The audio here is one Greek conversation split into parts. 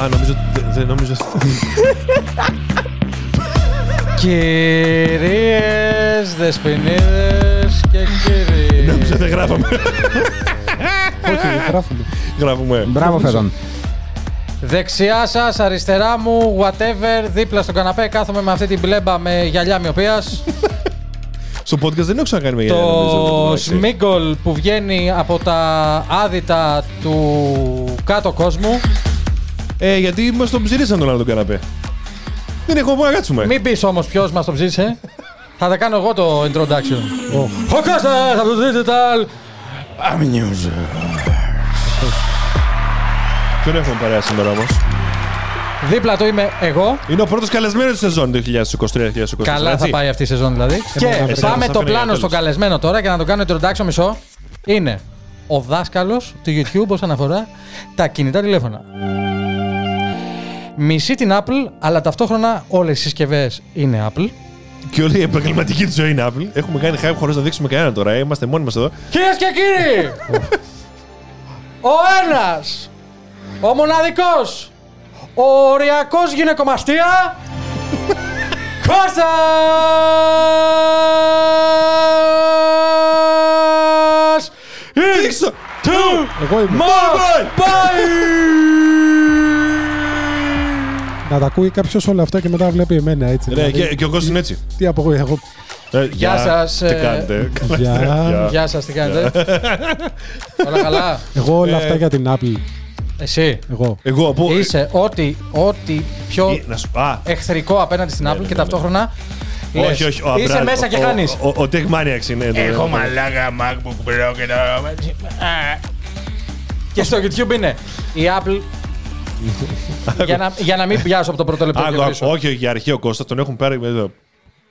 Α, νομίζω. Δεν δε, νομίζω. Κυρίες, δεσποινίδες και κύριοι. Νομίζω δεν γράφαμε. Όχι, γράφουμε. Γράφουμε. Μπράβο, Φεδόν. Δεξιά σας, αριστερά μου, whatever, δίπλα στο καναπέ κάθομαι με αυτή την μπλέμπα με γυαλιά μοιοπίας. Στο podcast δεν έχω ξανακάνει με γυαλιά. νομίζω, το εντάξει. σμίγκολ που βγαίνει από τα άδυτα του κάτω κόσμου. Ε, γιατί μας τον ψηρίσαν τον άλλο τον καναπέ. Δεν έχουμε πού να κάτσουμε. Μην πεις όμως ποιος μας το ψήσε. Θα τα κάνω εγώ το introduction. Ο Κώστας από το Digital News. Ποιον έχουμε παρέα σήμερα όμως; Δίπλα του είμαι εγώ. Είναι ο πρώτος καλεσμένος τη σεζόν 2023-2024. Καλά θα έτσι. πάει αυτή η σεζόν δηλαδή. Και να βρει. πάμε Θα το φέρει πλάνο για στον τέλος. καλεσμένο τώρα και να τον κάνω introduction μισό. Είναι ο δάσκαλος του YouTube όσον αφορά τα κινητά τηλέφωνα. Μισεί την Apple, αλλά ταυτόχρονα όλες οι συσκευές είναι Apple. Και όλη η επαγγελματική του ζωή είναι Apple. Έχουμε κάνει hype χωρίς να δείξουμε κανέναν τώρα. ε. Είμαστε μόνοι μας εδώ. Κυρίες και κύριοι! ο ένας, ο μοναδικός, ο οριακός γυναικομαστία, Κώστας! Δείξω! Εγώ είμαι. Να τα ακούει κάποιος όλα αυτά και μετά βλέπει εμένα έτσι. Ρε, δηλαδή. και, και ο Κώστας είναι έτσι. Τι από εγώ, εγώ. Ε, Γεια σας, Τι ε, κάνετε; Γεια. Γεια σας, τι κάνετε; Όλα καλά; Εγώ όλα Ε, αυτά για την Apple. Εσύ; Εγώ. Εγώ από. είσαι ό,τι, ό,τι πιο Ε, Να σου Α, εχθρικό απέναντι στην Apple ναι, και ναι, ταυτόχρονα λες, όχι, όχι. ο είσαι Αμπράδ- μέσα και ο- χάνεις. Ο, ο, ο Tech Maniacs είναι. ναι, Έχω ναι. μαλάκα MacBook Pro και το... Και στο YouTube είναι η Apple για, να, για να μην πιάσω από το πρώτο λεπτό και Άκου, άκου, βρίσκω. όχι, όχι, για αρχή ο Κώστας τον έχουν πάρει εδώ.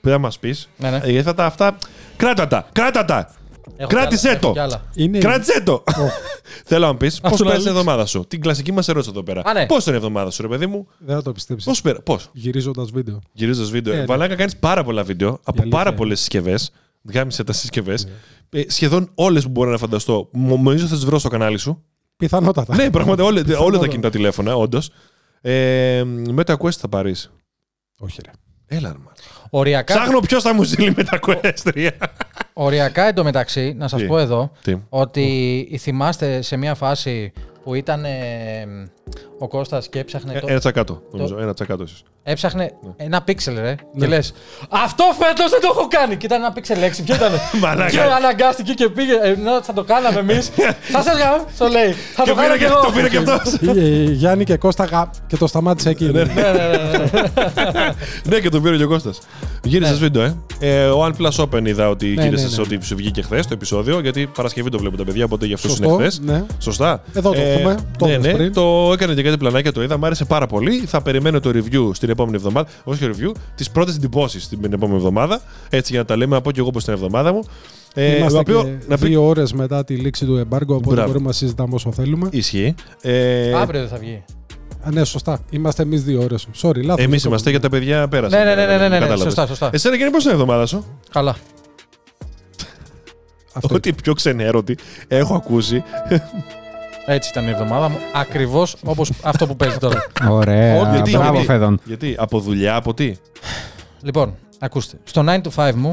Πρέπει να μας πεις. Ναι, ναι. Γιατί θα τα αυτά. Κράτα τα! Κράτα τα! Έχω Κράτησέ κι άλλα, το! έχω κι άλλα. Είναι. Κράτησέ το! Θέλω να μου πεις πώς του να πέρασε η λήξει. εβδομάδα σου. Την κλασική μας ερώτηση εδώ πέρα. Α, ναι. Πώς ήταν η εβδομάδα σου, ρε παιδί μου; Δεν θα το πιστέψεις. Πώς πέρα. Πώς; Γυρίζοντας βίντεο. Γυρίζοντας βίντεο. Ε, ναι. Βαλάκα κάνεις πάρα πολλά βίντεο από αλήθεια πάρα είναι. πολλές συσκευές. Γάμισε τα συσκευές. Ε, σχεδόν όλες που μπορώ να φανταστώ. Μ- Νομίζω θα τις βρω στο κανάλι σου. Πιθανότατα. ναι, πραγματικά όλα, όλα τα Πιθανότατα. κινητά τηλέφωνα, όντως. Ε, με τα Quest θα πάρεις. Όχι, ρε. Έλα, ρε, μάνα. Οριακά, Ψάχνω ποιος θα μου στείλει με τα Quest 3. οριακά εντωμεταξύ, να σας Τι; πω εδώ, Τι; ότι θυμάστε σε μια φάση που ήταν ε, ο Κώστας και έψαχνε, το, Ε, Ένα τσακάτο, νομίζω. Ένα τσακάτο ίσως. έψαχνε Ναι. ένα πίξελ ρε και λες αυτό φέτος δεν το έχω κάνει και ήταν ένα πίξελ 6 ποιο ήταν Μαλάκα. και αναγκάστηκε και πήγε ενώ θα το κάναμε εμείς θα σας γάμω το λέει θα Και το κάνω πήρε και και εγώ το πήρε και αυτός. Ε, Γιάννη και Κώστα γα- και το σταμάτησε εκεί. ναι, ναι, ναι, ναι. Ναι, και τον πήρε και ο Κώστας. Γύρισε βίντεο, ε. ε. Ο OnePlus Open είδα ότι Ναι, γύρισε ναι, ναι. ότι σου βγήκε χθες το επεισόδιο. Γιατί Παρασκευή το βλέπουν τα παιδιά, οπότε γι' αυτό είναι Σωστό. χθες. Ναι. Σωστά. Εδώ το έχουμε, το ναι, είπες ναι, πριν. το έκανε και κάτι πλανάκια, το είδα. Μ' άρεσε πάρα πολύ. Θα περιμένω το review στην επόμενη εβδομάδα. Όχι το review, τις πρώτες εντυπώσεις την επόμενη εβδομάδα. Έτσι για να τα λέμε από και εγώ πώς την εβδομάδα μου. Ε, Είμαστε το οποίο, και να πει- δύο ώρες μετά τη λήξη του εμπάργκου, οπότε Μπράβο. μπορούμε να συζητάμε όσο θέλουμε. Ισχύει. Ε, αύριο δεν θα βγει Α, ναι, σωστά. Είμαστε εμείς δύο ώρες. Sorry, λάθος. Εμείς είμαστε για τα παιδιά πέρασαν. ναι, ναι, ναι, ναι, ναι, ναι, Κατάλαβες. σωστά, σωστά. Εσένα και πώ είναι η εβδομάδα σου; καλά Αυτό. Ότι πιο ξενέρωτη έχω ακούσει. έτσι ήταν η εβδομάδα μου ακριβώς όπως αυτό που παίζει τώρα Ωραία. Γιατί, Μπράβο, γιατί, Φεδόν. γιατί, από δουλειά, από τι; λοιπόν ακούστε στο 9 to 5 μου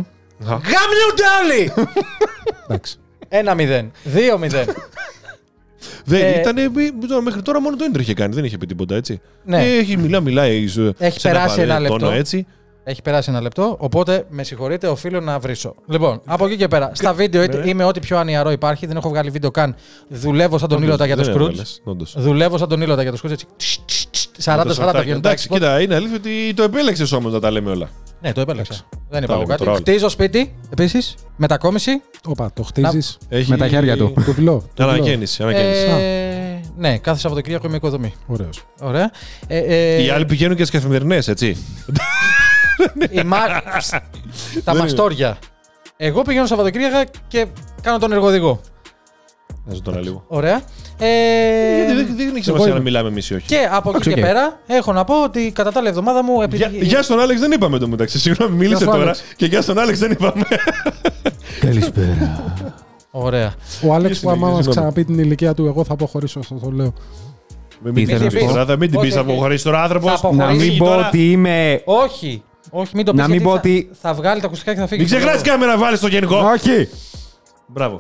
Α. γαμιούνται όλοι Εντάξει. 1-0 2-0 Δεν Ε, ήταν. Μέχρι τώρα μόνο το ίντρο είχε κάνει, δεν είχε πει τίποτα έτσι. Ναι. Ε, Έχει μιλά, μιλάει. σε- Έχει σε περάσει ένα τόνο λεπτό. έτσι. Έχει περάσει ένα λεπτό, οπότε με συγχωρείτε, οφείλω να βρίσω. Λοιπόν, από εκεί και πέρα. Στα βίντεο είτε- ναι. είμαι ό,τι πιο ανιαρό υπάρχει. Δεν έχω βγάλει βίντεο καν. Δουλεύω σαν τον Όντως, Ήλωτα για το δεν Σκρούτ. έβαλες, όντως. Δουλεύω σαν τον Ήλωτα για το Σκρούτ. Έτσι. 40-40 βγαίνουν τα Εντάξει, export. κοίτα, είναι αλήθεια ότι το επέλεξες όμως να τα λέμε όλα. Ναι, το επέλεξα. Δεν Τα είπα λέμε κάτι. τώρα όλα. Χτίζω σπίτι επίσης. Μετακόμιση. Όπα, το χτίζεις. Έχει... Με τα χέρια του. Τουβλό. Αναγέννηση. αναγέννηση. Ε, ναι, κάθε Σαββατοκύριακο είμαι οικοδομή. Ωραίος. Ωραία. Ε, ε, Οι άλλοι πηγαίνουν και στις καθημερινές, έτσι. η μα- τα μαστόρια. Εγώ πηγαίνω Σαββατοκύριακα και κάνω τον εργοδηγό. Να ζω τώρα λίγο. Ωραία. Ε, Γιατί δεν, δεν έχει σημασία είμαι. να μιλάμε εμείς ή όχι. Και από εκεί οκ. και πέρα έχω να πω ότι κατά τα άλλα εβδομάδα μου. Επειδή... Για, γεια στον Άλεξ δεν είπαμε το μεταξύ. Συγγνώμη, μίλησε σου, τώρα. Άλεξ. Και γεια στον Άλεξ δεν είπαμε. Καλησπέρα. Ωραία. Ο Άλεξ που συνεχίζει, άμα μας συγγνώμη. ξαναπεί την ηλικία του, εγώ θα αποχωρήσω, σας το λέω. Μην Τι μην ήθελα την να πεις πω; τώρα, μην την Όχι, πεις, θα όχι. αποχωρήσει τώρα άνθρωπος. Θα αποχωρήσει. Να μην Χωρί πω τώρα. ότι είμαι. Όχι. Όχι, μην το πεις Να μην γιατί πω θα, ότι- θα βγάλει τα ακουστικά και θα φύγει. Μην ξεχνάς κάμερα, βάλει στο γενικό. Όχι! Μπράβο.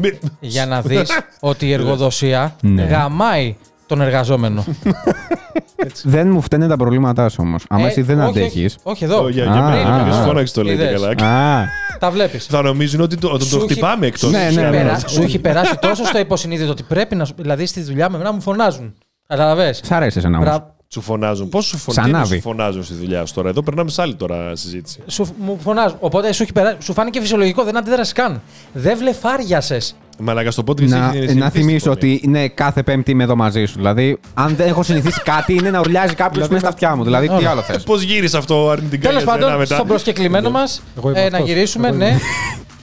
Μην- Για να δεις ότι η εργοδοσία Ναι. γαμάει τον εργαζόμενο. Δεν μου φταίνε τα προβλήματά σου όμως. Άμα Ε, εσύ δεν όχι, αντέχεις. Όχι, όχι εδώ. Ω, Για Α, για α, μένα, α. ποιος φώναξε το λέει και Είδες. καλά. Α, Τα βλέπεις. Θα νομίζουν ότι το, ότι Σου το έχει- χτυπάμε εκτός. Ναι, Σου ναι, έχει ναι. περάσει- Σου έχει περάσει τόσο στο υποσυνείδητο ότι πρέπει να. σου- Δηλαδή στη δουλειά με εμένα μου φωνάζουν. Καταλαβες; σ' αρέσει εσένα όμως. Μπρα- Σου φωνάζουν. Πώς σου, φων... Σαν τι είναι άβη. σου φωνάζουν στη δουλειά σου τώρα; Εδώ περνάμε σε άλλη τώρα συζήτηση. Σου, μου φωνάζουν. Οπότε σου, έχει περάσει, σου φάνηκε φυσιολογικό, δεν αντίδρασες καν. Δεν βλεφάριασες. Μαλάκα στο podcast Να, έχει να συνηθίσει τη θυμίσω φωνή. ότι είναι κάθε Πέμπτη είμαι εδώ μαζί σου. Δηλαδή, αν δεν έχω συνηθίσει κάτι, είναι να ουρλιάζει κάποιος μέσα στα αυτιά μου. Δηλαδή, τι άλλο θες; Πώς γύρισε αυτό αρνητικά Τέλος για σένα πάντων, μετά. στον προσκεκλημένο μας Εγώ είμαι να αυτός. γυρίσουμε, Εγώ ναι. είμαι.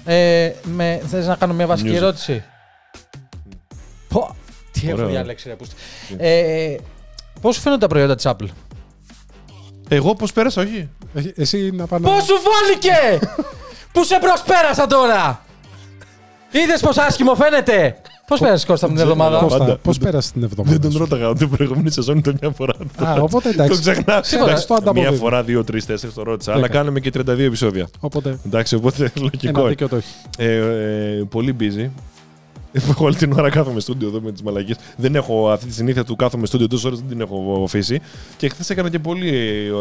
ε, με, θες να κάνω μια βασική Music. ερώτηση; Πω, τι έχω Ωραίο. διαλέξει, ρε πούστη. Ε, Πώς σου φαίνονται τα προϊόντα της Apple, Εγώ πώς πέρασα, όχι. Ε, Εσύ να πάνε. Πώς σου φάνηκε! που σε προσπέρασα τώρα! Είδες πώς άσχημο φαίνεται! Πώς πέρασες Κώστα την εβδομάδα; Πώς- Κώστα, Πάντα. πώς πέρασες την εβδομάδα. Δεν τον σου; ρώταγα την προηγούμενη σεζόν ήταν μια φορά. Α, οπότε Το εντάξει. ξεχνά. Σίγουρα, Εντάξει, στο ανταποδίδω. Μια φορά, δύο, τρεις, τέσσερις το ρώτησα. Αλλά Δέκα. κάναμε και 32 επεισόδια. Οπότε Εντάξει, οπότε ένα λογικό. δίκιο το έχει. Ε, ε, πολύ busy. Εγώ όλη την ώρα κάθομαι στούντιο εδώ με τις μαλακίες. Δεν έχω αυτή τη συνήθεια του κάθομαι στούντιο τόσες ώρες, δεν την έχω αφήσει. Και χθες έκανα και πολύ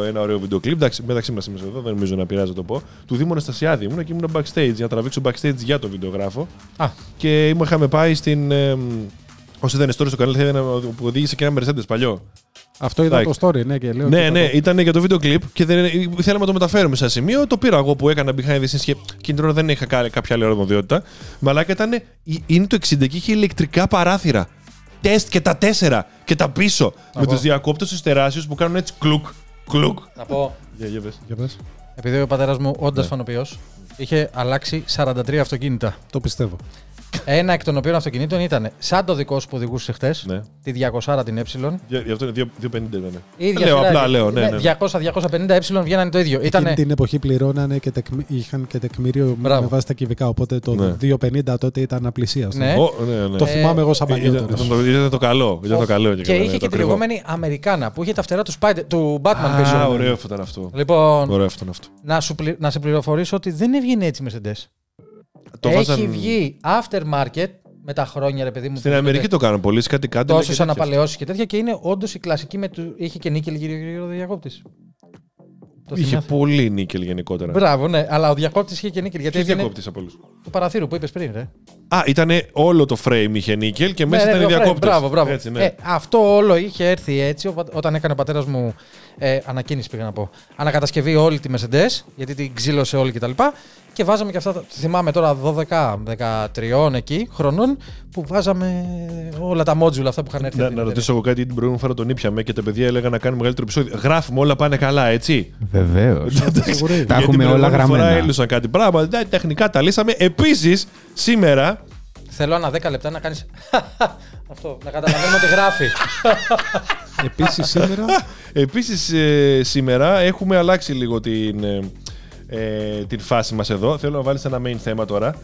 ε, ένα ωραίο βίντεο κλειπ. Εντάξει, μεταξύ μας είμαστε εδώ, δεν νομίζω να πειράζει να το πω. Του Δήμου Αναστασιάδη ήμουν και ήμουν backstage για να τραβήξω backstage για το βιντεογράφο. Α. Και ήμουν- είχαμε πάει στην. Ε, Όσοι δεν είναι story στο κανάλι, θα είδανε που οδήγησε και ένα Mercedes παλιό. Αυτό είδα Εντάξει. το story, ναι, και λέω. Ναι, και ναι, θα το- ήταν για το βίντεο κλιπ και δεν, θέλαμε να το μεταφέρουμε σε ένα σημείο. Το πήρα εγώ που έκανα behind the scenes και εκείνη την ώρα δεν είχα κάνει κάποια άλλη αρμοδιότητα. Μαλάκα ήταν. Είναι το 60 και είχε ηλεκτρικά παράθυρα. Τεστ και τα τέσσερα και τα πίσω. με τους διακόπτες τους τεράστιου που κάνουν έτσι κλουκ. Κλουκ. Να πω, Για, για πες. Για πες. επειδή ο πατέρας μου, όντας Ναι. φανοποιό, είχε αλλάξει 43 αυτοκίνητα. Το πιστεύω. Ένα εκ των οποίων αυτοκινήτων ήταν σαν το δικό σου που οδηγούσες χθες, Ναι. τη 200 την ε. Για, για αυτό είναι 2- 250 ήταν. Η ίδια Λέω, σειρά απλά ήταν. λέω, ναι, ναι. 200-250 ε βγαίνανε το ίδιο. Εκείνη Ήτανε... την εποχή πληρώνανε και τεκμη... είχαν και τεκμήριο Μπράβο. με βάση τα κυβικά. Οπότε το Ναι. 250 τότε ήταν απλησίαστο. Ναι. Ω, ναι, ναι. Το Ε, θυμάμαι εγώ σαν Ήταν, παλιότερος. ήταν το, ήταν το καλό. Ήταν το καλό Και καλά, ναι, είχε το και τη ακριβό. λεγόμενη Αμερικάνα που είχε τα φτερά του, Spider... του Batman πίσω. Α, ωραίο αυτό ήταν αυτό. Λοιπόν, Ωραίο αυτό ήταν αυτό. να, σου πλη- να σε πληροφορήσω ότι δεν έβγαινε έτσι η Mercedes. Το Έχει βάζαν- βγει aftermarket με τα χρόνια, ρε παιδί μου. Στην που Αμερική γίνεται το κάνουν πολύ, σε κάτι κάτι. λέει και Τόσε τέτοια. αναπαλαιώσεις και τέτοια και είναι όντως η κλασική με του. Είχε και νίκελ γύρω γύρω διακόπτης. Το Είχε θυμάσαι. πολύ νίκελ γενικότερα. Μπράβο, ναι, αλλά ο διακόπτης είχε και νίκελ. Γιατί Ποιος έβγαινε διακόπτης από όλους. του παραθύρου που είπες πριν, ρε. Α, ήταν όλο το frame είχε νίκελ και μέσα Ναι, ναι, ήταν οι το frame. διακόπτες. Μπράβο, μπράβο. Έτσι, ναι. ε, αυτό όλο είχε έρθει έτσι ο- όταν έκανε ο πατέρας μου ε, ανακαίνιση, πήγα να πω. Ανακατασκευή όλη τη Mercedes, γιατί την ξύλωσε όλη κτλ. Και, και βάζαμε και αυτά, τα- θυμάμαι τώρα 12-13 εκεί χρονών, που βάζαμε όλα τα module αυτά που είχαν έρθει. Να, από την να εταιρεία. ρωτήσω εγώ κάτι, την προηγούμενη φορά τον ήπιαμε και τα παιδιά έλεγαν να κάνουμε μεγαλύτερο επεισόδιο. Γράφουμε, όλα πάνε καλά, έτσι. Βεβαίως. Σίγουρα. Τα Γιατί έχουμε την όλα προηγούμενη Φορά γραμμένα. έλουσαν κάτι πράγματα, ναι, τεχνικά τα λύσαμε. Επίσης, σήμερα. Θέλω ανά 10 λεπτά να κάνει. Αυτό, να καταλαβαίνουμε ότι γράφει. Επίσης σήμερα; Επίσης, ε, σήμερα έχουμε αλλάξει λίγο την, ε, ε, την φάση μας εδώ. Θέλω να βάλεις ένα main θέμα τώρα.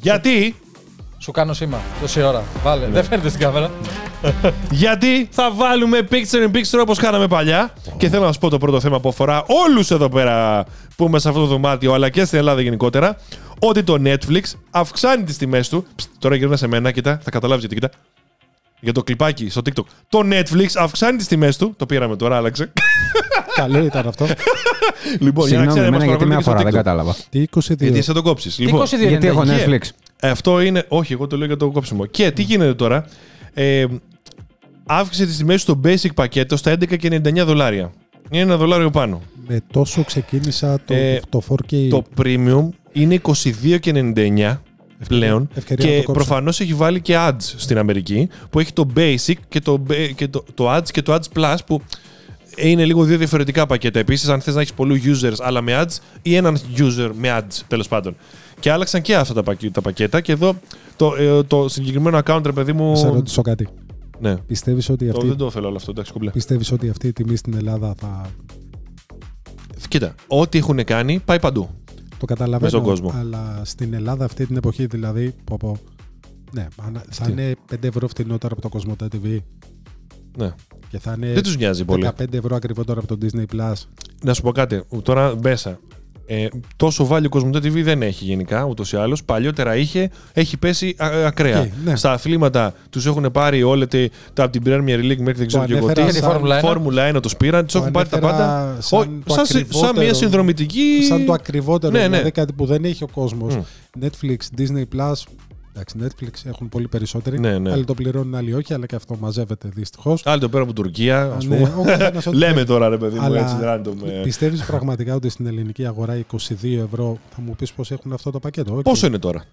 Γιατί, Σου κάνω σήμα τόση ώρα. Βάλε. Δεν φαίνεται στην κάμερα. γιατί θα βάλουμε picture in picture όπως κάναμε παλιά. Και θέλω να σου πω το πρώτο θέμα που αφορά όλους εδώ πέρα που είμαστε σε αυτό το δωμάτιο, αλλά και στην Ελλάδα γενικότερα, ότι το Netflix αυξάνει τις τιμές του. Ψ, τώρα γυρνά σε μένα, κοίτα, θα καταλάβεις γιατί, κοίτα. Για το κλιπάκι στο TikTok. Το Netflix αυξάνει τις τιμές του. Το πήραμε τώρα, άλλαξε. Καλό ήταν αυτό. λοιπόν, για να Συγγνώμη, ξέρετε, μας εμένα γιατί μια παρακολουθείτε φορά στο δεν TikTok. κατάλαβα. Τι 22. Γιατί θα το κόψεις. Λοιπόν, 22 Γιατί έχω είναι. Netflix; Ε, Αυτό είναι. Όχι, εγώ το λέω για το κόψιμο. Και τι γίνεται τώρα; Ε, αύξησε τις τιμές στο basic πακέτο στα 11,99 δολάρια. Είναι ένα δολάριο πάνω. Με τόσο ξεκίνησα το, Ε, το 4K. Το premium είναι 22,99 πλέον. ευκαιρία να και το κόψω. προφανώς έχει βάλει και ads στην Αμερική που έχει το basic και το, ba- και το, το ads και το ads plus που είναι λίγο δύο διαφορετικά πακέτα. Επίσης, αν θες να έχεις πολλούς users αλλά με ads ή έναν user με ads τέλος πάντων. Και άλλαξαν και αυτά τα, πακέ- τα πακέτα και εδώ το, ε, το συγκεκριμένο account, ρε παιδί μου... Να σε ρωτήσω κάτι. Ναι. Πιστεύεις ότι, Το, αυτή, δεν το θέλω όλο αυτό, εντάξει, κομπλέ. πιστεύεις ότι αυτή η τιμή στην Ελλάδα θα. Κοίτα, ό,τι έχουν κάνει πάει παντού. Το καταλαβαίνω. στον κόσμο. Αλλά στην Ελλάδα αυτή την εποχή δηλαδή. Πω, πω, ναι, ανα- θα Τι; είναι 5 ευρώ φτηνότερα από το Κοσμοτέ TV. Ναι. Και θα είναι Δεν τους νοιάζει πολύ. 15 ευρώ ακριβότερα από το Disney Plus. Να σου πω κάτι. Τώρα μέσα. Ε, τόσο value Cosmote TV δεν έχει γενικά ούτως ή άλλως. Παλιότερα είχε, έχει πέσει α- ακραία. Οκ, ναι. Στα αθλήματα τους έχουν πάρει όλα τη- τα από την Premier League μέχρι δεν ξέρω και εγώ τι. ανέφερα Και τη σαν- Φόρμουλα 1. Φόρμουλα 1 τους πήραν, τους Το έχουν πάρει τα ανέφερα πάντα. σαν Ω, το σαν, σαν μια ακριβότερο- συνδρομητική. Σαν το ακριβότερο, Ναι, ναι. δηλαδή κάτι που δεν έχει ο κόσμος. Μμ. Netflix, Disney Plus. Εντάξει, Netflix έχουν πολύ περισσότεροι. Ναι, ναι. Άλλοι το πληρώνουν, άλλοι όχι, αλλά και αυτό μαζεύεται δυστυχώς. Άλλοι το πέρα από Τουρκία, α Ναι, πούμε. ο καθένας ό,τι Λέμε θέλει. τώρα, ρε παιδί μου, Αλλά έτσι random. ε. Πιστεύεις πραγματικά ότι στην ελληνική αγορά 22 ευρώ θα μου πεις πώ έχουν αυτό το πακέτο. όχι; Πόσο είναι τώρα;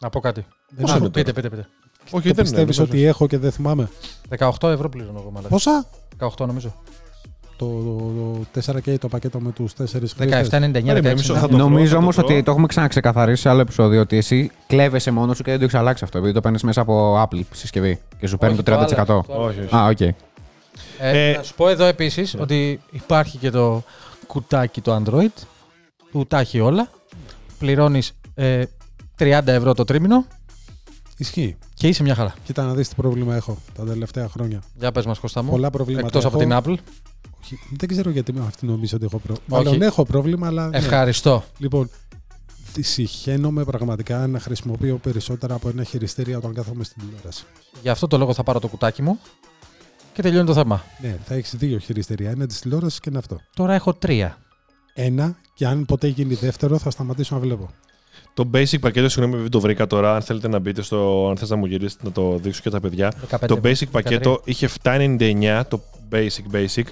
Να πω κάτι. Δεν πόσο Α, είναι Πείτε, πείτε, πείτε. Όχι, Το δεν πιστεύεις είναι. ότι έχω και δεν θυμάμαι; 18 ευρώ πληρώνω εγώ μάλλον. Πόσα; 18 νομίζω. Το, το 4K το πακέτο με τους 4 χρήστες. 17,99, Περίμενε, 16. μισό, ναι. θα το Νομίζω βρω, θα όμως το βρω. ότι το έχουμε ξαναξεκαθαρίσει σε άλλο επεισόδιο ότι εσύ κλέβεσαι μόνος σου και δεν το έχεις αλλάξει αυτό. Επειδή το παίρνεις μέσα από Apple συσκευή και σου παίρνει Όχι, το 30%. άλλο, το άλλο. Όχι, όχι. Α, οκ. Ε, Ε, να σου πω εδώ επίσης ότι υπάρχει και το κουτάκι το Android που τα έχει όλα. Πληρώνεις 30 ευρώ το τρίμηνο Ισχύει. και είσαι μια χαρά. Κοίτα να δεις τι πρόβλημα έχω τα τελευταία χρόνια. Για πες μας, Κώστα μου. Πολλά προβλήματα. Εκτός από έχω. την Apple. Όχι, δεν ξέρω γιατί με αυτή νομίζω ότι έχω πρόβλημα. Όχι. Μάλλον έχω πρόβλημα, αλλά. ναι. Ευχαριστώ. Λοιπόν, συχαίνομαι πραγματικά να χρησιμοποιώ περισσότερα από ένα χειριστήριο όταν κάθομαι στην τηλεόραση. Γι' αυτό το λόγο θα πάρω το κουτάκι μου και τελειώνει το θέμα. Ναι, θα έχεις δύο χειριστήρια. Ένα της τηλεόρασης και ένα αυτό. Τώρα έχω τρία. Ένα και αν ποτέ γίνει δεύτερο θα σταματήσω να βλέπω. Το basic πακέτο, συγγνώμη που δεν το βρήκα τώρα. Αν θέλετε να μπείτε στο. Αν θες να μου γυρίσετε να το δείξω και τα παιδιά. 15, το basic 13. πακέτο είχε 7,99 το basic basic.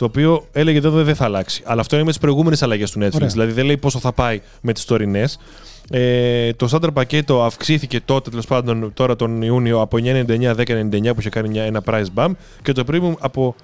Το οποίο έλεγε ότι δεν θα αλλάξει. Αλλά αυτό είναι με τις προηγούμενες αλλαγές του Netflix. Ωραία. Δηλαδή δεν λέει πόσο θα πάει με τις τωρινές. Ε, το standard πακέτο αυξήθηκε τότε, τέλος πάντων, τώρα τον Ιούνιο από 9,99 10,99 που είχε κάνει μια- ένα price bump και το premium από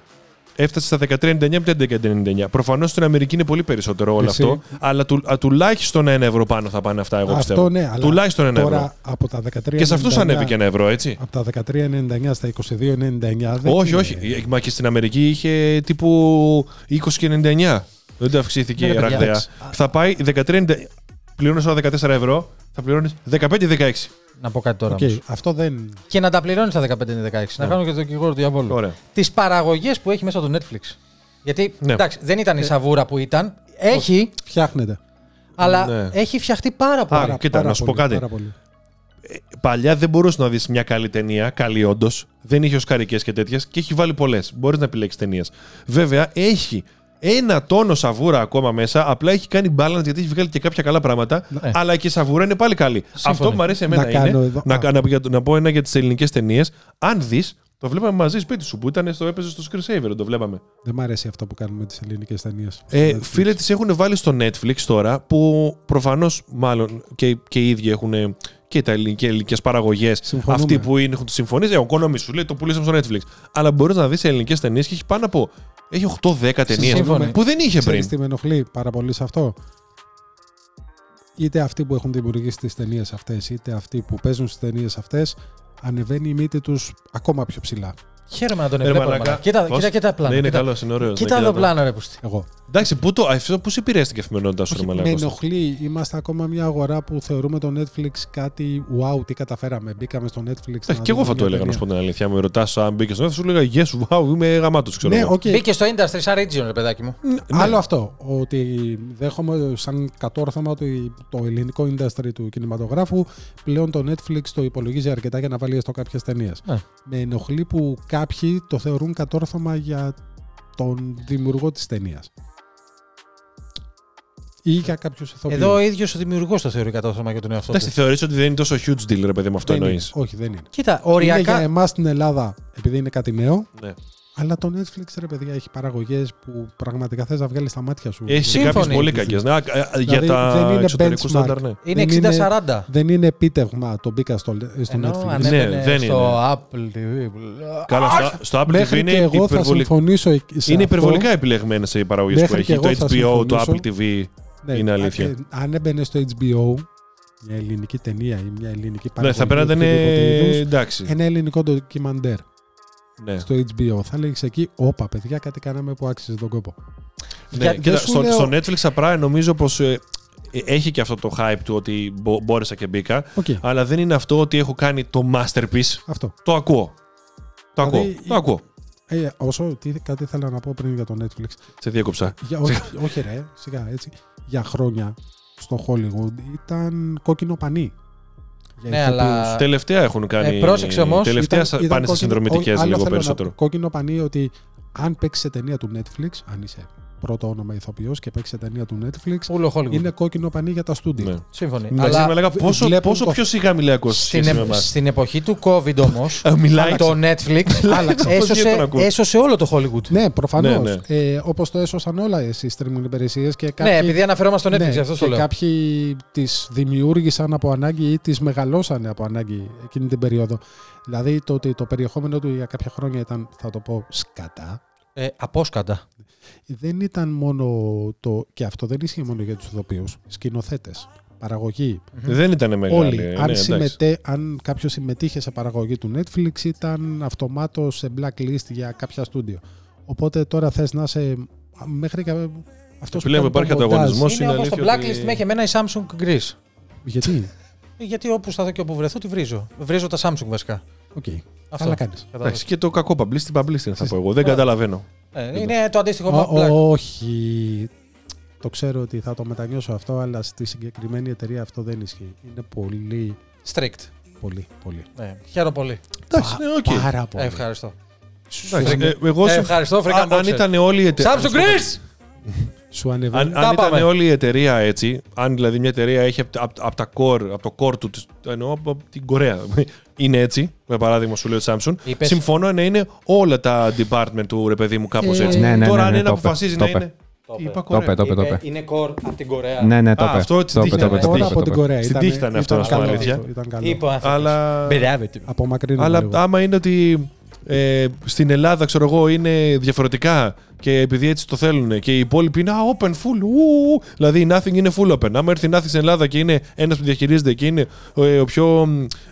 έφτασε στα 13,99 από τα 11,99. Προφανώς στην Αμερική είναι πολύ περισσότερο όλο Εσύ. αυτό, αλλά του, α, τουλάχιστον ένα ευρώ πάνω θα πάνε αυτά, εγώ αυτό πιστεύω. ναι, αλλά τουλάχιστον ένα τώρα ευρώ. από τα 13,99 Και σε αυτούς ανέβηκε ένα ευρώ, έτσι. Από τα 13,99 στα 22,99 δεν όχι, είναι- όχι. Ε, Μα και στην Αμερική είχε τύπου 20,99. Δεν το αυξήθηκε Ναι, ρε παιδιά. ραγδαία. Εντάξει. Θα πάει 13,90. Πληρώνεις όλα 14 ευρώ, θα πληρώνεις 15-16. Να πω κάτι τώρα. Οκ, όμως. αυτό δεν. Και να τα πληρώνεις τα 15-16. Να κάνω και το δικηγόρο του διαβόλου. Ωραία. Τις παραγωγές που έχει μέσα το Netflix. Γιατί Ναι. εντάξει, δεν ήταν η σαβούρα που ήταν. Έχει, Φτιάχνεται. αλλά Ναι. έχει φτιαχτεί πάρα πολύ. Άρα, κοίτα, να σου πω πολύ, κάτι. πάρα πολύ. Παλιά δεν μπορούσες να δεις μια καλή ταινία, καλή όντως. Δεν είχε οσκαρικές και τέτοιες και έχει βάλει πολλές. Μπορείς να επιλέξεις ταινίες. Βέβαια, έχει ένα τόνο σαβούρα ακόμα μέσα. Απλά έχει κάνει balance γιατί έχει βγάλει και κάποια καλά πράγματα. Ναι. Αλλά και η σαβούρα είναι πάλι καλή. Αυτό που μου αρέσει εμένα Να κάνω είναι. εδώ- Να, α. να, για- να πω ένα για τις ελληνικές ταινίες. Αν δεις, το βλέπαμε μαζί σπίτι σου που ήταν στο έπαιζε στο Screensaver. Το βλέπαμε. Δεν μ' αρέσει αυτό που κάνουμε τις ελληνικές ταινίες. Ε, φίλε, τις έχουν βάλει στο Netflix τώρα που προφανώς μάλλον και, και οι ίδιοι έχουν και τα ελληνικές παραγωγές. Συμφωνούμε. Αυτοί που είναι, έχουν τη συμφωνίες. Ε, ο Κόνομι σου λέει το πουλήσαμε στο Netflix. Αλλά μπορείς να δεις ελληνικές ταινίες και έχει πάνω από. Έχει 8-10 ταινίες Σύμφωνοι. που δεν είχε πριν. τι με ενοχλεί πάρα πολύ σε αυτό; Είτε αυτοί που έχουν δημιουργήσει τις ταινίες αυτές, είτε αυτοί που παίζουν στις ταινίες αυτές, ανεβαίνει η μύτη τους ακόμα πιο ψηλά. Χαίρομαι να τον Ε, βλέπω. μαλάκα. μαλάκα. Κοίτα, Πώς; κοίτα, κοίτα πλάνο. Ναι, είναι κοίτα. καλός, είναι ωραίος. Κοίτα εδώ πλάνο, ρε πούστη. Εγώ. Εντάξει, πού το, αυτό πώς επηρέαστηκε η καθημερινότητα σου, ρε Όχι, με Μαλάκος; ενοχλεί. Είμαστε ακόμα μια αγορά που θεωρούμε το Netflix κάτι wow, τι καταφέραμε. Μπήκαμε στο Netflix. Εντάξει, να και εγώ δούμε θα το μια έλεγα να ταινία. σου πω την αλήθεια. Με ρωτάς αν μπήκες στο Netflix, σου έλεγα Yes, wow, είμαι γαμάτος, ξέρω. Ναι, εγώ. οκ. Μπήκε στο industry σαν region, ρε παιδάκι μου. Ναι. Άλλο αυτό. Ότι δέχομαι σαν κατόρθωμα ότι το ελληνικό industry του κινηματογράφου πλέον το Netflix το υπολογίζει αρκετά για να βάλει έστω κάποιες ταινίες. Ναι. Με ενοχλεί που κάποιοι το θεωρούν κατόρθωμα για τον δημιουργό της ταινίας. Ή για κάποιου ηθοποιού. Εδώ ο ίδιος ο δημιουργός το θεωρεί κατόρθωμα για τον εαυτό Εντάξει, του. θεωρείς ότι δεν είναι τόσο huge deal, ρε παιδί μου, αυτό Δεν είναι. εννοείς. Όχι, δεν είναι. Κοίτα, Είναι για οριακά. εμάς στην Ελλάδα, επειδή είναι κάτι νέο, Ναι. Αλλά το Netflix ρε παιδιά έχει παραγωγές που πραγματικά θες να βγάλεις τα μάτια σου. Έχει Σύμφωνοι. κάποιες πολύ κακές. Ναι, α, α, για Δηλαδή, τα δεν είναι εξωτερικού benchmark. στάνταρ, ναι. Είναι δεν είναι- 60-40. Δεν είναι επίτευγμα το μπήκα στο, στο Ενώ Netflix. ανέβαινε Ναι, δεν στο είναι. Apple TV. Καλά, στο, στο Apple TV Μέχρι είναι, και εγώ θα υπερβολικά, συμφωνήσω εκεί- σε είναι αυτό. υπερβολικά επιλεγμένες οι παραγωγές που Μέχρι έχει. και Το εγώ θα HBO, το συμφωνήσω. Apple TV. Ναι, είναι αλήθεια. ε, αν έμπαινε στο HBO μια ελληνική ταινία ή μια ελληνική Ναι, παραγωγή. θα πρέπει να ήταν. οποιοδήποτε είδους, Εντάξει. Ένα ελληνικό ντοκιμαντέρ Ναι. στο HBO. Θα έλεγε εκεί, Όπα, παιδιά, κάτι κάναμε που άξιζε τον κόπο. Ναι, Για- κοίτα, δεν σου στο, λέω- στο Netflix απλά νομίζω πως έχει και αυτό το hype του ότι μπο- μπόρεσα και μπήκα. Οκ, Αλλά δεν είναι αυτό ότι έχω κάνει το masterpiece. αυτό. Το ακούω. Το Δηλαδή, ακούω. η- Το ακούω. Ε, όσο τι, κάτι ήθελα να πω πριν για το Netflix. Σε διέκοψα. Για, όχι, όχι ρε, σιγά έτσι. Για χρόνια στο Hollywood ήταν κόκκινο πανί. Για Ναι, ηθοποιούς. αλλά- Τελευταία έχουν κάνει. Ε, πρόσεξε όμως, Τελευταία Ήταν- πάνε ήταν σε κόκκινο- συνδρομητικές όχι, άλλο λίγο θέλω να περισσότερο. πω, Κόκκινο πανί ότι αν παίξει σε ταινία του Netflix, αν είσαι πρώτο όνομα ηθοποιός και παίξει σε ταινία του Netflix, Ούλο Hollywood. είναι κόκκινο πανί για τα στούντιο. Ναι. Σύμφωνοι. Εντάξει, Αλλά με λέγα πόσο, βλέπουν πόσο το- πιο σιγά μιλάει ο στην, σχέση με ε- εμάς. στην εποχή του COVID όμως, Ε, Μιλάει. το Netflix Άλλαξε. Πώς γίνεται να έσωσε, ακούω. έσωσε όλο το Hollywood. Ναι, προφανώς. Ναι, ναι. Ε, Όπως το έσωσαν όλα οι streaming υπηρεσίες και κάποιοι. Ναι, επειδή αναφερόμαστε στο Netflix, ναι, αυτό και το λέω. κάποιοι τις δημιούργησαν από ανάγκη ή τις μεγαλώσανε από ανάγκη εκείνη την περίοδο. Δηλαδή το ότι το περιεχόμενο του για κάποια χρόνια ήταν, θα το πω, σκατά. Ε, απόσκαντα. Δεν ήταν μόνο το. και αυτό δεν ισχύει μόνο για τους ηθοποιούς. Σκηνοθέτες, παραγωγή. Δεν ήταν μεγάλη. Όλοι. ε, αν, ναι, συμμετέ, αν κάποιος συμμετείχε σε παραγωγή του Netflix, ήταν αυτομάτως σε blacklist για κάποια στούντιο. Οπότε τώρα θες να είσαι. μέχρι και αυτός Πλέον υπάρχει ανταγωνισμός. είναι είναι όμως το αλήθεια blacklist ότι- με έχει εμένα η Samsung Greece. Γιατί; Ε, Γιατί όπου σταθώ και όπου βρεθώ, τη βρίζω. Βρίζω τα Samsung βασικά. Οκ. Αυτό. Καλά κάνεις. Κατάλαβες. Εντάξει, και το κακό publicity, publicity θα πω εγώ. Δεν Ωραία. καταλαβαίνω. Ε, είναι το αντίστοιχο black. Όχι. Το ξέρω ότι θα το μετανιώσω αυτό, αλλά στη συγκεκριμένη εταιρεία αυτό δεν ισχύει. Είναι πολύ, Strict. πολύ, πολύ. Ναι, χαίρομαι πολύ. Εντάξει, ναι, οκ. Πάρα Ε, πολύ. ευχαριστώ. Εντάξει, Freaking- ε, Εγώ Ε, σου- ευχαριστώ, Freaking αν- αν Boxer. ήταν όλη η εταιρεία. Samsung Greece! Σου ανεβαίνει. Αν, Τα αν πάμε. ήταν όλη η εταιρεία έτσι, αν δηλαδή μια εταιρεία έχει από από τα core, από το core του, της- εννοώ από την Κορέα, είναι έτσι, με παράδειγμα σου λέει ο Samsung, Είπες- συμφωνώ να είναι όλα τα department του ρε παιδί μου κάπως Ε, έτσι. ναι, ναι, Τώρα ναι, αν ναι, ένα το είπε, αποφασίζει το να είπε. είναι. Το Τι είπε. είπα Το Κορέα. είπε, το είπε, το Είπε, είπε. Είναι core από την Κορέα. Ναι, ναι, το Α, είπε. αυτό έτσι Το είπε, δείχνει το είπε, αυτό. το Τώρα είπε, από το την είπε. Κορέα. Στην τύχη ήταν αυτό, να σου πω καλό αλήθεια. αυτό, Ήταν καλό. Είπε ο άνθρωπος. Αλλά, Μπερδεύεται. Απομακρύνουμε αλλά λίγο. άμα είναι ότι ε, στην Ελλάδα, ξέρω εγώ, είναι διαφορετικά και επειδή έτσι το θέλουν και οι υπόλοιποι είναι α, open, full, ου, δηλαδή η Nothing είναι full open. Άμα έρθει η Nothing στην Ελλάδα και είναι ένας που διαχειρίζεται και είναι ε, ο πιο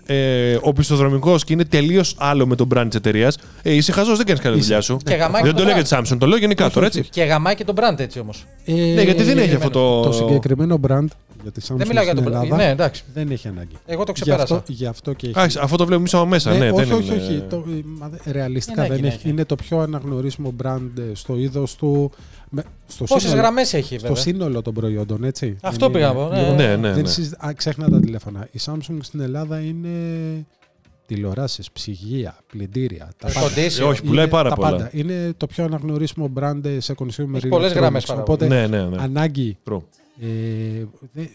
ε, οπισθοδρομικός και είναι τελείως άλλο με τον brand της εταιρείας, ε, είσαι χαζός, δεν κάνεις καλή δουλειά σου. Και γαμάει Δεν και το λέω brand. για τη Samsung, το λέω γενικά τώρα, έτσι. Και γαμάει και τον brand έτσι όμως. Ε, Ναι, γιατί δεν έχει αυτό το. Το συγκεκριμένο brand για τη Samsung Δεν μιλάω για στην τον brand. Ελλάδα Ναι, εντάξει. δεν έχει ανάγκη. Εγώ το Γι' ξεπέρασα. αυτό, γι' αυτό και έχει. Α, αυτό το βλέπουμε από μέσα, ναι, όχι, δεν όχι, είναι- όχι. Το, ε, μα, δε- ρεαλιστικά Είναι δεν εκεί, έχει. είναι εκεί. Είναι το πιο αναγνωρίσιμο brand ε, στο είδος του. Με, στο Πόσες σύνολο- γραμμές έχει, Στο βέβαια. σύνολο των προϊόντων, έτσι. Αυτό Είναι- πήγα να πω, ναι. λοιπόν, Ναι, ναι, δεν ναι. συζη- α, ξέχνα τα τηλέφωνα. Η Samsung στην Ελλάδα είναι τηλεοράσει, ψυγεία, πλυντήρια. Τα Air πάντα. condition. Ε, όχι, πουλάει Είναι πάρα τα πολλά. πάντα. Είναι το πιο αναγνωρίσιμο brand σε consumer Έχει πολλές electronics. γραμμές παραγωγή. Οπότε Ναι, ναι, ναι. ανάγκη True. Ε, δε-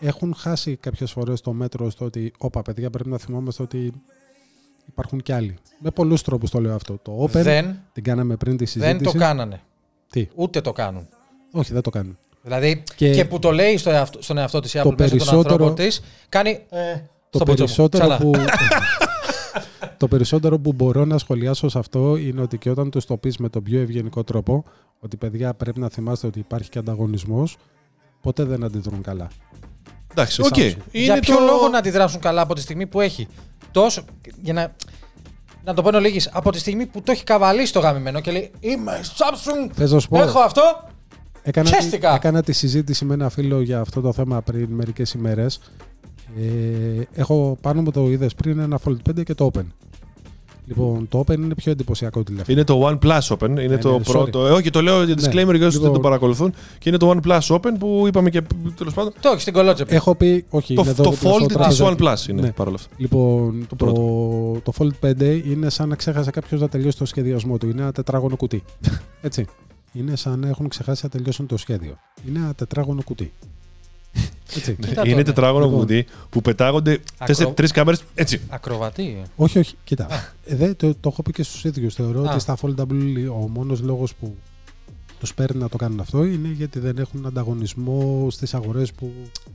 έχουν χάσει κάποιες φορές το μέτρο στο ότι, όπα παιδιά, πρέπει να θυμόμαστε ότι υπάρχουν κι άλλοι. Με πολλούς τρόπους το λέω αυτό. Το Open, Δεν, την κάναμε πριν τη συζήτηση. δεν το κάνανε. Τι; Ούτε το κάνουν. Όχι, δεν το κάνουν. Δηλαδή και, Και- που το λέει στο εαυτό, στον εαυτό της η Apple Το μέσα των περισσότερο- ανθρώπων της, κάνει. Ε, Το στο πουτσό μου. περισσότερο, Ξανά. που, το περισσότερο που μπορώ να σχολιάσω σε αυτό είναι ότι και όταν τους το πεις με τον πιο ευγενικό τρόπο, ότι παιδιά πρέπει να θυμάστε ότι υπάρχει και ανταγωνισμός, ποτέ δεν αντιδρούν καλά. Εντάξει, Τη οκ. Samsung. Είναι Για ποιο το- λόγο να αντιδράσουν καλά από τη στιγμή που έχει τόσο. Για να, να το πω εν ολίγοις, από τη στιγμή που το έχει καβαλήσει το γαμημένο και λέει Είμαι Samsung, Θες να σου πω, έχω αυτό. έκανα, χέστηκα. έκανα τη συζήτηση με ένα φίλο για αυτό το θέμα πριν μερικές ημέρες. Ε, έχω πάνω μου το είδες πριν ένα Fold 5 και το Open. Λοιπόν, το Open είναι πιο εντυπωσιακό τηλέφωνο. Είναι το OnePlus Open. Είναι ναι, το sorry. πρώτο. Ε, όχι, το λέω για disclaimer για όσους δεν το Λοιπόν. παρακολουθούν. Και είναι το OnePlus Open που είπαμε και τέλος πάντων. Το έχεις στην κολότσεπη. Έχω πει, όχι, Το, είναι εδώ το δίπλα στο Fold της τραπεζάκι. OnePlus είναι Ναι. παρόλα αυτά. Λοιπόν, Το το, το, Fold 5 είναι σαν να ξέχασε κάποιος να τελειώσει το σχεδιασμό του. Είναι ένα τετράγωνο κουτί. Έτσι. Είναι σαν να έχουν ξεχάσει να τελειώσουν το σχέδιο. Είναι ένα τετράγωνο κουτί. Έτσι. Κοίτα το, είναι ναι. τετράγωνο Λοιπόν. κουτί που πετάγονται Ακρο- τρεις κάμερες έτσι. Ακροβατή. όχι, όχι, κοίτα. Ε, δε, το, το έχω πει και στους ίδιους. Θεωρώ Α. ότι στα Foldable ο μόνος λόγος που τους παίρνει να το κάνουν αυτό είναι γιατί δεν έχουν ανταγωνισμό στις αγορές που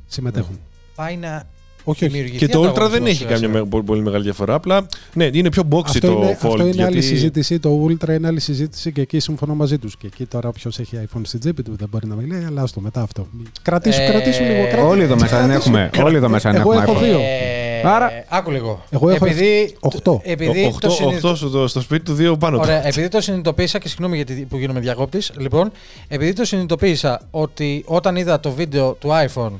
συμμετέχουν. Πάει να Όχι, όχι. δημιουργηθεί Και το Ultra δεν ανταγωνισμός έχει σιγά καμιά σιγά. με- πολύ, πολύ μεγάλη διαφορά. Απλά ναι, είναι πιο boxy Αυτό το είναι, Fold. αυτό είναι γιατί... άλλη συζήτηση. Το Ultra είναι άλλη συζήτηση και εκεί συμφωνώ μαζί τους. Και εκεί τώρα όποιος έχει iPhone στην τσέπη του δεν μπορεί να μιλάει, αλλά άστο μετά αυτό. Κρατήσου, Ε, κρατήσου λίγο. κρατήσου. Όλοι εδώ μέσα δεν Κρατήσου. έχουμε. Όλοι εδώ μέσα δεν Εγώ έχουμε έχω iPhone. δύο. Ε, Άρα- Άκου λίγο. Εγώ έχω επειδή, οχτώ. Επειδή Οχτώ- το συνειδητο- οχτώ στο, στο σπίτι του, δύο πάνω του. Ωραία, επειδή το συνειδητοποίησα και συγγνώμη γιατί που γίνομαι διακόπτης. Λοιπόν, επειδή το συνειδητοποίησα ότι όταν είδα το βίντεο του iPhone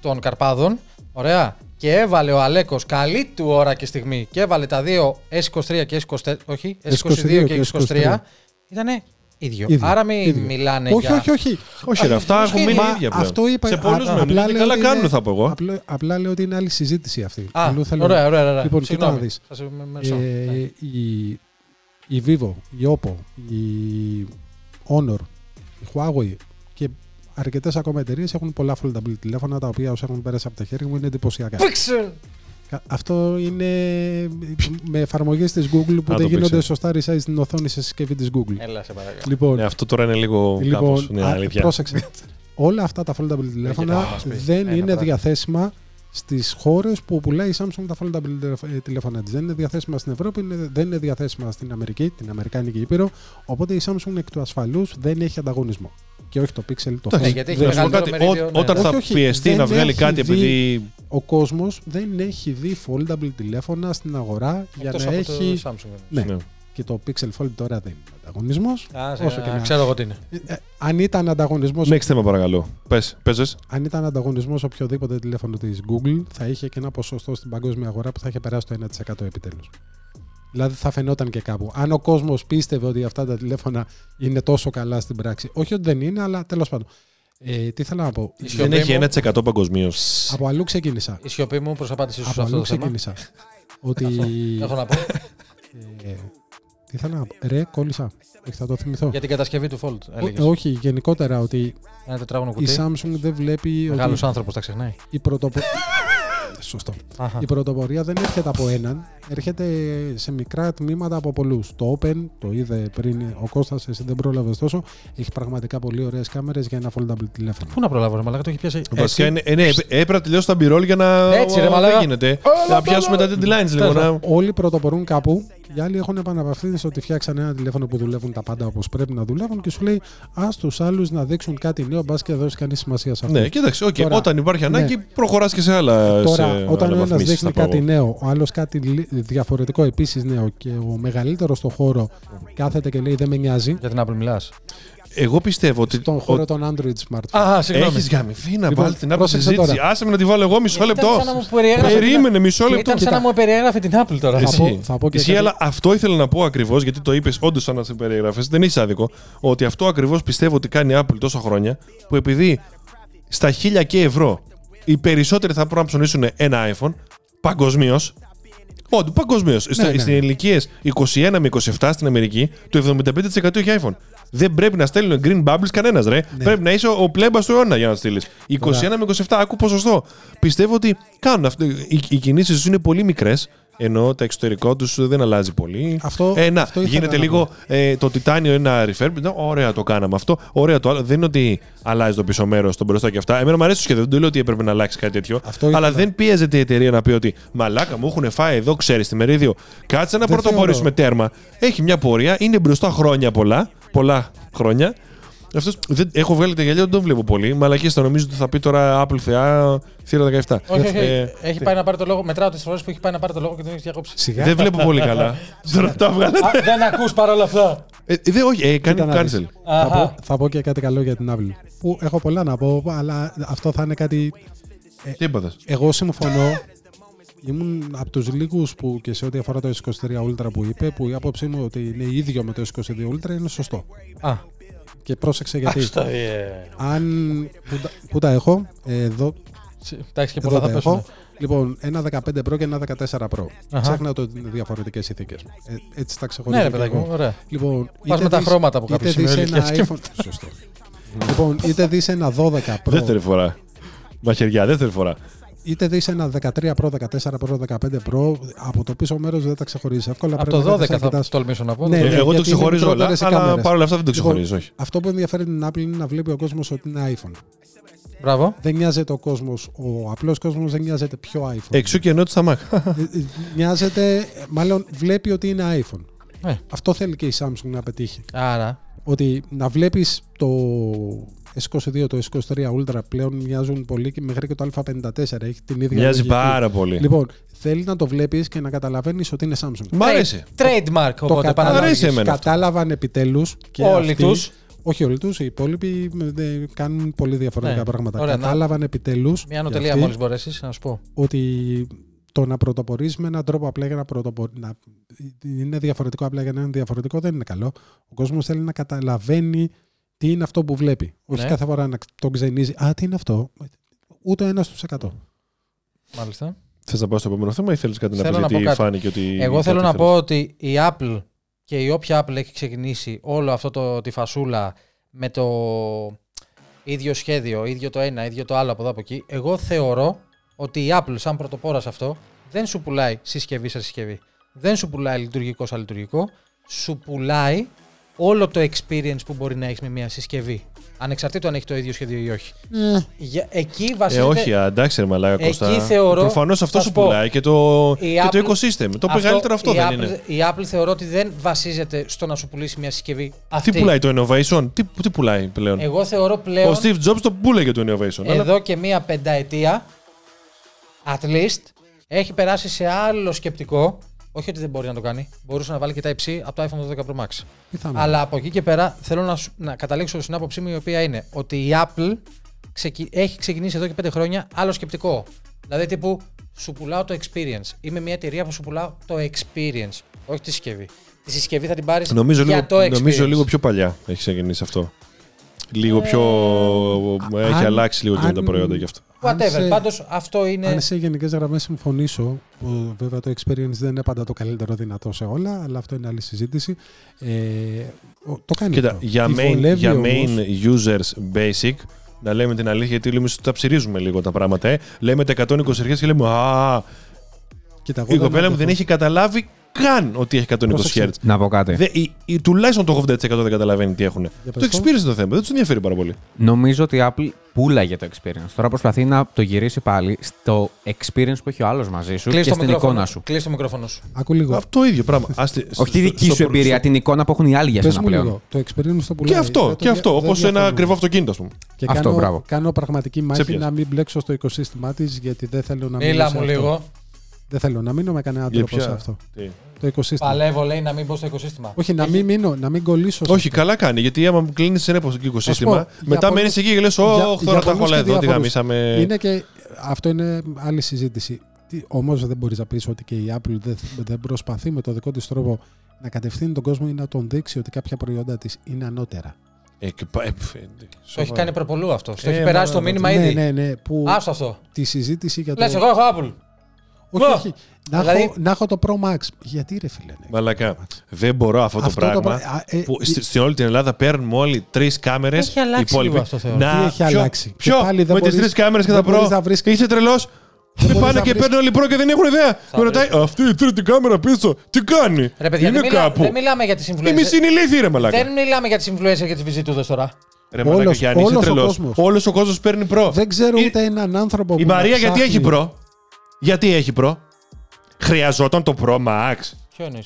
των Καρπάδων, ωραία, Και έβαλε ο Αλέκος καλή του ώρα και στιγμή και έβαλε τα δύο S23 και S24. Όχι, S22 και S23. Ήτανε ίδιο. Ίδιο, Άρα μην ίδιο. μιλάνε όχι, για. όχι, όχι. Όχι, ρε, αυτά έχουν μείνει Μα ίδια πλέον. αυτό είπα. Σε πολλούς α- μείνουν. απλά Και λέω καλά ότι κάνουν, είναι- θα πω εγώ. Απλά, απλά λέω ότι είναι άλλη συζήτηση αυτή. Α, Αλλού θέλω- ωραία, ωραία, ωραία. Λοιπόν, κοίτα Συγγνώμη. να δεις. Θα σε με- μεσώ. Ε, Ναι. η, η Vivo, η Oppo, η Honor, η Huawei και αρκετές ακόμα εταιρείες έχουν πολλά foldable τηλέφωνα τα οποία όσο έχουν πέρασει από τα χέρια μου είναι εντυπωσιακά. Pixel! Κα- Αυτό είναι με εφαρμογές της Google που Α, δεν το γίνονται Pixel. σωστά resize στην οθόνη σε συσκευή της Google. Έλα, σε παρακαλώ. Λοιπόν, Ναι, αυτό τώρα είναι λίγο κάπως, λοιπόν ναι, α, αλήθεια. πρόσεξε. Όλα αυτά τα foldable τηλέφωνα να μας πεις δεν ένα είναι πράγμα. διαθέσιμα στις χώρες που πουλάει η Samsung τα foldable τηλεφ- ε, τηλέφωνα της. Δεν είναι διαθέσιμα στην Ευρώπη, είναι- δεν είναι διαθέσιμα στην Αμερική, την Αμερικάνικη Ήπειρο. Οπότε η Samsung εκ του ασφαλούς δεν έχει ανταγωνισμό. Και όχι το Pixel, το Ναι, Fold. γιατί έχει Να σου πω μεγαλύτερο κάτι, μερίδιο, ό- ναι. Όταν Όχι, θα όχι, πιεστεί δεν να βγάλει έχει κάτι δει- επειδή. Ο κόσμος δεν έχει δει foldable τηλέφωνα στην αγορά για Εκτός να από έχει. το Samsung. Ναι. Ναι. Και το Pixel Fold τώρα δεν είναι ανταγωνισμός. Α, σε- Όσο και α, να- Ξέρω εγώ τι είναι. Ε, αν ήταν ανταγωνισμό Next θέμα, παρακαλώ. Πες, παίζε. αν ήταν ανταγωνισμός οποιοδήποτε τηλέφωνο της Google, θα είχε και ένα ποσοστό στην παγκόσμια αγορά που θα είχε περάσει το 1% επιτέλους. Δηλαδή θα φαινόταν και κάπου. Αν ο κόσμος πίστευε ότι αυτά τα τηλέφωνα είναι τόσο καλά στην πράξη. Όχι ότι δεν είναι, αλλά τέλος πάντων. Ε, τι θέλω να πω. Η Δεν σιωπή έχει μου- 1% παγκοσμίω. Από αλλού ξεκίνησα. Η σιωπή μου προ απάντησή σου σε Από αυτό αλλού το θέμα. ξεκίνησα. ότι. Έχω να πω ε, τι θέλω να πω. Ρε, κόλλησα. Όχι, θα το θυμηθώ. για την κατασκευή του Fold. Ό, έλεγες. όχι, γενικότερα ότι Ένα τετράγωνο η κουτί. Samsung δεν βλέπει Μεγάλος ότι άνθρωπος τα ξεχνάει. η πρωτοπορία. Σωστό. Αχα. Η πρωτοπορία δεν έρχεται από έναν, έρχεται σε μικρά τμήματα από πολλούς. Το Open, το είδε πριν ο Κώστας, εσύ δεν πρόλαβες τόσο, έχει πραγματικά πολύ ωραίες κάμερες για ένα foldable τηλέφωνο. Πού να προλάβω, ρε Μαλάκα, το έχει πιάσει. Βασικά είναι. ε, Ναι, έπρεπε να τελειώσει τα B-roll για να. Έτσι, ρε, Δεν μαλάκα. γίνεται. Να πιάσουμε τα deadlines λίγο. Τέλος να- Όλοι πρωτοπορούν κάπου, οι άλλοι έχουν επαναπαυθεί ότι φτιάξαν ένα τηλέφωνο που δουλεύουν τα πάντα όπως πρέπει να δουλεύουν και σου λέει Α τους άλλους να δείξουν κάτι νέο, μπας και δώσει κανείς σημασία σε αυτό. Ναι, κοίταξε, οκ, Τώρα- όταν υπάρχει ανάγκη, ναι. προχωράς και σε άλλα. Τώρα, σε όταν ο ένας αναβαθμίσεις, δείχνει θα πω κάτι εγώ. νέο, ο άλλος κάτι λι- διαφορετικό επίσης νέο και ο μεγαλύτερος στο χώρο κάθεται και λέει Δεν με νοιάζει. Για την Apple μιλάς. Εγώ πιστεύω ότι. Στον χώρο των Android smartphone. Α, συγγνώμη. Έχεις γαμηθεί να Λοιπόν, βάλει την Apple πρόσεξε συζήτηση. τώρα. Άσε με να τη βάλω εγώ μισό λεπτό. Ήταν σαν να μου περιέγραφε Περίμενε την- μισό λεπτό. Ήταν σαν να μου περιέγραφε την Apple τώρα. Θα Εσύ. πω- θα πω και Ισχύει, κάτι- αλλά αυτό ήθελα να πω ακριβώς, γιατί το είπες όντως σαν να σε περιέγραφες. Δεν έχει άδικο. Ότι αυτό ακριβώς πιστεύω ότι κάνει η Apple τόσα χρόνια, που επειδή στα χίλια και ευρώ οι περισσότεροι θα πρέπει να ψωνίσουν ένα iPhone παγκοσμίως. Όντω, παγκοσμίως. ναι, ναι. Στι ηλικίες 21 με 27 στην Αμερική, το 75% έχει iPhone. Δεν πρέπει να στέλνουν green bubbles κανένας, ρε. Πρέπει να είσαι ο, ο πλέμπας του αιώνα για να στείλεις. 21 Τώρα- με 27, άκου ποσοστό. Πιστεύω ότι κάνουν αυτό. Οι, οι κινήσεις τους είναι πολύ μικρές. Ενώ το εξωτερικό τους δεν αλλάζει πολύ. Αυτό- ε, να, αυτό ήθελα γίνεται να λίγο ε, το τιτάνιο ένα refurb. Ναι, ωραία το κάναμε αυτό. Ωραία το άλλο. Δεν είναι ότι αλλάζει το πίσω μέρος, το μπροστά και αυτά. Εμένα μου αρέσει το σχέδιο. Δεν το λέω ότι έπρεπε να αλλάξει κάτι τέτοιο. Αυτό ήθελα. αλλά δεν πίεζεται η εταιρεία να πει ότι Μαλάκα μου έχουν φάει εδώ, ξέρεις τη μερίδιο. Κάτσε να Δεν πρωτοπορήσουμε τέρμα. Έχει μια πορεία, είναι μπροστά χρόνια πολλά. Πολλά χρόνια. Αυτός, δεν, έχω βγάλει τα γυαλιά, δεν τον βλέπω πολύ. Μαλακίε θα νομίζω ότι θα πει τώρα Apple θεά θύρα 17. Όχι, όχι. Ε, Έχει πάει να πάρει το λόγο. Μετράω τις φορές που έχει πάει να πάρει το λόγο και τον έχεις διακόψει. Σιγά. δεν βλέπω πολύ καλά. τώρα τα βγάλε. Α, Δεν ακούς παρόλα αυτά. Ε, δε, όχι, ε, κάνει Κοίτα να δεις. cancel. Θα Αχα. πω, θα πω και κάτι καλό για την Apple. Που έχω πολλά να πω, αλλά αυτό θα είναι κάτι. Τι είπατε; Εγώ συμφωνώ. Ήμουν από τους λίγους που και σε ό,τι αφορά το S23 Ultra που είπε, που η άποψή μου ότι είναι ίδιο με το S22 Ultra είναι σωστό. Α, Και πρόσεξε γιατί. στο, ε, Αν. Πού τα, πού τα έχω, εδώ, Εντάξει και εδώ πολλά τα θα έχω. πέσουν. Λοιπόν, ένα 15 Pro και ένα 14 Pro. Αχα. Ξέχνα το ότι είναι διαφορετικές ηθίκε. Ε, έτσι τα ξεχωρίζω. Ναι, ρε και παιδάκι εγώ. μου, ωραία. Λοιπόν, Πας με τα δεις- χρώματα από κάποιο είτε δεις σημείο ένα ηλικίας και- iPhone. Σωστό. λοιπόν, είτε δεις ένα 12 Pro, Δεύτερη φορά. Μαχαιριά, δεύτερη φορά. Είτε δεις ένα 13 Pro, 14 Pro, 15 Pro, από το πίσω μέρος δεν τα ξεχωρίζεις εύκολα. Από πρέπει το να 12 κάθεσαι να θα κοιτάς. τολμήσω να πω. Ναι, Ε, ναι, εγώ το γιατί είναι ξεχωρίζω όλα, μικρότερες οι αλλά κάμερες. παρόλα αυτά δεν το Λοιπόν, ξεχωρίζω. Όχι. Αυτό που ενδιαφέρει την Apple είναι να βλέπει ο κόσμος ότι είναι iPhone. Μπράβο. Δεν νοιάζεται ο κόσμος, ο απλός κόσμος δεν νοιάζεται ποιο iPhone. Εξού και εννοώ στα Mac. Ε, ε, Νοιάζεται, μάλλον βλέπει ότι είναι iPhone. Ε, Αυτό θέλει και η Samsung να πετύχει. άρα. Ότι να βλέπεις το S22, το S23 Ultra πλέον μοιάζουν πολύ και μέχρι και το Α54 έχει την ίδια Μοιάζει λογική. πάρα πολύ. Λοιπόν, θέλει να το βλέπεις και να καταλαβαίνεις ότι είναι Samsung. Μ' αρέσει. Trademark, οπότε κατάλαβαν- Μ' αρέσει επαναλάβεις. εμένα. αυτό. Κατάλαβαν επιτέλους και Όλοι αυτοί τους. Όχι όλοι τους, οι υπόλοιποι ε, κάνουν πολύ διαφορετικά Ναι. πράγματα. Ωραία, να- Κατάλαβαν επιτέλους Μια ανωτελεία μόλις μπορέσει να σου πω. ότι το να πρωτοπορείς με έναν τρόπο απλά για να πρωτοπορεί. Να είναι διαφορετικό απλά για να είναι διαφορετικό δεν είναι καλό. Ο κόσμος θέλει να καταλαβαίνει τι είναι αυτό που βλέπει. Όχι Ναι. κάθε φορά να τον ξενίζει. Α, τι είναι αυτό. Ούτε ένας στους 100. Μάλιστα. Θες να πάω στο επόμενο θέμα ή θέλεις κάτι να Θέλω πεις να πω γιατί κάτι. φάνηκε ότι. Εγώ θέλω κάτι να θέλεις; πω ότι η Apple και η όποια Apple έχει ξεκινήσει όλο αυτό το, τη φασούλα με το ίδιο σχέδιο, ίδιο το ένα, ίδιο το άλλο από εδώ από εκεί, εγώ θεωρώ ότι η Apple σαν πρωτοπόρα σε αυτό δεν σου πουλάει συσκευή σε συσκευή. Δεν σου πουλάει λειτουργικό σε λειτουργικό. Σου πουλάει όλο το experience που μπορεί να έχεις με μια συσκευή. Ανεξαρτήτως αν έχει το ίδιο σχέδιο ή όχι. Για, εκεί Ε, βασίζεται. όχι, α, εντάξει, ρε Μαλάκα Εκεί Κώστα. θεωρώ- Προφανώς αυτό θα σου σου πω, πουλάει και το, η και το Apple- ecosystem. Το μεγαλύτερο αυτό η δεν Apple, είναι. Η Apple θεωρώ ότι δεν βασίζεται στο να σου πουλήσει μια συσκευή αυτή. Τι πουλάει το innovation, τι, τι πουλάει πλέον; Εγώ θεωρώ πλέον Ο Steve Jobs το πουλάει το innovation. αλλά εδώ και μία πενταετία, at least, έχει περάσει σε άλλο σκεπτικό. Όχι ότι δεν μπορεί να το κάνει. Μπορούσε να βάλει και τα υψί από το iPhone 12 Pro Max. Πιθανό. Αλλά από εκεί και πέρα θέλω να, σου- να καταλήξω στην άποψή μου η οποία είναι ότι η Apple ξεκι- έχει ξεκινήσει εδώ και πέντε χρόνια άλλο σκεπτικό. Δηλαδή τύπου σου πουλάω το experience. Είμαι μια εταιρεία που σου πουλάω το experience, όχι τη συσκευή. Τη συσκευή θα την πάρεις νομίζω, για λίγο, το experience. νομίζω λίγο πιο παλιά έχει ξεκινήσει αυτό. Λίγο πιο. έχει αν- αλλάξει λίγο και με τα αν- προϊόντα γι' αυτό. Αν Whatever. σε- Πάντως αυτό είναι. Αν σε γενικές γραμμές συμφωνήσω, που βέβαια το experience δεν είναι πάντα το καλύτερο δυνατό σε όλα, αλλά αυτό είναι άλλη συζήτηση. Ε, ο- το κάνει Κοίτα, αυτό. για Τι main, βολεύει για όμως- main users basic, να λέμε την αλήθεια, γιατί λέμε ότι τα ψυρίζουμε λίγο τα πράγματα. Ε. Λέμε τα 120 Hz και λέμε Α, Κοίτα, εγώ η κοπέλα μου αντέχω. δεν έχει καταλάβει καν ότι έχει 120 Πρόσεξε. Hz. Να πω κάτι. Δε, η, η- τουλάχιστον το 80% δεν καταλαβαίνει τι έχουν. Για Το πες το. experience είναι το θέμα, δεν τους ενδιαφέρει πάρα πολύ. Νομίζω ότι η Apple πουλάγε το experience. Τώρα προσπαθεί να το γυρίσει πάλι στο experience που έχει ο άλλος μαζί σου Κλείς και το στην μικρόφωνο. εικόνα σου. Κλείς το μικρόφωνο σου. Άκου λίγο. Αυτό το ίδιο πράγμα. Άστε, Όχι τη δική στο- σου στο- εμπειρία, στο- την εικόνα που έχουν οι άλλοι για Πες σένα μου πλέον. λίγο. Το experience το πουλάει. Και αυτό, Δεν το και δια- αυτό. δεν Όπως ένα διαφωνούμε. ακριβό αυτοκίνητο, ας πούμε. Και Αυτό, κάνω, μπράβο. κάνω πραγματική μάχη πιάσε. να μην μπλέξω στο οικοσύστημά της, γιατί δεν θέλω να μείνω. Μίλα σε μου αυτό. λίγο. Δεν θέλω να μείνω με κανέναν Για τρόπο σε ποια; αυτό. Τι; Το οικοσύστημα. Παλεύω, λέει, να μην μπω στο οικοσύστημα. Όχι, να μην μείνω, να μην κολλήσω. σε Όχι, αυτό. καλά κάνει. Γιατί άμα κλείνεις ένα οικοσύστημα, για μετά μένεις πολλούς- εκεί και λες: για- Όχι, για τώρα τα πολλούς έχω όλα και εδώ. Τι διάφορους. γαμίσαμε. Είναι και, αυτό είναι άλλη συζήτηση. Όμως δεν μπορείς να πεις ότι και η Apple δεν, δεν προσπαθεί με το δικό της τρόπο να κατευθύνει τον κόσμο ή να τον δείξει ότι κάποια προϊόντα της είναι ανώτερα. Ε, και πα- ε, πφ, ε, Το έχει σοβαρά. κάνει προπολού αυτό. Στο Ε, έχει μα, περάσει το μα, μήνυμα ναι, ήδη. ναι, ναι. Που Άστο αυτό. τη συζήτηση για το. Λε, εγώ έχω Apple. Όχι, Ω! όχι. Να, Δηλαδή- έχω, να έχω το Pro Max. Γιατί ρε φίλε. Ναι. Μαλακά. Δεν μπορώ αυτό, το πράγμα. πρά- α, ε, που ε, στη- στην όλη την Ελλάδα παίρνουμε όλοι τρεις κάμερες. Έχει αλλάξει λίγο αυτό, θεωρώ. Τι έχει ποιο- αλλάξει; Και Ποιο, πάλι δεν με τις μπορείς- τρεις κάμερες και τα δεν μπορείς προ. να βρεις- Είσαι τρελός; Δεν Δεν μπορείς πάνε να και βρεις- παίρνουν όλοι προ και δεν έχουν ιδέα. Με ρωτάει, αυτή η τρίτη κάμερα πίσω, τι κάνει; Ρε παιδιά, Είναι δεν, μιλά, κάπου. δεν μιλάμε για τις Η μισή influencers. είναι ηλίθιοι, ρε Μαλάκα. Δεν μιλάμε για τις influencers και τις βυζιτούδε τώρα. Ρε Μαλάκα, Όλος- Γιάννη, είσαι όλος ο τρελός. κόσμος. Όλος ο κόσμος παίρνει προ. Δεν ξέρω Η- ούτε έναν άνθρωπο που. Η να Μαρία γιατί ψάχνει. έχει προ. Γιατί έχει προ; Χρειαζόταν το Pro Max. Ποιο είναι.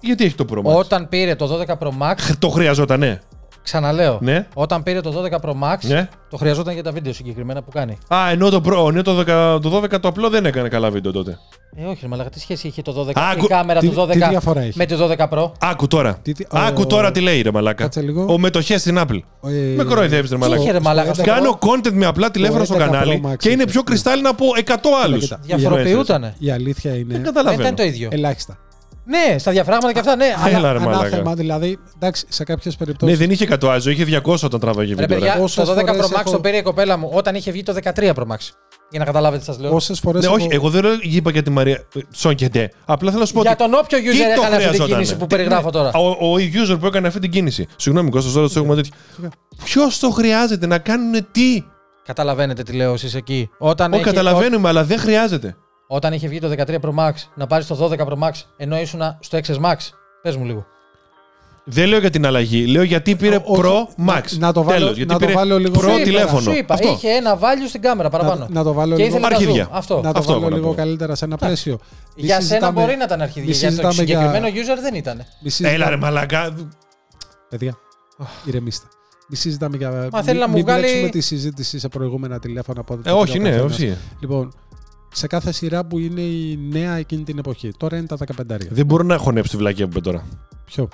Γιατί έχει το Pro Max; Όταν πήρε το 12 Pro Max, Το χρειαζόταν, ναι. Ξαναλέω. Ναι. Όταν πήρε το 12 Pro Max, Ναι. το χρειαζόταν για τα βίντεο συγκεκριμένα που κάνει. Α, ενώ το Pro, ναι, το 12, το 12 το απλό δεν έκανε καλά βίντεο τότε. Ε, όχι, ρε Μαλάκα, τι σχέση είχε το 12 Άκου- η κάμερα τι- του 12 τι διαφορά έχει; με τη 12 Pro; Άκου τώρα. Τι- τι- Άκου ο- τώρα τι λέει ρε Μαλάκα. Κάτσε λίγο. Ο μετοχές στην Apple. Ε, Με κοροϊδεύεις ρε είχε, ρε Μαλάκα. μαλάκα, στο στο- Κάνω content με απλά τηλέφωνο στο 11 Pro κανάλι Max και είναι είχε. πιο κρυστάλλινα από 100 άλλους. κοίτα. Διαφοροποιούτανε. Η αλήθεια Δεν είναι Δεν καταλαβαίνω. ήταν το ίδιο. ελάχιστα. Ναι, στα διαφράγματα και αυτά, ναι. Έλα, Αλλά ρε Ανά μαλάκα. θέμα, δηλαδή, εντάξει, σε κάποιες Ναι, περιπτώσει. δεν είχε 100 άζο, είχε 200 όταν τράβαγε ρε βίντεο. ρε. παιδιά, Όσες το 12 Pro φορές Max έχω- το πήρε η κοπέλα μου όταν είχε βγει το 13 Pro Max. Για να καταλάβετε τι σας λέω. Όσες φορές. Ναι, όχι, εγώ δεν είπα για τη Μαρία. Σον και ντε. Απλά θέλω να σου πω Για ότι. τον όποιο τι user το έκανε αυτή την χρειαζότανε. κίνηση που Τι- περιγράφω ναι, τώρα. Ο, ο user που έκανε αυτή την κίνηση. Συγγνώμη, Κώστας, τώρα το έχουμε τέτοιο. Ποιος το χρειάζεται να κάνουν τι; Καταλαβαίνετε τι λέω εσείς εκεί. Όταν, Όχι, έχει- καταλαβαίνουμε, αλλά δεν χρειάζεται. Ό- όταν είχε βγει το 13 Pro Max να πάρεις το 12 Pro Max ενώ ήσουν στο XS Max. Πες μου λίγο. Δεν λέω για την αλλαγή. Λέω γιατί πήρε όχι, Pro να- Max. να το βάλω- Τέλος, γιατί να το πήρε βάλω λίγο- Pro Σου είπα, τηλέφωνο. Σου είπα, Αυτό. είχε ένα value στην κάμερα παραπάνω. Να, να το βάλω και λίγο, ήθελε να Αρχίδια. zoom. Αυτό. να το Αυτό βάλω έχω να λίγο πω. καλύτερα σε ένα πλαίσιο. Μη Για σένα συζητάμε- μπορεί να ήταν αρχίδια. μη Για το συζητάμε για- συγκεκριμένο user δεν ήταν. μη συζητάμε- Έλα ρε μαλακά. Παιδιά, ηρεμήστε. Μη συζητάμε για. Μα θέλει μη- να μου μην βγάλει- μπλέξουμε τη συζήτηση σε προηγούμενα τηλέφωνα. Από Ε, όχι, ναι, όχι. Λοιπόν, σε κάθε σειρά που είναι η νέα εκείνη την εποχή. Τώρα είναι τα 15. Δεν μπορώ να χωνέψω τη βλακία που είπε τώρα. Ποιο;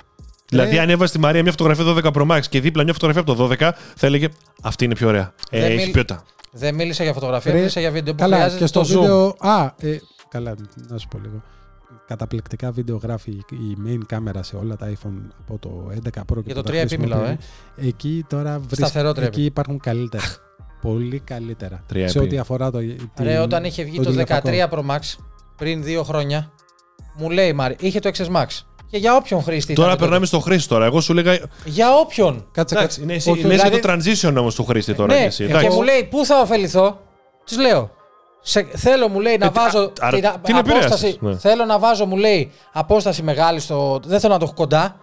Δηλαδή, Ε. αν έβαζε τη Μαρία μια φωτογραφία 12 Pro Max και δίπλα μια φωτογραφία από το 12, θα έλεγε Αυτή είναι πιο ωραία. Ε, Δεν έχει μιλ- ποιότητα. Δεν μίλησα για φωτογραφία, Ρε, μίλησα για βίντεο που Καλά, χρειάζεται και στο το zoom. βίντεο. Α, ε, καλά, να σου πω λίγο. Καταπληκτικά βίντεο γράφει η main κάμερα σε όλα τα iPhone από το 11 Pro και Για το που τα 3P μιλάω, ε. χρησιμοποιεί. Εκεί τώρα βρίσκει. Σταθερό 3P. Εκεί υπάρχουν καλύτερα. Πολύ καλύτερα. 3P. Σε ό,τι αφορά το. την- Ρε, όταν είχε βγει το τηλεφακό. 13 Pro Max πριν δύο χρόνια, μου λέει η Μάρη, είχε το XS Max. Και για όποιον χρήστη. Τώρα ήταν τότε. περνάμε στο χρήστη τώρα. Εγώ σου λέγα. Για όποιον. Κάτσε, Εντάξει, κάτσε. είναι εσύ. Όχι, Λες δηλαδή- για το transition όμως του χρήστη τώρα. ναι, κι εσύ, και εντάξει. μου λέει, πού θα ωφεληθώ; Της λέω. Σε, θέλω, μου λέει, να Ε, τι- βάζω α- άρα, την, α- την απόσταση. επηρέασες, ναι. Θέλω να βάζω, μου λέει, απόσταση μεγάλη στο. Δεν θέλω να το έχω κοντά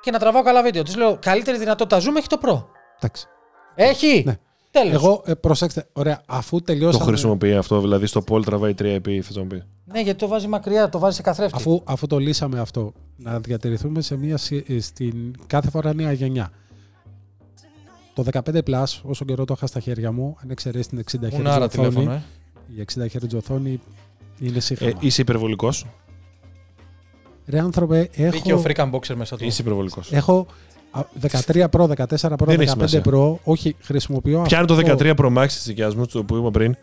και να τραβάω καλά βίντεο. Της λέω, καλύτερη δυνατότητα zoom έχει το Pro. Εντάξει. Έχει; Ναι. Τέλος. Εγώ, ε, προσέξτε, ωραία, αφού Το τελειώσαμε. χρησιμοποιεί αυτό, δηλαδή στο Paul τραβάει 3EP, θες να πεις. Ναι, γιατί το βάζει μακριά, το βάζει σε καθρέφτη. Αφού, αφού το λύσαμε αυτό, να διατηρηθούμε σε μια, συ- ε, στην κάθε φορά νέα γενιά. Το 15 Plus, όσο καιρό το είχα στα χέρια μου, αν εξαιρέσεις την 60 Hz Μουνάρα οθόνη, τηλέφωνο, ε. η 60 Hz οθόνη είναι Ε, σύγχρονα. είσαι υπερβολικός; Ρε άνθρωπε, Μπήκε ο έχω, Freakan Boxer μέσα του. Είσαι υπερβολικός. έχω α, 13 Pro, 14 Pro, Δεν έχει 15 σημασία. Pro, όχι, χρησιμοποιώ Πιάνω το αυτό. 13 Pro Max της δικιά μου, το που είπα πριν.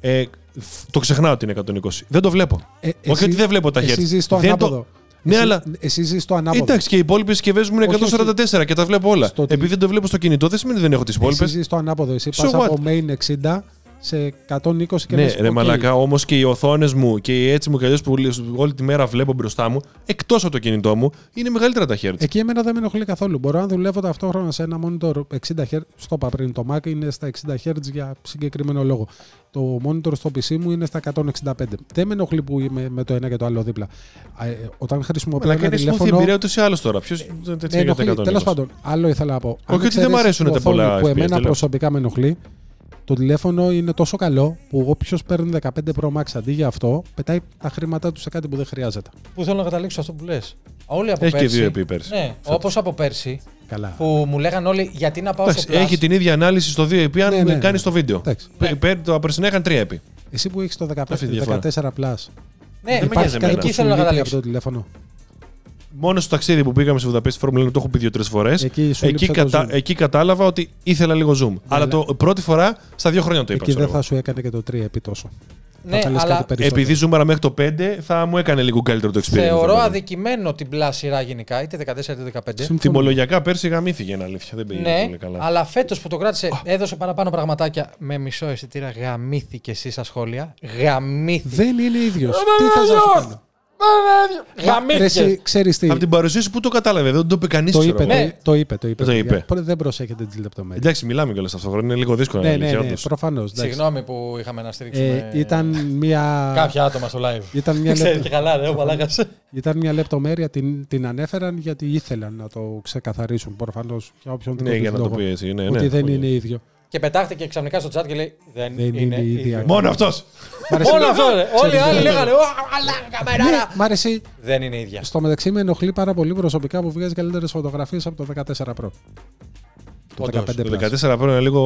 Ε, φ- το ξεχνάω ότι είναι 120. Δεν το βλέπω. Ε, Όχι εσύ- ότι δεν βλέπω τα Εσύ χέρια. ζεις στο Δεν το- ανάποδο. Ναι, εσύ, αλλά- Εσύ ζεις στο ανάποδο. Εντάξει, και οι υπόλοιπες συσκευές μου είναι Όχι, 144 και τα βλέπω όλα. Στο ότι- Επειδή δεν το βλέπω στο κινητό, δεν σημαίνει ότι δεν έχω τις Εσύ υπόλοιπες. ζεις στο ανάποδο. Εσύ So πας what? από main 60 σε 120 και Ναι, λες, ρε «Οκ». μαλακά, όμως και οι οθόνες μου και οι έτσι μου και αλλιώ που όλη τη μέρα βλέπω μπροστά μου, εκτός από το κινητό μου, είναι μεγαλύτερα τα χέρια. Εκεί εμένα δεν με ενοχλεί καθόλου. Μπορώ να δουλεύω ταυτόχρονα σε ένα monitor 60 Hz. Στο είπα πριν, το Mac είναι στα 60 Hz για συγκεκριμένο λόγο. Το monitor στο PC μου είναι στα 165. Δεν με ενοχλεί που είμαι με το ένα και το άλλο δίπλα. Α, ε, όταν χρησιμοποιώ Αλλά ένα κάνει smooth τηλέφωνο. εμπειρία ούτως ή άλλως τώρα. Ποιος δεν Με τέτοιο για τα ενοχλεί. 120. Τέλος πάντων, άλλο ήθελα να πω. Αν ότι δεν εξαιρέσεις μ' αρέσουν την τα οθόνη πολλά Που FPS, εμένα δεν λέω. προσωπικά με ενοχλεί. Το τηλέφωνο είναι τόσο καλό που όποιο παίρνει 15 Pro Max αντί για αυτό, πετάει τα χρήματά του σε κάτι που δεν χρειάζεται. Πού θέλω να καταλήξω αυτό που λες. Όλοι από Έχει και πέρσι. δύο επίπεδε. Ναι, όπως από πέρσι Καλά. που μου λέγαν όλοι γιατί να πάω στο Εντάξει, Plus; έχει την ίδια ανάλυση στο 2 αν Ναι, ναι, κάνεις ναι. το βίντεο. Εντάξει. Πε- πε- Το απερσινά είχαν 3 επί. Εσύ που έχεις το Αυτή η 15, διαφορά. 14 Plus, Ναι, με νοιάζει υπάρχει εμένα. κάτι εκεί που σου θέλω να λείπει από καταλήξω. το τηλέφωνο; Μόνο στο ταξίδι που πήγαμε στη Βουδαπέστη Φόρμουλα 1 το έχω πει δύο-τρεις φορές. Εκεί σου Εκεί, λείψε το κατα... zoom. εκεί κατάλαβα ότι ήθελα λίγο zoom. αλλά αλλά- το πρώτη φορά στα δύο χρόνια το είπα. Εκεί ξέρω δεν εγώ. θα σου έκανε και το 3 επί τόσο. Ναι, θα θέλεις αλλά κάτι περισσότερο. Επειδή ζούμαρα μέχρι το 5, θα μου έκανε λίγο καλύτερο το experience. θεωρώ βέβαια. αδικημένο την Plus σειρά γενικά, είτε 14 είτε 15. Συμφωνώ. Τιμολογιακά πέρσι γαμήθηκε είναι αλήθεια. Δεν πήγε Ναι, πολύ καλά. αλλά φέτος που το κράτησε, έδωσε παραπάνω πραγματάκια με μισό αισθητήρα. Γαμήθηκε εσύ στα σχόλια. Γαμήθηκε. Δεν είναι ίδιος. Τι θες να σου κάνω; Ρε, Γαμήθηκε. εσύ ξέρεις τι. Από την παρουσίαση που το κατάλαβε, δεν το είπε κανείς. Το είπε, Ναι. το, το είπε, το είπε. Το είπε. παιδιά. Δεν προσέχετε τις λεπτομέρειες. Εντάξει, μιλάμε κιόλας αυτό χρόνο. Είναι λίγο δύσκολο Ναι, να ναι, είναι ναι, προφανώς. Συγγνώμη που είχαμε να στηρίξουμε. Ε, ήταν μια. Κάποια άτομα στο live. Ήταν μια, Ξέρετε λεπ- και καλά, ρε, ο Μαλάκας. ήταν μια λεπτομέρεια, την, την ανέφεραν γιατί ήθελαν να το ξεκαθαρίσουν προφανώς για όποιον Ναι, για να το πει έτσι. Ναι, ναι, Ότι δεν πολύ. είναι ίδιο. Και πετάχτηκε ξαφνικά στο chat και λέει Δεν, Δεν είναι ίδια. Μόνο αυτός. Μόνο αυτός, ρε. Όλοι οι άλλοι λέγανε «Ω, αλλά καμεράρα». Ναι, μ' αρέσει. Δεν είναι ίδια. Στο μεταξύ με ενοχλεί πάρα πολύ προσωπικά που βγάζει καλύτερες φωτογραφίες από το 14 Pro. Το Όντως, 15 Το Plus. 14 πρώτα λίγο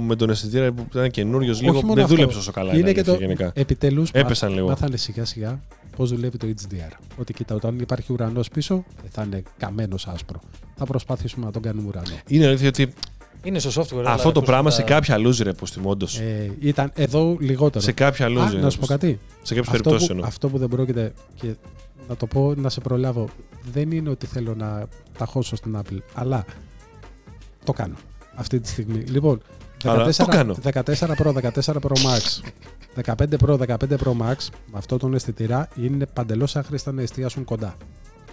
με τον αισθητήρα που ήταν καινούριος, λίγο μόνο δεν αυτό. δούλεψε όσο καλά. Είναι Είναι και το. γενικά. Επιτέλου Έπεσαν λίγο. μάθανε σιγά σιγά πώς δουλεύει το HDR. Ότι κοίτα, όταν υπάρχει ουρανός πίσω, δεν θα είναι καμένος άσπρο. Θα προσπαθήσουμε να τον κάνουμε ουρανό. Είναι αλήθεια ότι Είναι στο software. αυτό έλα, το ρε, πράγμα πώς σε τα- κάποια loser ρε στη όντως. Ε, ήταν εδώ λιγότερο. Σε κάποια Α, loser. να σου πω κάτι. Σε κάποιε Αυτό περιπτώσεις που, εννοώ. αυτό που δεν πρόκειται και να το πω να σε προλάβω δεν είναι ότι θέλω να τα χώσω στην Apple αλλά το κάνω αυτή τη στιγμή λοιπόν Αλλά το κάνω. 14 Pro, 14 Pro Max 15 Pro, 15 Pro Max με αυτό τον αισθητήρα είναι παντελώς άχρηστα να εστιάσουν κοντά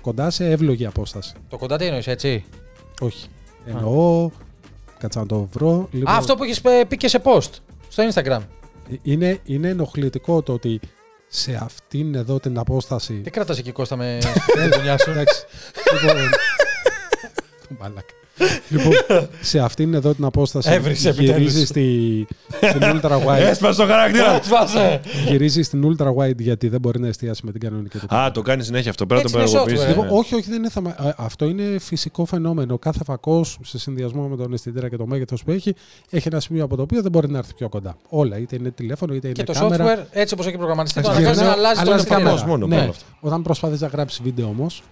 κοντά σε εύλογη απόσταση Το κοντά τι εννοείς, έτσι; όχι εννοώ κάτσα να το βρω λοιπόν, Α, αυτό που έχεις πει και σε post στο Instagram. είναι, είναι ενοχλητικό το ότι σε αυτήν εδώ την απόσταση Τι κρατάς εκεί Κώστα με στη δουλειά σου. Εντάξει. Λοιπόν. Το μαλάκα. Λοιπόν, σε αυτήν εδώ την απόσταση Έβρισε γυρίζει επιτέλους. στη, στην ultra wide. Έσπασε το χαρακτήρα. Σπάσε. γυρίζει στην ultra wide γιατί δεν μπορεί να εστιάσει με την κανονική του. Α, το κάνει συνέχεια αυτό. Πρέπει να το Έτσι είναι παραγωγοποιήσει. software, Λοιπόν, όχι, όχι, δεν είναι θέμα. Α, Αυτό είναι φυσικό φαινόμενο. Κάθε φακός σε συνδυασμό με τον αισθητήρα και το μέγεθος που έχει, έχει ένα σημείο από το οποίο δεν μπορεί να έρθει πιο κοντά. Όλα, είτε είναι τηλέφωνο, είτε Και είναι το κάμερα. software έτσι όπως έχει προγραμματιστεί. Το Εντάξει, αναγκάζει να γυρνάω, αλλάζει το αλλάζει αισθητήρα. φακός μόνο, Ναι. πάνω αυτό. Όταν προσπαθεί να γράψεις βίντεο όμως,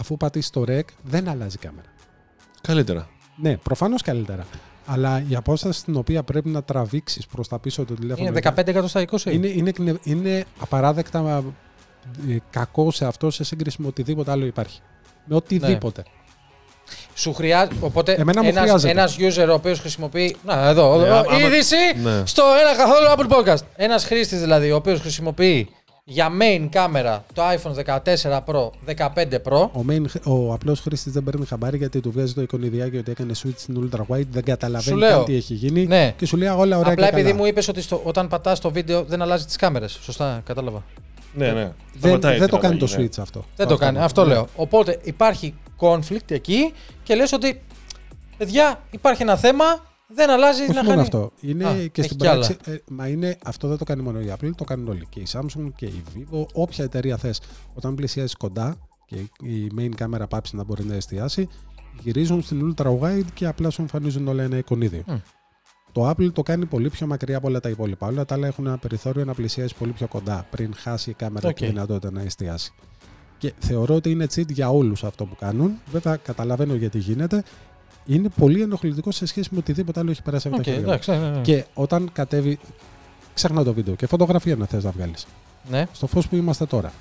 αφού πατήσεις το rec, δεν αλλάζει η κάμερα. Καλύτερα. Ναι, προφανώς καλύτερα. Αλλά η απόσταση στην οποία πρέπει να τραβήξεις προς τα πίσω το τηλέφωνο. Είναι 15 εκατοστά 20. Είναι, είναι, είναι, είναι απαράδεκτα ε, κακό σε αυτό σε σύγκριση με οτιδήποτε άλλο υπάρχει. Με οτιδήποτε. Σου χρειάζεται. Οπότε Εμένα μου ένας, χρειάζεται. ένας user ο οποίος χρησιμοποιεί. Να, εδώ. Ναι, εδώ, άμα- είδηση Ναι. στο ένα καθόλου Apple Podcast. Ένας χρήστης δηλαδή, ο οποίος χρησιμοποιεί για main κάμερα το iPhone 14 Pro, 15 Pro. Ο, main, ο απλός χρήστης δεν παίρνει χαμπάρι γιατί του βγάζει το εικονιδιάκι ότι έκανε switch στην ultra wide, δεν Σου καταλαβαίνει λέω. καν τι έχει γίνει Ναι. και σου λέει «Α, όλα ωραία Απλά και επειδή καλά». μου είπες ότι στο, όταν πατάς το βίντεο δεν αλλάζει τις κάμερες. Σωστά, κατάλαβα. Ναι, ναι. δεν, Σταματάει δεν η το κάνει το τραβάγη, ναι. switch αυτό. Δεν το κάνει. Αυτό λέω. Οπότε υπάρχει conflict εκεί και λες ότι παιδιά υπάρχει ένα θέμα, δεν αλλάζει Όχι να μόνο χάνει. αυτό. Είναι Α, και έχει στην κι άλλα. πράξη. ε, μα είναι, αυτό δεν το κάνει μόνο η Apple, το κάνουν όλοι. Και η Samsung και η Vivo, όποια εταιρεία θες. Όταν πλησιάζεις κοντά και η main κάμερα πάψει να μπορεί να εστιάσει, γυρίζουν στην ultra wide και απλά σου εμφανίζουν όλα ένα εικονίδιο. Μμ. Το Apple το κάνει πολύ πιο μακριά από όλα τα υπόλοιπα. Όλα τα άλλα έχουν ένα περιθώριο να πλησιάζει πολύ πιο κοντά πριν χάσει η κάμερα Οκ. τη δυνατότητα να εστιάσει. Και θεωρώ ότι είναι cheat για όλους αυτό που κάνουν. Βέβαια, καταλαβαίνω γιατί γίνεται. Είναι πολύ ενοχλητικό σε σχέση με οτιδήποτε άλλο έχει περάσει από Οκ, τα χέρια. μου. εντάξει, ναι, ναι. Και όταν κατέβει. Ξέχνα το βίντεο και φωτογραφία να θες να βγάλεις. ναι. Στο φως που είμαστε τώρα.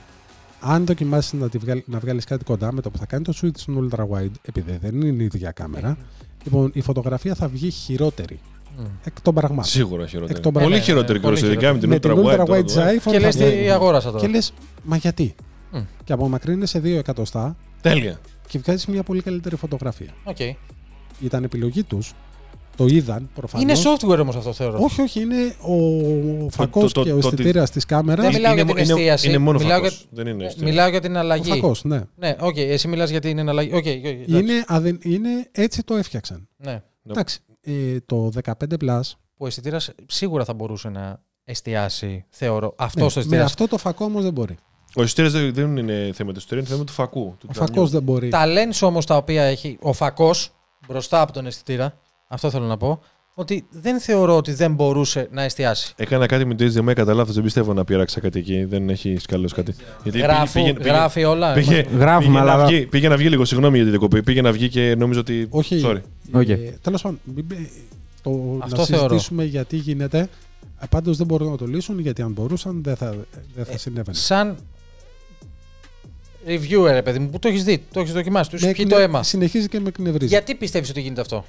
Αν δοκιμάσεις να, τη βγάλ, να βγάλεις κάτι κοντά με το που θα κάνει το switch στην ultra wide, επειδή δεν είναι η ίδια κάμερα, λοιπόν η φωτογραφία θα βγει χειρότερη. Μμ. Εκ των πραγμάτων. Σίγουρα χειρότερη. Εκ των Πολύ πραγμάτων. χειρότερη Ναι, ναι, και πολύ ειδικά με την με την ultra ultra wide. wide τώρα, της ε. iPhone Και λες θα βγει. τι αγόρασα τώρα. Και λες, μα γιατί; Μμ. Και απομακρύνεσαι δύο εκατοστά Τέλεια. και βγάζεις μια πολύ καλύτερη φωτογραφία. Οκ. Ήταν επιλογή τους. Το είδαν προφανώς. Είναι software όμως αυτό θεωρώ. Όχι, όχι, είναι ο φακός το- το- και ο το- αισθητήρας της κάμερας. Δεν μιλάω για Είναι- την είναι- εστίαση. Είναι μόνο Μιλάω φακός. για- Δεν είναι Ε, εστίαση. Μιλάω για την Ο αλλαγή. φακός, ναι. Ναι, οκ, εσύ μιλάς για την αλλαγή. OK, OK, εντάξει. Είναι, αδεν- είναι έτσι το έφτιαξαν. Ναι. Ναι. Εντάξει, ε, το 15 Plus. Ο αισθητήρας σίγουρα θα μπορούσε να εστιάσει, θεωρώ. Αυτός ναι, το με αισθητήρας. αυτό το φακό όμως δεν μπορεί. Ο αισθητήρας δεν, δεν είναι θέμα του αισθητήρα, είναι θέμα του φακού. Του Ο τζαμιού. φακός δεν μπορεί. Τα lens όμως τα οποία έχει ο φακός μπροστά από τον αισθητήρα, αυτό θέλω να πω, ότι δεν θεωρώ ότι δεν μπορούσε να εστιάσει. Έκανα κάτι με το HDMI κατά λάθος. Δεν πιστεύω να πείραξα κάτι εκεί. Δεν έχει καλώ κάτι. Γιατί Γράφου, πήγε- πήγε- γράφει όλα. Πήγε, Γράφουμε, πήγε, να αλλά- βγει, πήγε να βγει λίγο, συγγνώμη για την διακοπή. Πήγε να βγει και νόμιζα ότι. Όχι. Sorry. Οκ. Ε, Τέλος πάντων, μην μπε- το, Αυτό να θεωρώ. συζητήσουμε γιατί γίνεται. Πάντως δεν μπορούν να το λύσουν γιατί αν μπορούσαν δεν θα, δεν θα Ε, συνέβαινε. Σαν reviewer, ρε παιδί μου, που το έχεις δει, το έχεις δοκιμάσει, του Με έχει πιει εκνε- το αίμα. Συνεχίζει και με εκνευρίζει. Γιατί πιστεύεις ότι γίνεται αυτό;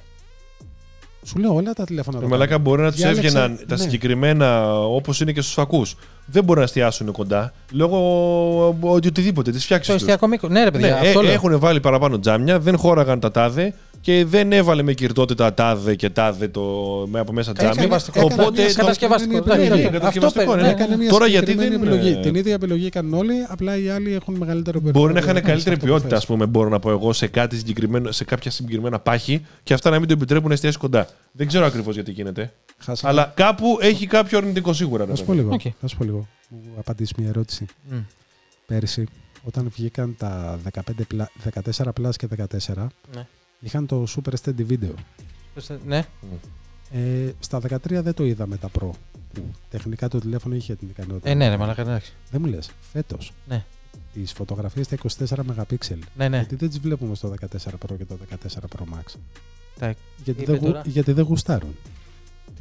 Σου λέω όλα τα τηλέφωνα. Ε, το μαλάκα κάνουν. μπορεί να τους Διάλεξε- έβγαιναν τα ναι. συγκεκριμένα όπως είναι και στους φακούς. Δεν μπορεί να εστιάσουν κοντά λόγω ότι οτιδήποτε τη Το φτιάξει. εστιακό μήκος. Ναι, ρε παιδιά, Ναι, αυτό ε, λέω. έχουν βάλει παραπάνω τζάμια, δεν χώραγαν τα τάδε και δεν έβαλε με κυρτότητα τάδε και τάδε το, με από μέσα Έκανε τζάμι. βαστικό. Έκανε Οπότε. μια το- κατασκευαστικό. συγκεκριμένη Εντάξει, επιλογή. οκ. κατασκευαστικό, Αυτό ναι. Έκανε μια Τώρα γιατί συγκεκριμένη δεν, επιλογή. ε, Την ίδια επιλογή έκαναν όλοι, απλά οι άλλοι έχουν μεγαλύτερο Μπορεί περιθώριο να είχαν σε καλύτερη αυτό που ποιότητα, ας θες. πούμε, μπορώ να πω εγώ, σε, κάτι συγκεκριμένο, σε κάποια συγκεκριμένα πάχη και αυτά να μην το επιτρέπουν να εστιάσει κοντά. Δεν ξέρω ακριβώς γιατί γίνεται. Χάσαμε. Αλλά κάπου έχει κάποιο αρνητικό σίγουρα. ρε Να σου πω παιδί. λίγο. Οκ. Να σου πω λίγο. Μου απαντήσεις μια ερώτηση. Μμ. Πέρσι, όταν βγήκαν τα 15, πλα- 14 Plus και 14, Ναι. Είχαν το Super Steady Video. Ναι. Ε, στα 13 δεν το είδαμε τα Pro. Που τεχνικά το τηλέφωνο είχε την ικανότητα. Ε, ναι, ναι, μαλάκα, εντάξει. Δεν μου λες, φέτος. Ναι. Τις φωτογραφίες στα 24 MP. Ναι, ναι. Γιατί δεν τις βλέπουμε στο 14 Pro και το 14 Pro Max. Τα- Γιατί είπε δεν, γου- τώρα; γιατί δεν γουστάρουν.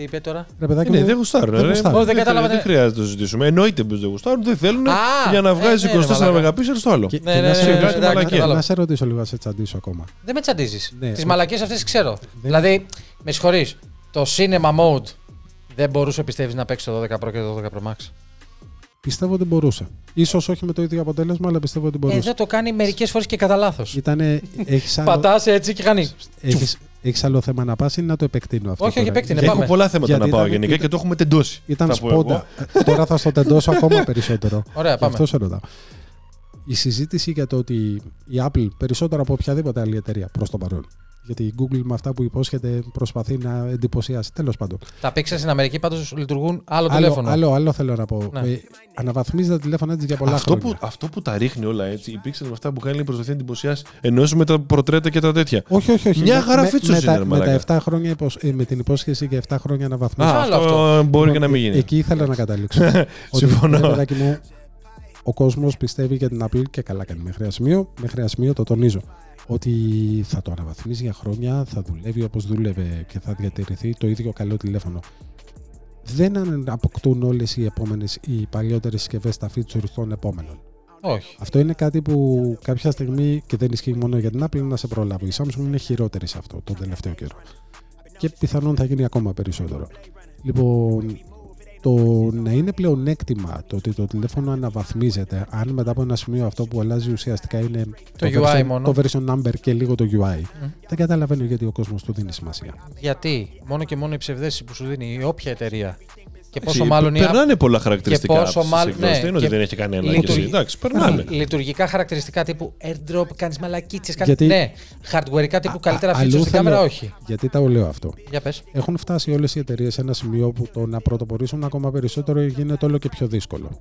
Τι είπε τώρα; Ρε παιδάκι Ναι, μου, δεν γουστάρουν. δεν ρε. γουστάρουν. Όχι, δεν Δεν κατάλαβα. Δεν χρειάζεται να το συζητήσουμε. Εννοείται πως δεν γουστάρουν, δεν θέλουν Α, για να ε, βγάζει ναι, ρε, 24 μαλάκα. MP στο άλλο. Και, Ναι, και ναι, να, ναι, σε, ναι, κάτι εντάξει, μαλακία. κατάλαβα. να σε ρωτήσω λίγο, να σε τσαντήσω ακόμα. Δεν με τσαντίζεις. Ναι, Τις ο- μαλακίε αυτές τις ξέρω. Δεν- Δηλαδή, με συγχωρείς, το cinema mode δεν μπορούσε πιστεύεις να παίξει το 12 Pro και το 12 Pro Max; Πιστεύω ότι μπορούσε. Ίσως όχι με το ίδιο αποτέλεσμα, αλλά πιστεύω ότι μπορούσε. Εδώ το κάνει μερικές φορές και κατά λάθος. Ήτανε, έχεις, άλλο, Πατάς έτσι και κάνει. έχεις, έχεις άλλο θέμα να πας ή να το επεκτείνω αυτό Όχι, όχι, τώρα. επέκτηνε, Και πάμε. έχω πολλά θέματα Γιατί να πάω ήταν- γενικά ήταν- και το έχουμε τεντώσει. Ήταν θα πω εγώ. σπόντα. Ε, Τώρα θα στο τεντώσω ακόμα περισσότερο. Ωραία, Γι' πάμε. αυτό σε ρωτάω. Η συζήτηση για το ότι η Apple περισσότερο από οποιαδήποτε άλλη εταιρεία προς το παρόν. Γιατί η Google με αυτά που υπόσχεται προσπαθεί να εντυπωσιάσει. Τέλος πάντων. Τα Pixel στην Αμερική πάντως λειτουργούν άλλο, Άλλο, τηλέφωνο. άλλο, άλλο θέλω να πω. Ναι. Ε, αναβαθμίζει τα τηλέφωνα τη για πολλά Αυτό χρόνια. που, αυτό που τα ρίχνει όλα έτσι, η Pixel με αυτά που κάνει λέει, προσπαθεί να εντυπωσιάσει. Ενώ με τα προτρέτα και τα τέτοια. Όχι, όχι, όχι. Μια Με- χαρά με, φίτσος με, είναι, τα, ρε με, μαλάκα. τα 7 χρόνια υποσ- ε, με την υπόσχεση για 7 χρόνια Α, αναβαθμίσει. άλλο αυτό, αυτό. μπορεί και να μην γίνει. Εκεί ήθελα να καταλήξω. Ότι, Συμφωνώ. ρε παιδάκι μου, ο κόσμος πιστεύει για την Apple και καλά κάνει μέχρι ένα σημείο. Μέχρι ένα σημείο το τονίζω. Ότι θα το αναβαθμίσει για χρόνια, θα δουλεύει όπως δούλευε και θα διατηρηθεί το ίδιο καλό τηλέφωνο. Δεν αν- αποκτούν όλες οι επόμενες, οι παλιότερες συσκευές τα features των επόμενων. Όχι. Αυτό είναι κάτι που κάποια στιγμή και δεν ισχύει μόνο για την Apple να σε προλάβει. Η Samsung είναι χειρότερη σε αυτό τον τελευταίο καιρό. Και πιθανόν θα γίνει ακόμα περισσότερο. Λοιπόν, το να είναι πλεονέκτημα το ότι το τηλέφωνο αναβαθμίζεται, αν μετά από ένα σημείο αυτό που αλλάζει ουσιαστικά είναι Το UI version, μόνο. το version number και λίγο το UI, Μμ. δεν καταλαβαίνω γιατί ο κόσμος του δίνει σημασία. Γιατί; Μόνο και μόνο η ψευδέστηση που σου δίνει η όποια εταιρεία. Και πόσο Έτσι, μάλλον η Περνάνε πολλά χαρακτηριστικά. και πόσο από τις μάλλον- εκδόσεις. ναι, δεν είναι ότι και δεν έχει κανένα. λειτουργεί- και εσύ. Εντάξει, περνάνε. λειτουργικά χαρακτηριστικά τύπου airdrop, κάνεις μαλακίτσες. Κάνει... Γιατί- Ναι, hardwareικά τύπου Α- καλύτερα α- features αλλού στην θέλω- κάμερα, όχι. Γιατί τα λέω αυτό. Για πες. Έχουν φτάσει όλες οι εταιρείες σε ένα σημείο που το να πρωτοπορήσουν ακόμα περισσότερο γίνεται όλο και πιο δύσκολο.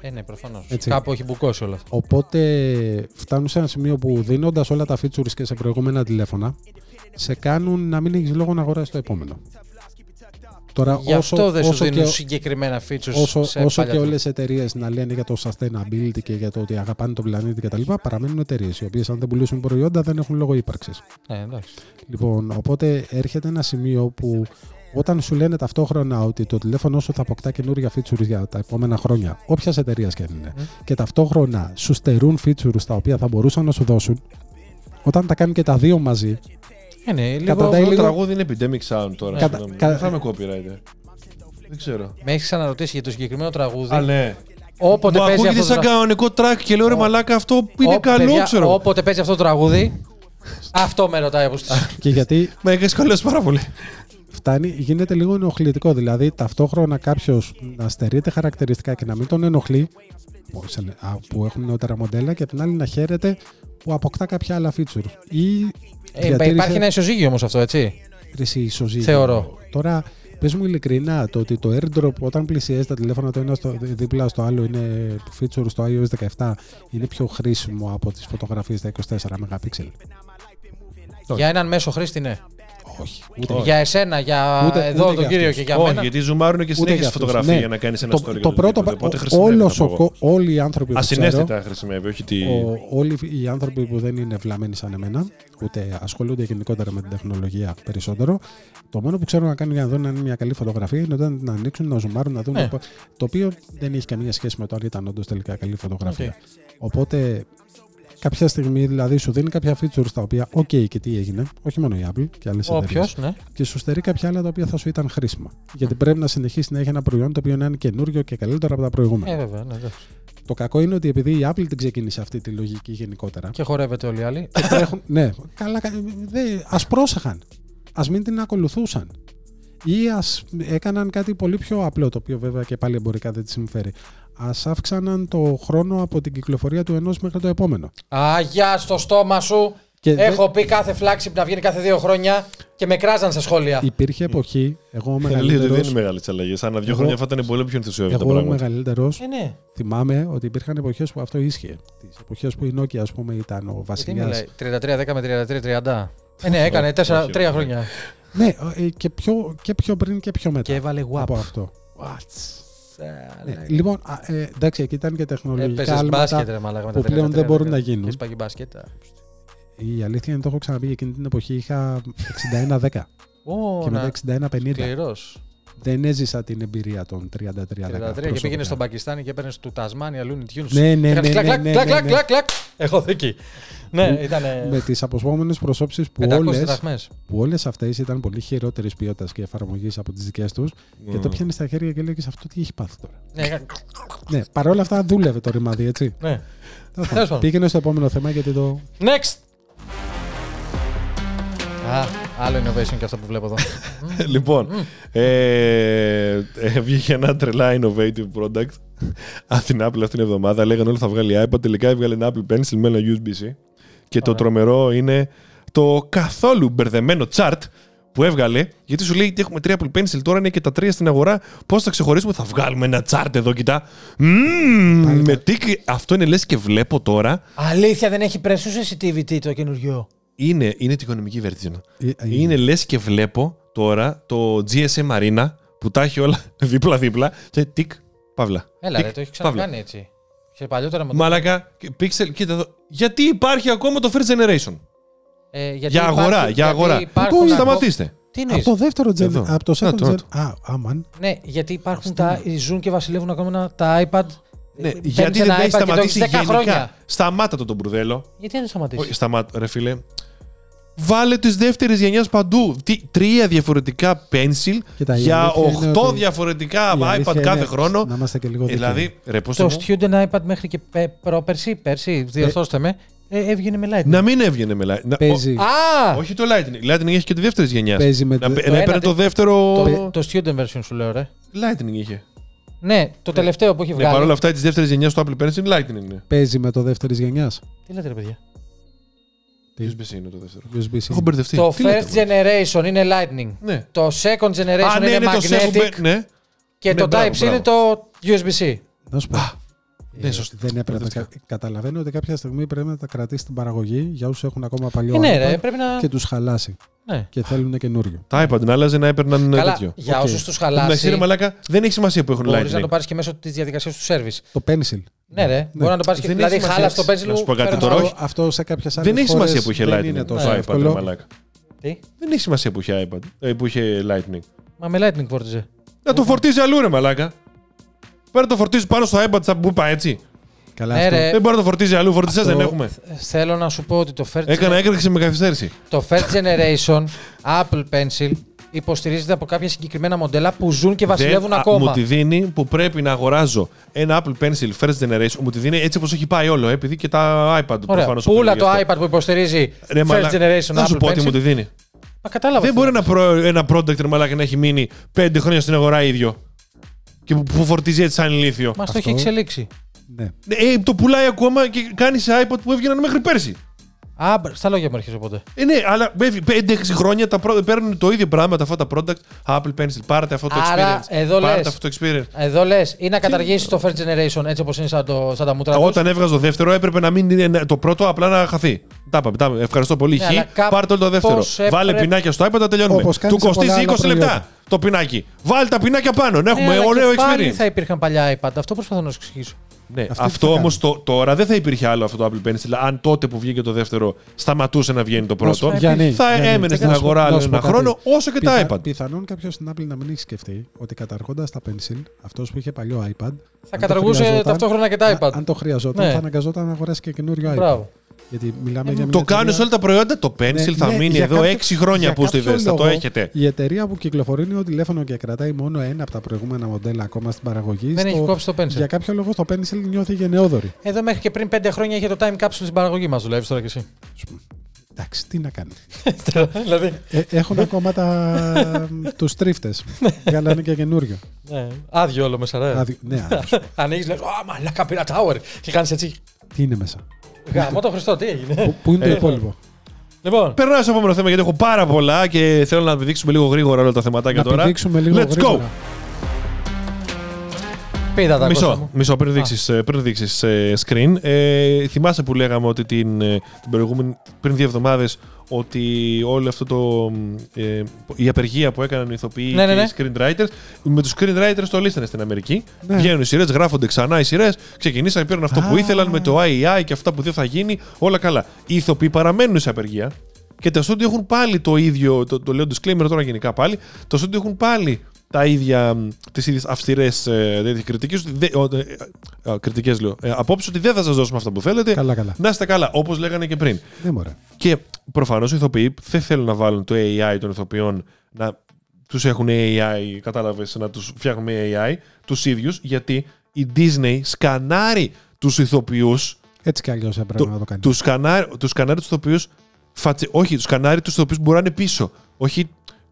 Ε, ναι, προφανώς. Έτσι. Κάπου έχει μπουκώσει όλο αυτό. Οπότε φτάνουν σε ένα σημείο που δίνοντας όλα τα features και σε προηγούμενα τηλέφωνα, σε κάνουν να μην έχεις λόγο να αγοράσεις το επόμενο. Τώρα, Γι' όσο, αυτό δεν σου όσο δίνουν και, συγκεκριμένα features όσο, σε όσο παλιά και του. όλες οι εταιρείες να λένε για το sustainability και για το ότι αγαπάνε τον πλανήτη κτλ., παραμένουν εταιρείες οι οποίες αν δεν πουλήσουν προϊόντα δεν έχουν λόγο ύπαρξης. Ναι, εντάξει. Λοιπόν, οπότε έρχεται ένα σημείο που όταν σου λένε ταυτόχρονα ότι το τηλέφωνο σου θα αποκτά καινούργια features για τα επόμενα χρόνια, όποια εταιρεία και αν είναι, Μμ. και ταυτόχρονα σου στερούν features τα οποία θα μπορούσαν να σου δώσουν, όταν τα κάνουν και τα δύο μαζί, Ε, ναι, λίγο... Καταντάει Το λίγο- τραγούδι είναι epidemic sound τώρα. Κατα- συγγνώμη. κα- Δεν θα είμαι copyright. ε. Δεν ξέρω. Με έχεις ξαναρωτήσει για το συγκεκριμένο τραγούδι; Α, ναι. Όποτε Μου παίζει ακούγεται αυτό το σαν τραγούδι. κανονικό track και λέω ρε Ω- μαλάκα αυτό είναι Ω, καλό, παιδιά, ξέρω. Όποτε παίζει αυτό το τραγούδι, αυτό με ρωτάει από και γιατί Με έχεις καλέσει πάρα πολύ. φτάνει, γίνεται λίγο ενοχλητικό. Δηλαδή, ταυτόχρονα κάποιος να στερείται χαρακτηριστικά και να μην τον ενοχλεί, που σε- α, που έχουν νεότερα μοντέλα, και απ' την άλλη να χαίρεται που αποκτά κάποια άλλα features. Ή Ε, διατήρησε- υπάρχει ένα ισοζύγιο όμως αυτό, έτσι. Χρυσή ισοζύγιο. Θεωρώ. Τώρα, πες μου ειλικρινά, το ότι το airdrop όταν πλησιάζει τα τηλέφωνα το ένα στο, δίπλα στο άλλο είναι feature στο iOS 17 είναι πιο χρήσιμο από τις φωτογραφίες στα 24 MP. Για έναν μέσο χρήστη, ναι. Όχι. Για εσένα, για Ούτε- εδώ ούτε τον για κύριο αυτούς. και για Όχι, μένα. γιατί ζουμάρουν και συνέχεια για στη αυτούς. φωτογραφία Ναι. για να κάνει ένα Το, story. για το πρώτο, οτιδήποτε. Οπότε χρησιμεύει, όλος θα ο, πω εγώ. κο- όλοι οι άνθρωποι που ξέρω, Ασυναίσθητα χρησιμεύει, όχι τι. ο, όλοι οι άνθρωποι που δεν είναι βλαμμένοι σαν εμένα, ούτε ασχολούνται γενικότερα με την τεχνολογία περισσότερο, το μόνο που ξέρουν να κάνουν για να δουν αν είναι μια καλή φωτογραφία είναι όταν να ανοίξουν, να ζουμάρουν, να δουν. Ναι. Το οποίο δεν έχει καμία σχέση με το αν ήταν όντως τελικά καλή φωτογραφία. Οπότε κάποια στιγμή δηλαδή σου δίνει κάποια features τα οποία, οκ, και τι έγινε, όχι μόνο η Apple και άλλες Όποιο, εταιρείες. ναι. Και σου στερεί κάποια άλλα τα οποία θα σου ήταν χρήσιμα. Γιατί πρέπει να συνεχίσει να έχει ένα προϊόν το οποίο να είναι καινούριο και καλύτερο από τα προηγούμενα. Ε, βέβαια, ναι, εντάξει. Το κακό είναι ότι επειδή η Apple την ξεκίνησε αυτή τη λογική γενικότερα. Και χορεύεται όλοι οι άλλοι. και τρέχουν, ναι, καλά, κα- δε, ας πρόσεχαν. Ας μην την ακολουθούσαν. Ή ας έκαναν κάτι πολύ πιο απλό, το οποίο βέβαια και πάλι εμπορικά δεν τη συμφέρει. Ας αύξαναν το χρόνο από την κυκλοφορία του ενός μέχρι το επόμενο. Α, γεια στο στόμα σου. Και δεν- Έχω πει κάθε flagship να βγαίνει κάθε δύο χρόνια και με κράζαν στα σχόλια. Υπήρχε εποχή, εγώ ο Λέει, Δεν μεγαλύτερος, είναι μεγάλες αλλαγές. Ανά δύο Εγώ- χρόνια θα ήταν πολύ πιο ενθουσιώδη τα εγώ ο πράγματα. μεγαλύτερος Ε, ναι. θυμάμαι ότι υπήρχαν εποχές που αυτό ίσχυε. Τις εποχές που η Nokia ας πούμε ήταν ο Ε, Τι βασιλιάς. μιλάει, 33-10 με 33-30. Ε, ναι, έκανε Όχι, 4, όχι, 3 όχι. χρόνια. Ναι, ε, και πιο, και πιο πριν και πιο μετά. Και έβαλε WAP. από αυτό. Ε, Ναι, λοιπόν, α, ε, εντάξει, εκεί ήταν και τεχνολογικά Έπαιζε άλματα μπάσκετ, ρε μαλάκα. με τα που πλέον 33, δεν μπορούν 10. να γίνουν. Έχεις πάει και μπάσκετ. α. Η αλήθεια είναι το έχω ξαναπεί εκείνη την εποχή είχα 61-10 Ω, και να- μετά 61-50. Σκληρός. Δεν έζησα την εμπειρία των 33-10. 33 και πήγαινες στον Πακιστάν και έπαιρνες του Τασμάνια Looney Tunes. Ναι, ναι, Έκανες ναι, κλακ, ναι, κλακ, ναι, κλακ, ναι, κλακ, ναι. κλακ, κλακ. Έχω δίκη. Ναι, ήταν Με τις αποσπόμενες προσώψεις που 500 όλες, δραχμές. που όλες αυτές ήταν πολύ χειρότερης ποιότητας και εφαρμογής από τις δικές τους και το πιάνεις στα χέρια και λέγεις αυτό τι έχει πάθει τώρα. Ναι, έκανε- Ναι, παρόλα αυτά δούλευε το ρημάδι, έτσι. ναι. Τέλος πάντων. πάντων. Πήγαινε στο επόμενο θέμα γιατί το. Next! Α, άλλο innovation και αυτό που βλέπω εδώ. Λοιπόν, ε, ε, βγήκε ένα τρελά innovative product από την Apple αυτήν την εβδομάδα. Λέγανε όλοι θα βγάλει iPad. Τελικά έβγαλε ένα Apple Pencil με ένα USB-C. Και το Ωραία. τρομερό είναι το καθόλου μπερδεμένο chart που έβγαλε. Γιατί σου λέει ότι έχουμε τρία Apple Pencil, τώρα είναι και τα τρία στην αγορά. Πώς θα ξεχωρίσουμε, θα βγάλουμε ένα chart εδώ, κοιτά. Μμμ, Πάλι με κα- τι. Αυτό είναι λες και βλέπω τώρα. Αλήθεια, δεν έχει πρέσου sensitivity το καινούριο; Είναι, είναι την οικονομική version. Ε, ε, Είναι λες και βλέπω τώρα το GSM Arena που τα έχει όλα δίπλα-δίπλα. Και τικ, παύλα. Έλα, Τικ, ρε, το έχει παύλα. ξανακάνει έτσι. Σε παλιότερα μοντέλα. Μαλάκα, Pixel, κοίτα εδώ. Γιατί υπάρχει ακόμα το first generation; Ε, γιατί για αγορά, υπάρχει- για γιατί αγορά. υπάρχουν Πού ακο- Σταματήστε. Τι Από εννοείς; το δεύτερο gen. Εδώ. Από το Να second το, να gen. το. Α, άμαν. Ναι, γιατί υπάρχουν τα. Ζουν και βασιλεύουν ακόμα τα iPad. Ναι, Ε, γιατί παίρνεις δεν ένα έχει iPad και το σταματήσει έχεις 10 γενικά. χρόνια. Σταμάτα το τον μπουρδέλο. Γιατί δεν το σταματήσεις; Όχι, σταμάτα, ρε φίλε. Βάλε τις δεύτερες γενιά παντού. Τι, τρία διαφορετικά pencil Κοίτα, η για αλήθεια είναι οχτώ ότι- διαφορετικά Η αλήθεια iPad είναι- κάθε χρόνο. Να είμαστε και λίγο Ε, δίκαιοι. Δηλαδή, ρε, πώς Το το πω; student iPad μέχρι και πε- πρόπερσι, πέρσι, διορθώστε με, ε, έβγαινε με Lightning. Να μην έβγαινε με Lightning. Να- Παίζει, Α! ο- Όχι το Lightning. Lightning έχει και τη δεύτερης γενιάς. παίζει με, Να, το- να ένα έπαιρνε τε- το δεύτερο. Το, το student version σου λέω, ρε. Lightning είχε. Ναι, το τελευταίο που έχει Ναι, βγάλει. παρόλα αυτά της δεύτερης γενιάς του Apple Pencil Lightning είναι. παίζει με το δεύτερης γενιάς. Τι λέτε, ρε παιδιά; Τι; USB-C είναι το δεύτερο. USB-C. Έχω μπερδευτεί. Το Τι λέτε, first μωρέ; generation είναι Lightning. Ναι. Το second generation Α, ναι, είναι είναι το magnetic. second- Ναι. Και Ναι, το μπράβο, Type-C είναι το USB-C. Να σου πω. ναι, Ε, σωστά. δεν έπρεπε. Μπερδευτικά. κα- Καταλαβαίνω ότι κάποια στιγμή πρέπει να τα κρατήσει στην παραγωγή για όσους έχουν ακόμα παλιό Ε, ναι, iPad ρε, πρέπει να. και τους χαλάσει Ναι. και θέλουν καινούριο. Τα iPad να άλλαζε να έπαιρναν Καλά, τέτοιο. για Οκ. όσους τους Εντάξει, ρε χαλάσει, μαλάκα, δεν έχει σημασία που έχουν μπορείς να Lightning. το πάρεις και μέσω της διαδικασίας του service. Το pencil. Ναι, ρε. Μπορεί να το πάρεις και. Δεν Δηλαδή, έχει σημασία. χάλα το pencil Να σου πω κάτι φέρνω τώρα, το- όχι. Αυτό σε κάποιες άλλε Δεν έχει σημασία που είχε δεν Lightning. είναι το τόσο iPad, ρε εύκολο. μαλάκα. Τι; Δεν έχει σημασία που είχε iPad. ε, που είχε Lightning. Μα με Lightning φόρτιζε. Να το φορτίζει αλλού, ρε μαλάκα. Πρέπει να το φορτίζει πάνω στο iPad σαν που είπα έτσι. Καλά, Ναι, αυτό. ρε. Δεν μπορεί να το φορτίζει αλλού, φορτιστέ Αυτό- δεν έχουμε. Θέλω να σου πω ότι το first, Έκανα έκρηξη με καθυστέρηση. το first generation Apple Pencil υποστηρίζεται από κάποια συγκεκριμένα μοντέλα που ζουν και βασιλεύουν Δεν- α, ακόμα. Μου τη δίνει που πρέπει να αγοράζω ένα Apple Pencil First Generation. Μου τη δίνει έτσι όπως έχει πάει όλο, επειδή και τα iPad Ωραία. προφανώς Πούλα οφείλουν το γι' αυτό. iPad που υποστηρίζει Ρε, first μαλά- generation Να σου Apple πω τι Pencil. μου τη δίνει. Μα κατάλαβα. Δεν τι μπορεί θέλω. ένα, προ, ένα product ρε μαλάκα να έχει μείνει πέντε χρόνια στην αγορά ίδιο. Και που, που φορτίζει έτσι σαν ηλίθιο. Μας το Αυτό- έχει εξελίξει. Ναι. Ε, το πουλάει ακόμα και κάνεις σε iPad που έβγαιναν μέχρι πέρσι. Α, μπ- στα λόγια μου έρχεσαι οπότε. Ε, ναι, αλλά 5-6 χρόνια τα προ- παίρνουν το ίδιο πράγμα αυτά τα product. Apple Pencil, πάρτε αυτό το Άρα, experience. εδώ πάρτε λες. αυτό το experience. Εδώ λες, ή να καταργήσεις το first generation έτσι όπως είναι σαν, το, σαν τα μούτρα τους. Όταν έβγαζε το δεύτερο, έπρεπε να μην είναι το πρώτο, απλά να χαθεί. Τα είπαμε. τα είπαμε. Ευχαριστώ πολύ. Ναι, Χ, αλλά κάπως πάρτε όλο το δεύτερο. Βάλε έπρεπε- πινάκια στο iPad, τα τελειώνουμε. Όπως Του κάνεις σε πολλά κοστίζει άλλα 20 λεπτά προϊόντα. το πινάκι. Βάλε τα πινάκια πάνω, να Ναι, έχουμε αλλά ωραίο και πάλι experience. θα υπήρχαν παλιά iPad. Αυτό προσπαθώ να σου εξηγήσω. Ναι, Αυτοί τι αυτό θα όμως τώρα δεν θα υπήρχε άλλο αυτό το Apple Pencil. Αν τότε που βγήκε το δεύτερο σταματούσε να βγαίνει το Να σου πρώτο, πω, Γιάννη, θα Γιάννη, έμενε να στην σου πω- αγορά να άλλο σου πω ένα κάτι. χρόνο όσο και τα Πιθα- iPad. Πιθανόν κάποιος στην Apple να μην έχει σκεφτεί ότι καταργώντας τα pencil, αυτός που είχε παλιό iPad. Θα αν το καταργούσε χρειαζόταν- ταυτόχρονα και τα α- iPad. Αν το χρειαζόταν, Ναι. θα αναγκαζόταν να αγοράσει και καινούριο iPad. Μπράβο. Γιατί μιλάμε Ε, για μια Το κάνουν εταιρεία- σε όλα τα προϊόντα. Το Pencil Ναι, θα ναι, μείνει για εδώ κάποιο- 6 χρόνια για που είστε κάποιο θα το λόγο, έχετε. Η εταιρεία που κυκλοφορεί νέο τηλέφωνο και κρατάει μόνο ένα από τα προηγούμενα μοντέλα ακόμα στην παραγωγή. Δεν έχει στο- κόψει το pencil. Για κάποιο λόγο το pencil νιώθει γενναιόδορη. Εδώ μέχρι και πριν 5 χρόνια είχε το time capsule στην παραγωγή μας. Δουλεύεις τώρα κι εσύ. Εντάξει, τι να κάνει. δηλαδή. Ε, έχουν ακόμα τα... τους τρίφτες. Βγάλανε και καινούριο. Ναι, άδειο όλο μέσα, ρε. Άδειο- ναι, άδειο. Ανοίγεις, λες, Α, μαλάκα πήρα tower. Και κάνεις έτσι. Τι είναι μέσα; Γάμο το Χριστό, τι έγινε; Πού- Πού είναι το Ε, υπόλοιπο. λοιπόν, Περνάω στο επόμενο θέμα γιατί έχω πάρα πολλά και θέλω να επιδείξουμε λίγο γρήγορα όλα τα θεματάκια Να τώρα. πηδήξουμε λίγο Let's go. γρήγορα. πήδα τα Μισό, Κώστα μου. μισό πριν δείξεις, ε, πριν δείξεις ε, screen. Ε, θυμάσαι που λέγαμε ότι την, ε, την προηγούμενη, πριν δύο εβδομάδες ότι όλο αυτό το. Ε, η απεργία που έκαναν οι ηθοποιοί Ναι, ναι, και ναι. οι screenwriters, με τους screenwriters το λύσανε στην Αμερική. Ναι. Βγαίνουν οι σειρές, γράφονται ξανά οι σειρές, ξεκινήσαν, πήραν αυτό που Α. ήθελαν με το IEI και αυτά που δεν θα γίνει, όλα καλά. Οι ηθοποιοί παραμένουν σε απεργία και τα στούντιο έχουν πάλι το ίδιο, το, το λέω disclaimer τώρα γενικά πάλι, τα στούντιο έχουν πάλι τα ίδια, μ, τις ίδιες αυστηρές ε, κριτικές, ότι δεν- ο- ε, ε, κριτικές λέω, ε, απόψεις ότι δεν θα σας δώσουμε αυτά που θέλετε, Καλά, καλά. να είστε καλά, όπως λέγανε και πριν. Ναι, μωρέ. Και προφανώς οι ηθοποιοί δεν θέλουν να βάλουν το AI των ηθοποιών να τους έχουν AI, κατάλαβες, να τους φτιάχνουν με AI, τους ίδιους, γιατί η Disney σκανάρει τους ηθοποιούς Έτσι κι αλλιώς έπρεπε να το κάνει. τους σκανάρει τους σκανάρει τους ηθοποιούς φατσε... Όχι, τους σκανάρει τους ηθοποιούς που μπορεί να είναι πίσω. Όχι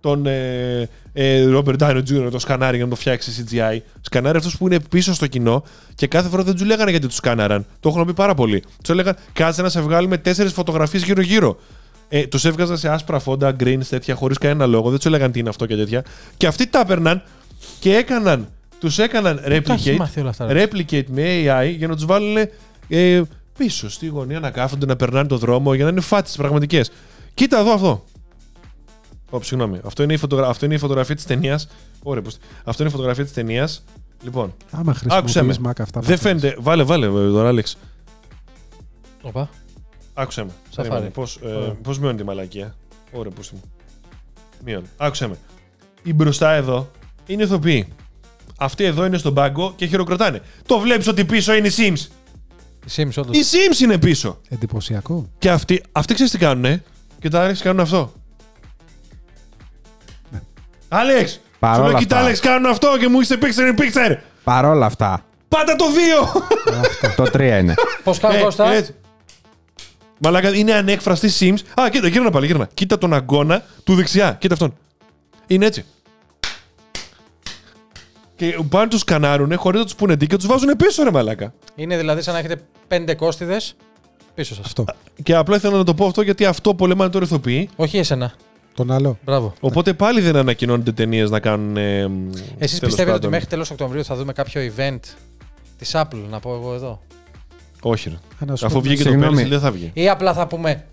τον ε, ε, Robert Downey Jr. να το σκανάρει για να το φτιάξει CGI. Σκανάρει αυτού που είναι πίσω στο κοινό και κάθε φορά δεν του λέγανε γιατί τους σκάναραν. Το έχουν πει πάρα πολύ. Τους έλεγαν κάτσε να σε βγάλουμε τέσσερις φωτογραφίες γύρω-γύρω. Ε, τους έβγαζαν σε άσπρα φόντα, greens, τέτοια, χωρίς κανένα λόγο. Δεν τους έλεγαν τι είναι αυτό και τέτοια. Και αυτοί τα έπαιρναν και έκαναν, τους έκαναν Τα έχει replicate, μάθει όλα αυτά. ρε. replicate με AI για να τους βάλουν ε, πίσω στη γωνία να κάθονται, να περνάνε το δρόμο για να είναι φάτσε πραγματικές. Κοίτα εδώ αυτό. Ω, συγγνώμη. Αυτό είναι η, φωτογρα... αυτό είναι η φωτογραφία της ταινίας. Ωραία, πώς... Αυτό είναι η φωτογραφία της ταινίας Λοιπόν, Άμα Άκουσέ με. χρησιμοποιείς Mac αυτά. δεν θα φαίνεται. Βάλε, βάλε ε, τώρα, Άλεξ. Οπα. Άκουσέ με. Σαφάρι. Περίμενε. Πώς, ε, Ωραία. πώς μειώνει τη μαλακία; Ωραία, πώς είναι. Μειώνει. Άκουσέ με. Η μπροστά εδώ είναι ηθοποιοί. Αυτοί εδώ είναι στον πάγκο και χειροκροτάνε. Το βλέπεις ότι πίσω είναι οι Sims. Η Sims, όντως. Οι Sims είναι πίσω. Εντυπωσιακό. Και αυτοί, αυτοί ξέρεις τι κάνουνε; Και τα Άλεξ κάνουν αυτό. Άλεξ! Παρόλα Σου λέω, κοίτα αυτά. Άλεξ, κάνουν αυτό και μου είσαι picture in picture. Παρόλα αυτά, Πάτα το 2! το 3 είναι. Πώς κάνω, Ε, Κώστα. έτσι. Μαλάκα, είναι ανέκφραστη Sims. Α, κοίτα, γύρνα πάλι, γύρνα. Κοίτα τον αγκώνα του δεξιά. Κοίτα αυτόν. Είναι έτσι. Και πάνε τους σκανάρουν χωρίς να τους πούνε τι και τους βάζουν πίσω, ρε μαλάκα. Είναι δηλαδή σαν να έχετε πέντε κόστιδες πίσω σας. Αυτό. Και απλά ήθελα να το πω αυτό γιατί αυτό πολεμάνε τώρα ηθοποιοί. Όχι εσένα. Τον άλλο. Μπράβο. Οπότε πάλι δεν ανακοινώνονται ταινίες να κάνουν. Ε, Εσείς τέλος πιστεύετε ότι πάντων. μέχρι τέλος Οκτωβρίου θα δούμε κάποιο event της Apple, να πω εγώ εδώ; Όχι, ρε. Α, να σου Αφού πω- βγήκε το Συγγνώμη. πέρσι, δεν θα βγει. Ή απλά θα πούμε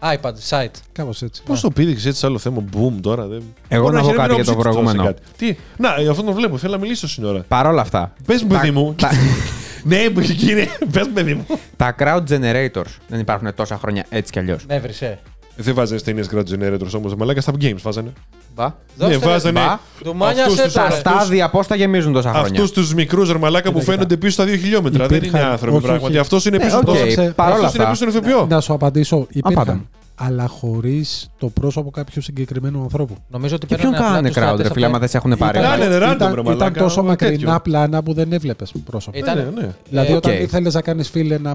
iPad, site. Κάπως έτσι. Πώς το πήδηξε έτσι σε άλλο θέμα, boom τώρα. Δεν... Εγώ Μπορεί να πω έχει κάτι μια για το άποψή του τώρα σε προηγούμενο. κάτι. Τι, να, ε, αυτό το βλέπω. Θέλω να μιλήσω σύνορα. Παρόλα αυτά, Πες μου, Τα- παιδί μου. τα- ναι, κύριε, πες μου, παιδί μου. τα crowd generators δεν υπάρχουν τόσα χρόνια έτσι κι αλλιώς. Ναι, βρυσέ. Δεν βάζανε ταινίες Grand Generators όμως, μαλάκα στα games βάζανε. Μπα. Δώστε ναι, βάζανε μπα. Ντουμάνια αυτούς σε τους- τώρα. αυτούς- Τα στάδια πώς τα γεμίζουν τόσα χρόνια; αυτούς τους μικρούς ρεμαλάκα που Κοίτα, φαίνονται πίσω στα 2 χιλιόμετρα. Δεν Υπήρχαν- είναι άνθρωποι όχι, πράγματι. όχι. Αυτός είναι Ναι, πίσω οκ, στο. σε- παρόλα αυτός είναι αυτά. πίσω στον ηθοποιό. Να σου απαντήσω. πάντα. Υπήρχαν, αλλά χωρίς το πρόσωπο κάποιου συγκεκριμένου ανθρώπου. Νομίζω ότι Και ποιον παίρνουν απλά κάνανε τους crowd, στρατές ρε φίλε, από- άμα δεν σε έχουν πάρει. Ήταν- ρε. Κάνε random, ήταν, ρε ήταν μαλάκα, τόσο τέτοιο. μακρινά πλάνα που δεν έβλεπες πρόσωπο. Ήταν- Ναι, ναι. Δηλαδή, Ε, όταν οκ. ήθελες να κάνεις φίλε ένα,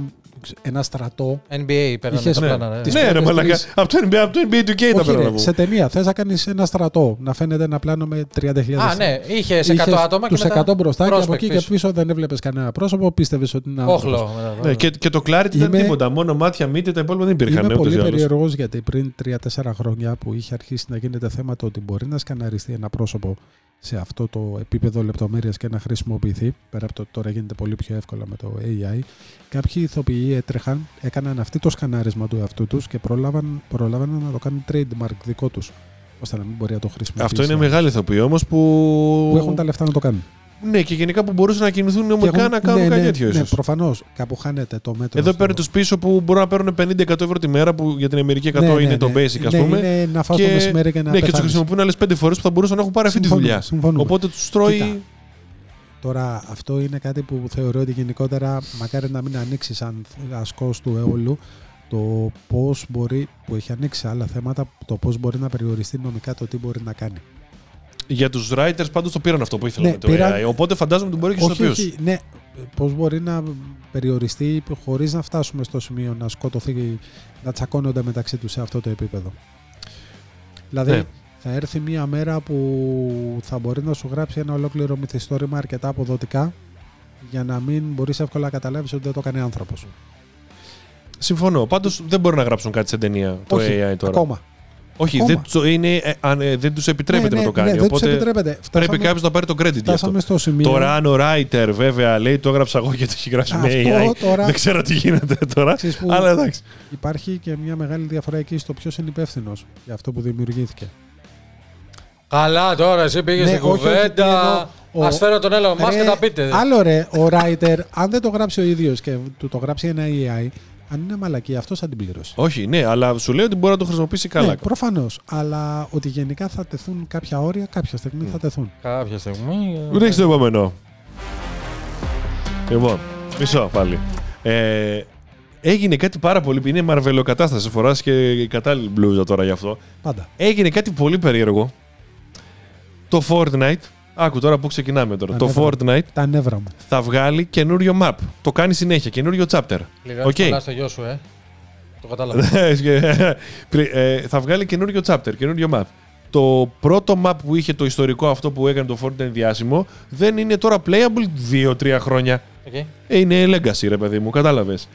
ένα στρατό. NBA παίρνανε Είχες- τα Ναι, πλάνα. Τις ναι, ρε πρώτες μαλάκα. τρεις- Από το NBA, από το NBA του K τα Όχι, πέρα ρε, να βγουν. σε ταινία θες να κάνεις ένα στρατό. Να φαίνεται ένα πλάνο με 30.000. Α, ναι, είχες 100 άτομα και Τους 100 μπροστά και από εκεί και πίσω. πίσω δεν έβλεπες κανένα πρόσωπο. Πίστευες ότι είναι άνθρωπος. Όχλο. Ναι, και, και το clarity δεν ήταν Είμαι- τίποτα. Μόνο μάτια, μύτη, τα υπόλοιπα δεν υπήρχαν. Είμαι ούτως πολύ ή άλλως. περίεργος γιατί πριν 3-4 χρόνια που είχε αρχίσει να γίνεται θέμα το ότι μπορεί να σκαναριστεί ένα πρόσωπο σε αυτό το επίπεδο λεπτομέρειας και να χρησιμοποιηθεί, πέρα από το ότι τώρα γίνεται πολύ πιο εύκολα με το AI, κάποιοι ηθοποιοί έτρεχαν, έκαναν αυτή το σκανάρισμα του εαυτού τους και πρόλαβαν, πρόλαβαν να το κάνουν trademark δικό τους. ώστε να μην μπορεί να το χρησιμοποιήσει. Αυτό είναι μεγάλη ηθοποιή όμως που. Που έχουν τα λεφτά να το κάνουν. Ναι, και γενικά που μπορούσαν να κινηθούν Και νομικά έχουν- να κάνουν ναι, κάτι ναι, τέτοιο Ναι, ίσως. προφανώς. Κάπου χάνεται το μέτρο. Εδώ στο- παίρνει τους πίσω που μπορούν να παίρνουν 50-100 ευρώ τη μέρα που για την Αμερική 100 Ναι, ναι, είναι το ναι. basic, ας Ναι, πούμε. Είναι να φας το Και- μεσημέρι και να ναι, και τους πεθάνεις. χρησιμοποιούν άλλες 5 φορές που θα μπορούσαν να έχουν πάρει αυτή τη Συμφωνούμε, δουλειά. συμφωνούμε. Οπότε τους τρώει. Κοίτα. Τώρα αυτό είναι κάτι που θεωρώ ότι γενικότερα μακάρι να μην ανοίξει σαν ασκός του αιώλου το πώς μπορεί, που έχει ανοίξει σε άλλα θέματα, το πώς μπορεί να περιοριστεί νομικά το τι μπορεί να κάνει. Για τους writers πάντως το πήραν αυτό που ήθελαν Ναι, με το πήραν- AI. Οπότε φαντάζομαι ότι μπορεί και στους όχι, ηθοποιού. όχι, ναι, πώς μπορεί να περιοριστεί χωρίς να φτάσουμε στο σημείο να σκοτωθεί, να τσακώνονται μεταξύ τους σε αυτό το επίπεδο. Δηλαδή, Ναι. θα έρθει μια μέρα που θα μπορεί να σου γράψει ένα ολόκληρο μυθιστόρημα αρκετά αποδοτικά για να μην μπορείς εύκολα να καταλάβεις ότι δεν το έκανε άνθρωπος. Συμφωνώ. Πάντως δεν μπορούν να γράψουν κάτι σε ταινία το Όχι, AI τώρα. Ακόμα. Όχι, Ακόμα. δεν, του- είναι, ε, αν, ε, δεν τους επιτρέπεται ναι, να το ναι, κάνει. ναι, δεν τους οπότε επιτρέπεται. πρέπει Φτάσαμε- κάποιος να πάρει το credit γι' αυτό. Φτάσαμε στο σημείο. Τώρα, αν ο writer βέβαια λέει το έγραψα εγώ και το έχει γράψει με Αυτό AI. τώρα- Δεν ξέρω τι γίνεται τώρα. Ξέρεις που Αλλά εντάξει. Υπάρχει και μια μεγάλη διαφορά εκεί στο ποιος είναι υπεύθυνος για αυτό που δημιουργήθηκε. Καλά τώρα, εσύ πήγες Ναι, στην όχι, όχι, τι κουβέντα. εννοώ, Α ο- φέρω τον Έλλον Μάσκ και Ρε, τα πείτε. Άλλο ρε, ο writer, αν δεν το γράψει ο ίδιος και του το γράψει ένα AI, αν είναι μαλακή, αυτός θα την πληρώσει. Όχι, ναι, αλλά σου λέει ότι μπορεί να το χρησιμοποιήσει καλά. Ναι, προφανώς. Αλλά ότι γενικά θα τεθούν κάποια όρια, κάποια στιγμή θα τεθούν. Κάποια στιγμή. Ούτε έχεις το επόμενο. Λοιπόν, μισό πάλι. Ε, έγινε κάτι πάρα πολύ. Είναι μαρβελοκατάσταση. Φοράς και η κατάλληλη μπλούζα τώρα γι' αυτό. Πάντα. Έγινε κάτι πολύ περίεργο. Το Fortnite. Άκου τώρα που ξεκινάμε τώρα. Τα Το νεύρα. Fortnite Τα νεύρα μου. θα βγάλει καινούριο map. Το κάνει συνέχεια, καινούριο chapter. Λίγα OK. okay. στο γιο σου, ε. Το κατάλαβα. Ε, θα βγάλει καινούριο chapter, καινούριο map. Το πρώτο map που είχε το ιστορικό αυτό που έκανε το Fortnite διάσημο δεν είναι τώρα playable 2-3 χρόνια. Okay. Ε, είναι legacy, ρε παιδί μου, κατάλαβες.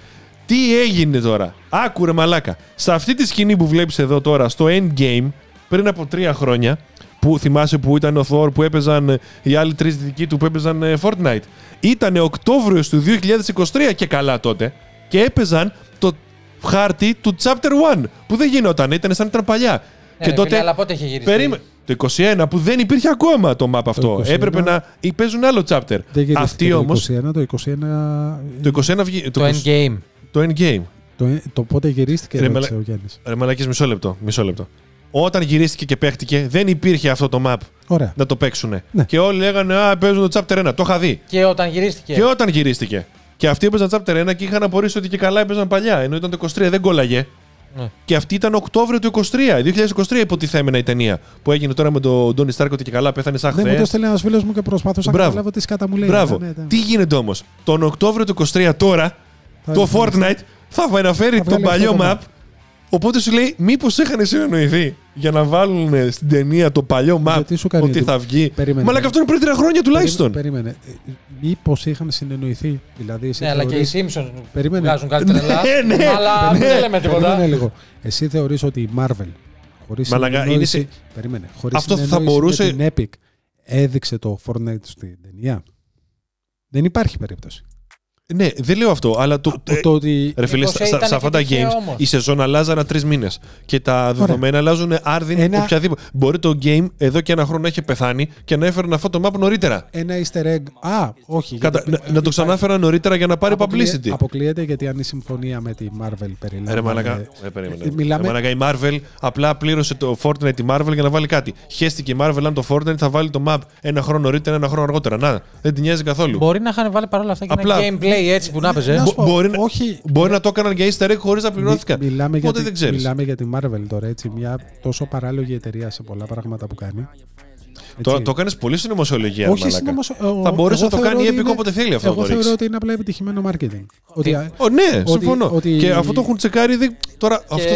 Τι έγινε τώρα; Άκου ρε μαλάκα. Σε αυτή τη σκηνή που βλέπεις εδώ τώρα, στο endgame, πριν από τρία χρόνια, που θυμάσαι που ήταν ο Thor που έπαιζαν ε, οι άλλοι τρεις δικοί του που έπαιζαν ε, Fortnite. Ήταν Οκτώβριος του 2023 και καλά τότε. Και έπαιζαν το χάρτη του Chapter 1. Που δεν γινόταν, ήταν σαν να ήταν παλιά. Ναι, ρε φίλε, αλλά πότε είχε γυριστεί; Περίμε... Το 21 που δεν υπήρχε ακόμα το map αυτό. 21. Έπρεπε να. ή παίζουν άλλο chapter. Δεν γυρίστηκε Αυτή το όμω. 21, το 21. Το 21 βγει. Το 20 endgame. Το endgame. Το, το πότε γυρίστηκε, Ρε, ρώτησε μαλα- ο Γιάννης. Ρε μαλακής, μισό λεπτό. Μισό λεπτό. Όταν γυρίστηκε και παίχτηκε, δεν υπήρχε αυτό το map Ωραία. να το παίξουν. Ναι. Και όλοι λέγανε Α, παίζουν το chapter 1. Το είχα δει. Και όταν γυρίστηκε. Και όταν γυρίστηκε. Και αυτοί έπαιζαν chapter 1 και είχαν απορρίσει ότι και καλά έπαιζαν παλιά. Ενώ ήταν το 23, δεν κόλλαγε. Ναι. Και αυτή ήταν Οκτώβριο του 23, 2023 υποτιθέμενα η ταινία. Που έγινε τώρα με τον Ντόνι Στάρκ ότι και καλά πέθανε σαν Ναι, μου το χθε. στέλνει ένας φίλος μου και προσπαθούσα να Μπράβο. καταλάβω τι σκάτα μου λέει. Μπράβο. Ναι, ναι. Τι γίνεται όμως; Τον Οκτώβριο του 23 τώρα, Θα το εμφανιστεί. Fortnite θα αναφέρει Θα τον βγάλεις παλιό αυτό το map. Οπότε σου λέει, μήπως είχαν συνεννοηθεί για να βάλουν στην ταινία το παλιό map Γιατί σου κάνει ότι εντύπωση. θα βγει. Περίμενε. Μα αλλά και αυτό είναι πριν τρία χρόνια τουλάχιστον. Περίμενε. Μήπως είχαν συνεννοηθεί. Δηλαδή, εσύ Ναι, αλλά και οι θεωρείς- Simpsons Περίμενε. βγάζουν κάτι τρελά. Ναι, ναι, αλλά ναι. δεν λέμε τίποτα. Περίμενε λίγο. Εσύ θεωρείς ότι η Marvel χωρίς Μαλάκα, συνεννόηση... είναι Περίμενε. Χωρίς Αυτό θα συνεννόηση μπορούσε- με την Epic έδειξε το Fortnite στην ταινία; Δεν υπάρχει περίπτωση. Ναι, δεν λέω αυτό, αλλά το. Το, το ότι... Ρε φίλε, Μήπως στα- στα- ήταν σε αυτά και τα τυχαίο games όμως. η σεζόν αλλάζανε τρεις μήνες. Και τα δεδομένα αλλάζουν άρδιν Ένα- οποιαδήποτε. Μπορεί το game εδώ και ένα χρόνο να έχει πεθάνει και να έφεραν αυτό το map νωρίτερα. Ένα easter egg. Α, όχι. Κατα... γιατί- να, να το υπάρχει- ξανάφεραν νωρίτερα για να πάρει αποκλείε- publicity. Αποκλείεται γιατί αν η συμφωνία με τη Marvel περιλαμβάνει. Ρε μαλακά, ρε, περίμενε. Ε, μιλάμε- Ρε μαλακά, η Marvel απλά πλήρωσε το Fortnite τη Marvel για να βάλει κάτι. Χαίστηκε η Marvel αν το Fortnite θα βάλει το map ένα χρόνο νωρίτερα, ένα χρόνο αργότερα. Να, δεν την νοιάζει καθόλου. Μπορεί να είχαν βάλει παρόλα αυτά και Απλά- ένα gameplay έτσι που να έπαιζε. Να σου πω, μπορεί, να- όχι. μπορεί να το έκαναν για easter egg χωρίς να πληρώθηκαν. Μι- μιλάμε, για Οπότε τη, δεν ξέρεις. μιλάμε για τη Marvel τώρα, έτσι. Μια τόσο παράλογη εταιρεία σε πολλά πράγματα που κάνει. Το, Έτσι. το έκανε πολύ συνωμοσιολογία, ρε Όχι μαλάκα. συνωμοσιο- ο- Θα μπορούσε εγώ να το κάνει θεωρώ η ότι Epic είναι- όποτε θέλει αυτό Εγώ να το θεωρώ ρίξει. ότι είναι απλά επιτυχημένο marketing. Ότι, α, Ω, ναι, ότι- συμφωνώ. ότι- Και αυτό το έχουν τσεκάρει. Δεν... Τώρα, Και- αυτό...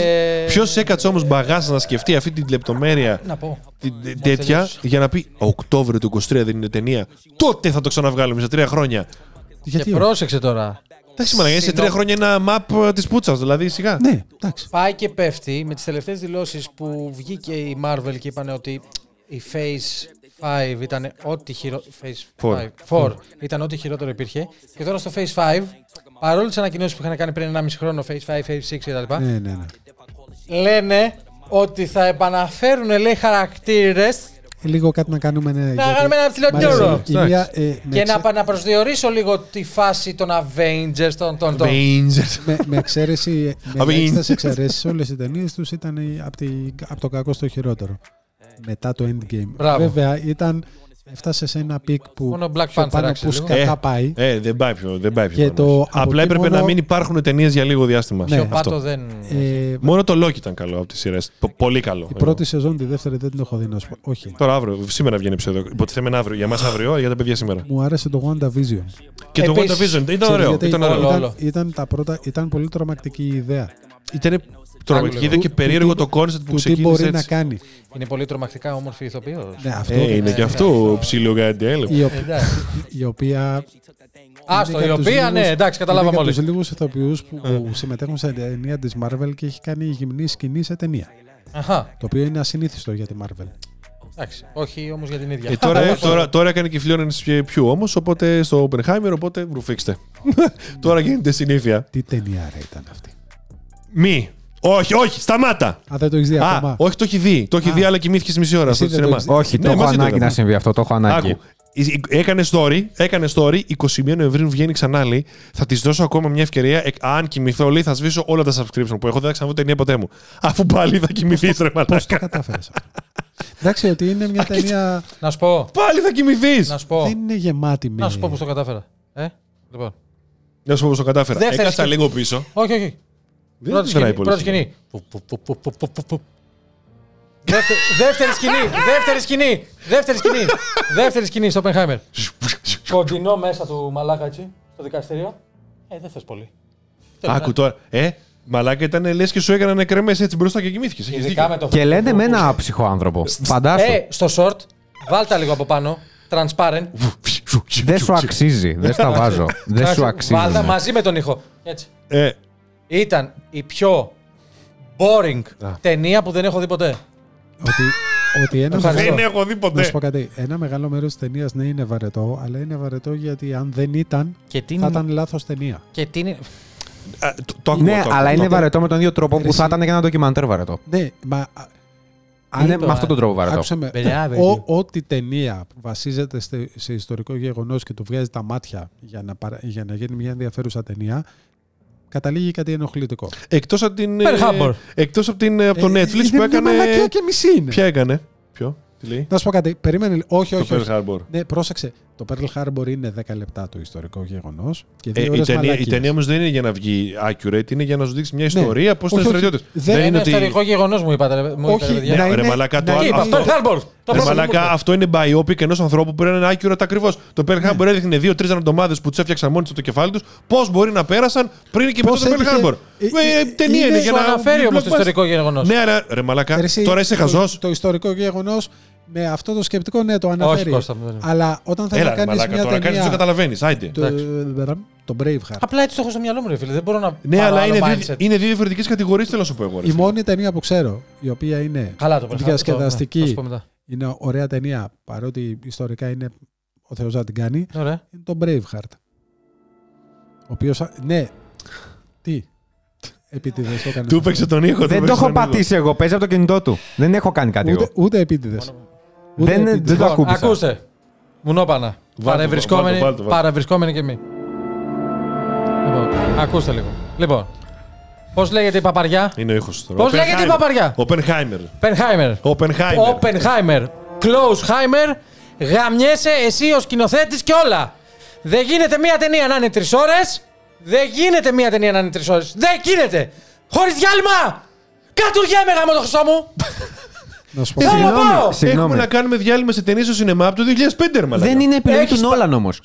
ποιος έκατσε όμως μπαγάζ να σκεφτεί αυτή την λεπτομέρεια Να πω. την, τέτοια τελείωσε. για να πει Οκτώβριο του 23 δεν είναι ταινία. Τότε θα το ξαναβγάλουμε σε τρία χρόνια. Γιατί Και όχι; πρόσεξε τώρα. Εντάξει, μαλακά, σε τρία χρόνια ένα map της πούτσας, δηλαδή σιγά. Ναι, εντάξει. Πάει και πέφτει με τις τελευταίες δηλώσεις που βγήκε η Marvel και είπαν ότι η Phase 5 ήταν ό,τι χειρο... Phase Four. 5. Four ήταν ό,τι χειρότερο υπήρχε. Και τώρα στο Phase 5, παρόλο τις ανακοινώσεις που είχαν κάνει πριν 1,5 χρόνο, Phase 5, Phase 6 κτλ. Ναι, ναι, ναι. Λένε ότι θα επαναφέρουν, λέει, χαρακτήρες Λίγο κάτι να κάνουμε. Ναι, να κάνουμε ένα ψηλό Μ' αρέσει. τούρο. Η μία, ε, με Και εξε- να, να προσδιορίσω λίγο τη φάση των Avengers, των, των, των, Avengers. με, με εξαίρεση, με Avengers. ελάχιστες εξαιρέσεις, όλες οι ταινίες τους ήταν από, από το κακό στο χειρότερο. Μετά το Endgame. Μπράβο. Βέβαια, ήταν, έφτασε σε ένα peak που, Μόνο Black πιο Panther πάνω άξιζε που λίγο. σκατά Ε, πάει. Ε, δεν πάει πιο, δεν πάει πιο Και πάνω. το- από Απλά εκεί έπρεπε μόνο- να μην υπάρχουν ταινίες για λίγο διάστημα. Ναι, Το Αυτό. πάτο δεν... Ε, Μόνο το Loki ήταν καλό από τις σειρές. Πολύ καλό. η πρώτη σεζόν, τη δεύτερη δεν την έχω δει να σου πω. Όχι. Τώρα αύριο, σήμερα βγαίνει επεισόδιο. Υποτιθέμενο αύριο. Για μας αύριο, για τα παιδιά σήμερα. Μου άρεσε το WandaVision. Και το Επίσης, WandaVision ήταν Ξέρεις ωραίο. γιατί Ήταν όλο, ωραίο. όλο. Ήταν, ήταν, τα πρώτα, ήταν πολύ τρομακτική η ιδέα. Ήταν τρομακτική λίγο. είδε και Του- περίεργο του- το concept που Του τι ξεκίνησε μπορεί να έτσι. κάνει. Είναι πολύ τρομακτικά όμορφη ηθοποιός. Ναι, αυτό. Ε, είναι Ναι, και ναι, αυτό αυτό. ψιλογαντέλο. η, οποία, Εντάξει. η οποία Άστο, είναι η και από τους οποία, ναι, λίγους- εντάξει, καταλάβαμε είναι όλοι. και από τους λίγους ηθοποιούς που, Ε. που συμμετέχουν σε ταινία της Marvel και έχει κάνει γυμνή σκηνή σε ταινία. Αχα, Το οποίο είναι ασυνήθιστο για τη Marvel. εντάξει. Όχι όμως για την ίδια. Ε, τώρα, τώρα, τώρα έκανε και Florence Pugh όμως, οπότε στο Oppenheimer, οπότε ρουφήξτε. τώρα γίνεται συνήθεια. Τι ταινία ρε ήταν αυτή; Μη. Όχι, όχι, σταμάτα. Α, δεν το έχεις δει Α, ακόμα. όχι, το έχει δει. Το έχει Α. δει, αλλά κοιμήθηκε μισή ώρα Εσύ στο δεν το σινεμά. έχεις δει. Όχι, Ναι, το έχω μαζί το ανάγκη είδαμε. να συμβεί αυτό. Το έχω ανάγκη. Άκου. Έκανε story, έκανε story, 21 Νοεμβρίου βγαίνει ξανά λέει. Θα της δώσω ακόμα μια ευκαιρία. ε, αν κοιμηθώ, λέει, θα σβήσω όλα τα subscription που έχω. Δεν θα ξαναδώ ταινία ποτέ μου. Αφού πάλι θα κοιμηθεί, ρε Πώς το μαλάκα. κατάφερες αυτό; Εντάξει, ότι είναι μια ταινία. Να σου πω, Πάλι θα κοιμηθείς. να σου πω, Δεν είναι γεμάτη με. να σου πω πώς το κατάφερα. Ε, λοιπόν. Να σου πω πώς το κατάφερα. Δεύτερη Έκατσα σκηνή. λίγο πίσω. Όχι, όχι. Δεν Πρώτη μετράει σκηνή. πολύ Πρώτη σκηνή. σκηνή. Που, που, που, που, που, που, που, που. Δεύτερη- Δεύτερη σκηνή. Δεύτερη σκηνή. Δεύτερη σκηνή. Δεύτερη σκηνή στο Oppenheimer. Κοντινό μέσα του μαλάκα έτσι, στο δικαστήριο. Ε, δεν θες πολύ. Άκου τώρα. Ε, μαλάκα ήταν λες και σου έκαναν κρεμέ έτσι μπροστά και κοιμήθηκες. Ειδικά με το Και λένε με ένα ψυχο άνθρωπο. Φαντάσου. Ε, στο short, βάλτα λίγο από πάνω. Transparent. Δεν σου αξίζει. Δεν στα βάζω. Δεν σου αξίζει. Βάλτα ναι. μαζί με τον ήχο. Έτσι. Ε, Ήταν η πιο boring ταινία που δεν έχω δει ποτέ. Ότι, ότι ένα, Ευχαριστώ. δεν έχω δει να σου ποτέ. πω κάτι. Ένα μεγάλο μέρος της ταινίας ναι είναι βαρετό, αλλά είναι βαρετό γιατί αν δεν ήταν, Και τι θα ήταν λάθος ταινία. Και τι είναι. Α, το- Το ακούω. Ναι, το ακούω, αλλά το είναι ακούω. βαρετό με τον ίδιο τρόπο που Εσύ- θα ήταν και ένα ντοκιμαντέρ βαρετό. Ναι, μα α, Είναι το- με αυτόν τον τρόπο βαρετό. Άκουσε με. Μπράβο, Ό- Ό,τι ταινία βασίζεται στε- σε ιστορικό γεγονός και του βγάζει τα μάτια για να, παρα- για να γίνει μια ενδιαφέρουσα ταινία, καταλήγει κάτι ενοχλητικό. Εκτός από την... Pearl ε, Harbor. Εκτός από, την, από το Ε, Netflix είναι που μια έκανε... μαλακία και μισή είναι. Ποια έκανε; Ποιο; Τι λέει; Να σου πω κάτι. Περίμενε. Όχι, όχι. Το όχι. Pearl Harbor. Ναι, πρόσεξε. Το Pearl Harbor είναι 10 λεπτά το ιστορικό γεγονός. Και Ε, δύο η, ώρες ταινία, η μαλακίες. ταινία όμως δεν είναι για να βγει accurate, είναι για να σου δείξει μια ιστορία πώς ήταν οι Όχι, όχι. στρατιώτες. Δεν Δεν Είναι είναι ότι. ιστορικό γεγονός μου είπατε. ρε- Μου είπατε, Όχι, ρε, παιδιά. να Ναι, ρε είναι- μαλάκα, το να άλλο- Τι είναι- είπα, αυτό- Pearl Harbor. Το Ρε πρώτο μαλάκα, μου αυτό είναι biopic ενός ανθρώπου που είναι accurate ακριβώς. Το Pearl Ναι. Harbor έδειχνε δύο-τρει εβδομάδες που τους έφτιαξαν μόνοι τους το κεφάλι τους πώς μπορεί να πέρασαν πριν και μετά Πώς το Pearl έτυχε- Harbor. Ε, Ε, ε, Ταινία είναι- είναι για Σου να. αναφέρει όμως το blockbuster. ιστορικό γεγονός. Ναι, αλλά ρε μαλάκα, Ρε, εσύ, τώρα είσαι το- χαζός. Το, ιστορικό γεγονός με αυτό το σκεπτικό, ναι, το αναφέρει. Κώστα μου, δεν είναι. Αλλά όταν θα Έλα, να ρε κάνεις μαλάκα, μια τώρα κάτι δεν το ταινία. καταλαβαίνεις. Άιντε. Το, το Braveheart. Απλά έτσι το έχω στο μυαλό μου, ρε φίλε. Δεν μπορώ να. Ναι, πάρω αλλά άλλο είναι, mindset. δύο- είναι δύο διαφορετικές κατηγορίες, θέλω να σου πω εγώ. ρε Η φίλε. μόνη ταινία που ξέρω, η οποία είναι Καλά το Pearl Harbor, διασκεδαστική. το- ναι, θα σου πω μετά. είναι ωραία ταινία, παρότι ιστορικά είναι ο Θεός να την κάνει, Ωραία. είναι το Braveheart. Ο οποίος. Ναι. Τι; Επίτηδες το έκανε. Του έπαιξε τον ήχο. του Δεν το έπαιξε έχω τον ήχο. πατήσει εγώ. Παίζει από το κινητό του. Δεν έχω κάνει κάτι Ούτε, εγώ. ούτε επίτηδες. Δεν- δεν το Λοιπόν, ακούμπησα. ακούστε. Μουνόπανα. Βάλτε, Παρευρισκόμενοι, βάλτε, βάλτε, βάλτε. παρευρισκόμενοι και εμεί. Λοιπόν, ακούστε λίγο. Λοιπόν, πώς λέγεται η παπαριά; Είναι ο ήχος τώρα. Πώς λέγεται η παπαριά; Οπενχάιμερ. Πενχάιμερ. Οπενχάιμερ. Όπενχάιμερ. Κλόουσχάιμερ. Γαμιέσαι εσύ ο σκηνοθέτη και όλα. Δεν γίνεται μία ταινία να είναι τρεις ώρες. Δεν γίνεται μία ταινία να είναι τρεις ώρες. Δεν γίνεται. Χωρίς διάλειμμα. Κατουργέμαι γάμο το χρυσό μου. Να σου πω Τι κάτι. θέλω να πάω. Έχουμε Συγγνώμη. να κάνουμε διάλειμμα σε ταινίες στο σινεμά από το 2005, ρε μαλάκα. Δεν είναι επιλογή Έχεις του πα- Νόλαν όμως.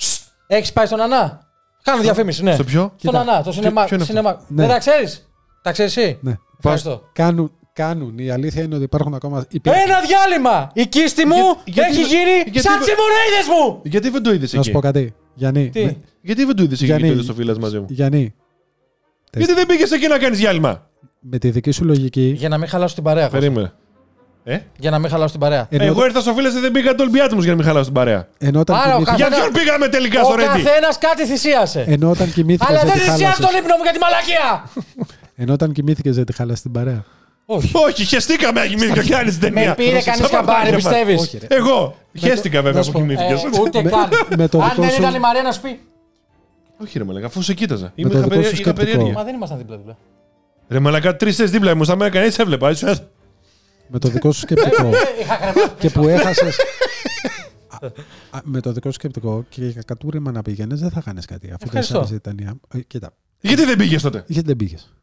Έχεις πάει στον Ανά; Κάνω διαφήμιση, ναι. Στο ποιο; Στον Κοίτα, Ανά, το σινεμά. ποιο είναι αυτό; σινεμά. Ναι. Δεν τα ξέρεις; Τα ξέρεις εσύ; Ναι. Ευχαριστώ. Κάνουν, κάνουν. Η αλήθεια είναι ότι υπάρχουν ακόμα. υπή- Ένα διάλειμμα! Η κίστη μου Για- γιατί- έχει γίνει γιατί- σαν τι αιμορροίδες μου! Γιατί δεν το είδες Να σου πω εκεί. κάτι. Γιάννη. Τι; με- Γιατί δεν το είδες εκεί Γιάννη, και το είδε στο φίλο μαζί μου; Γιάννη, Γιατί δεν πήγες εκεί να κάνεις διάλειμμα; με τη δική σου λογική. Για να μην χαλάσω την παρέα. Κώστα. Περίμενε. Ε; Για να μην χαλάσω την παρέα. Ενώ, Εγώ ήρθα στο φίλο και δεν πήγα το Ολυμπιάτο μου για να μην χαλάσω την παρέα. ενώ όταν Άρα ο κοιμήθηκες- Για Καθένα- ποιον πήγαμε τελικά Ο στο Ρέντι. καθένας κάτι θυσίασε. ενώ όταν κοιμήθηκες Αλλά δεν δεν τη θυσιάζει χάλασες. τον ύπνο μου για τη μαλακία! Ενώ όταν κοιμήθηκες δεν τη χάλασες την παρέα. Όχι. Όχι, χαιστήκαμε να κοιμήθηκα και άλλη ταινία. Με πήρε κανείς Σαν καμπάρι, παπάρια μας. πιστεύεις; Όχι, ρε. Εγώ. Χαίστηκα βέβαια να σου που πω, κοιμήθηκες. Ε, Ούτε Με- καν. με το Αν δικό δεν σου- ήταν η Μαρία να σου πει. Όχι, ρε Μαλακά, αφού σε κοίταζα. το Είμαι δικό σου είχα περί- είχα σκεπτικό. περιέργεια. Μα δεν ήμασταν δίπλα-δίπλα. Ρε Μαλακά, τρεις θέσεις δίπλα μου. Στα μέρα κανείς έβλεπα. έτσι, ε. Με το δικό σου σκεπτικό. Είχα γραμμά. και που έχασες... Α, α, με το δικό σου σκεπτικό και για κατούριμα να πήγαινες, δεν θα κάνεις κάτι. Αφού δεν Ευχαριστώ. σ' άρεσε η ταινία. Ε, κοίτα. Γιατί δεν πήγες τότε; Γιατί δεν πήγες;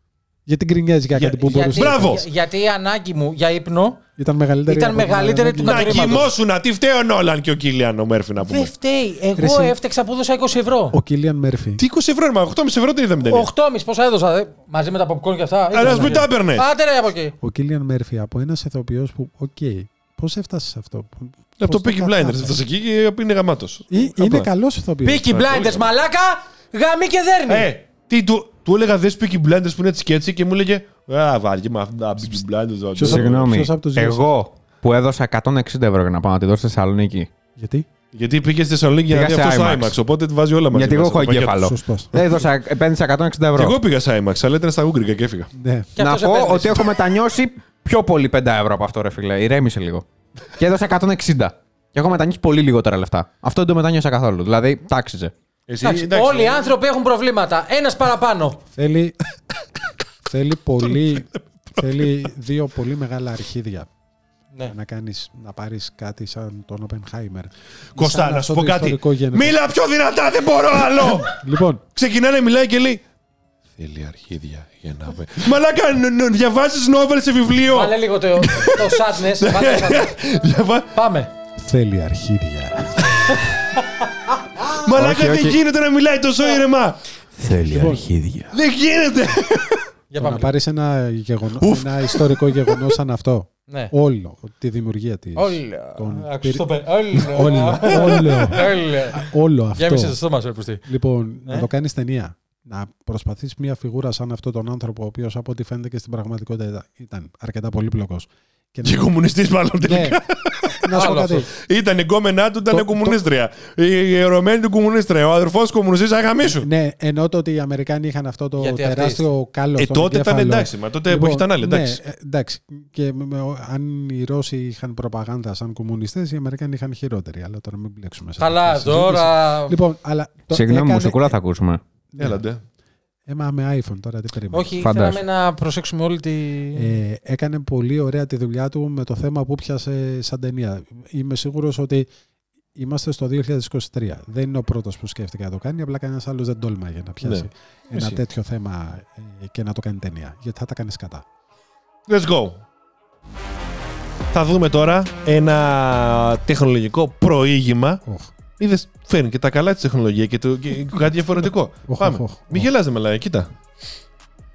Γιατί γκρινιάζει για Για- κάτι που Γιατί, μπορούσε. Μπράβο. για- γιατί η ανάγκη μου για ύπνο Ήταν μεγαλύτερη. Ήταν από την μεγαλύτερη ανάγκη. του Να κατουρήματος. κοιμόσουνα. Τι φταίει ο Νόλαν και ο Κίλιαν ο Μέρφυ να πούμε. δεν φταίει. Ρε, Εγώ εσύ. έφταιξα που έδωσα 20 ευρώ. Ο Κίλιαν Μέρφυ. Τι 20 ευρώ, μα 8,5 ευρώ τι είδαμε ταινία. 8,5 πόσα έδωσα. δε, μαζί με τα popcorn και αυτά. Αλλά ας μην τα έπαιρνες. Άντε ρε από εκεί. Ο Κίλιαν Μέρφυ από ένας ηθοποιός που. Οκ. Πώς έφτασες σε αυτό; Από το πώς Peaky Blinders κατάφερε. έφτασες εκεί και είναι γαμάτος. Είναι καλός ηθοποιός. Peaky Blinders μαλάκα, γαμί και δέρνει. Ε, τι, του, του έλεγα δες Peaky Blinders που είναι έτσι και έτσι και μου έλεγε Α, βάρκε με αυτά τα Peaky Blinders. Ποιος- Συγγνώμη. ποιος από τους δύο Εγώ που έδωσα 160 ευρώ για να πάω να τη δώσω στη Θεσσαλονίκη. Γιατί; Γιατί πήγες στη Θεσσαλονίκη για να δει Πήγα σε αυτός στο IMAX. IMAX. Οπότε βάζει όλα μαζί. Γιατί εγώ μέσα έχω στο πακέτο. εγκέφαλο. Σωστός. Έδωσα, επένδυσα 160 ευρώ. Και εγώ πήγα σε IMAX, αλλά ήταν στα Ούγκρικα και έφυγα. Ναι. Και να αυτός πω επένδυσε. ότι έχω μετανιώσει πιο πολύ 5 ευρώ από αυτό, ρε φίλε. Ηρέμησε λίγο. και έδωσα 160. Και έχω μετανιώσει πολύ λιγότερα λεφτά. Αυτό δεν το μετανιώσα καθόλου. Δηλαδή, τάξιζε. Εσύ, Εντάξει, εντάξει, Όλοι οι άνθρωποι έχουν προβλήματα. Ένας παραπάνω. Θέλει. θέλει πολύ. θέλει δύο πολύ μεγάλα αρχίδια. Ναι. Να, κάνεις, να πάρεις κάτι σαν τον Oppenheimer. Κωστά, Σαν να αυτό σου πω το κάτι. ιστορικό γενικό. Μίλα πιο δυνατά, δεν μπορώ άλλο. Λοιπόν, Ξεκινάει, μιλάει και λέει. Θέλει αρχίδια για να με. Μαλάκα, διαβάζεις νόβελ σε βιβλίο. Βάλε λίγο το, το sadness. βάλε το sadness. Διαβα- Πάμε. θέλει αρχίδια. Μαλάκα, Όχι, δεν όχι. γίνεται να μιλάει τόσο ήρεμα. Θέλει αρχίδια. Δεν γίνεται. Για Το να πάμε. πάρεις ένα, γεγονό, ένα ιστορικό γεγονός σαν αυτό. Ναι. Όλο. Τη δημιουργία της. Όλα. Τον Άκουσες το πυρ- πε- Όλα. Όλο. Όλο. Όλα. Όλο αυτό. Γέμισε το στόμα σου, Ερπουστή. Λοιπόν, Ε. να το κάνεις ταινία. Να προσπαθείς μια φιγούρα σαν αυτόν τον άνθρωπο, ο οποίος από ό,τι φαίνεται και στην πραγματικότητα ήταν αρκετά πολύπλοκος. Και Και κομμουνιστής, μάλλον ναι, τελικά. Να σου πω Άλλο κάτι. αυτό. Ήταν η γκόμενά του, ήταν Το- κομμουνίστρια. Η η ερωμένη του κομμουνίστρια. Ο αδερφός κομμουνιστής, αγαμίσου. Ναι, ενώ τότε οι Αμερικάνοι είχαν αυτό το Γιατί τεράστιο κάλο Ε, στον τότε ήταν εγκέφαλο. εντάξει, μα τότε εποχή ήταν άλλη, εντάξει. Ναι, ε, εντάξει. Και με- με- ο- αν οι Ρώσοι είχαν προπαγάνδα σαν κομμουνιστές, οι Αμερικάνοι είχαν χειρότερη. Αλλά τώρα μην μπλέξουμε σε Καλά, αυτή τη συζήτηση. τώρα. Λοιπόν, αλλά. το Συγγνώμη, έκανε- μουσικούλα θα ακούσουμε. Ναι. Έλαντε. Ε, μα με iPhone τώρα τι περίμενες. Όχι, Φαντάσου. θέλαμε να προσέξουμε όλη τη. Ε, έκανε πολύ ωραία τη δουλειά του με το θέμα που πιάσε σαν ταινία. Είμαι σίγουρος ότι είμαστε στο 2023. Δεν είναι ο πρώτος που σκέφτηκε να το κάνει, απλά κανένας άλλος δεν τόλμαγε να πιάσει Ναι. ένα Εσύ. τέτοιο θέμα ε, και να το κάνει ταινία. Γιατί θα τα κάνεις κατά. Let's go. Θα δούμε τώρα ένα τεχνολογικό προήγημα. Οχ. Είδες, φέρνει και τα καλά της τεχνολογία και, το, και κάτι διαφορετικό. Οχ, Πάμε. οχ, οχ, Μην οχ. γελάζε, μαλάκα, κοίτα.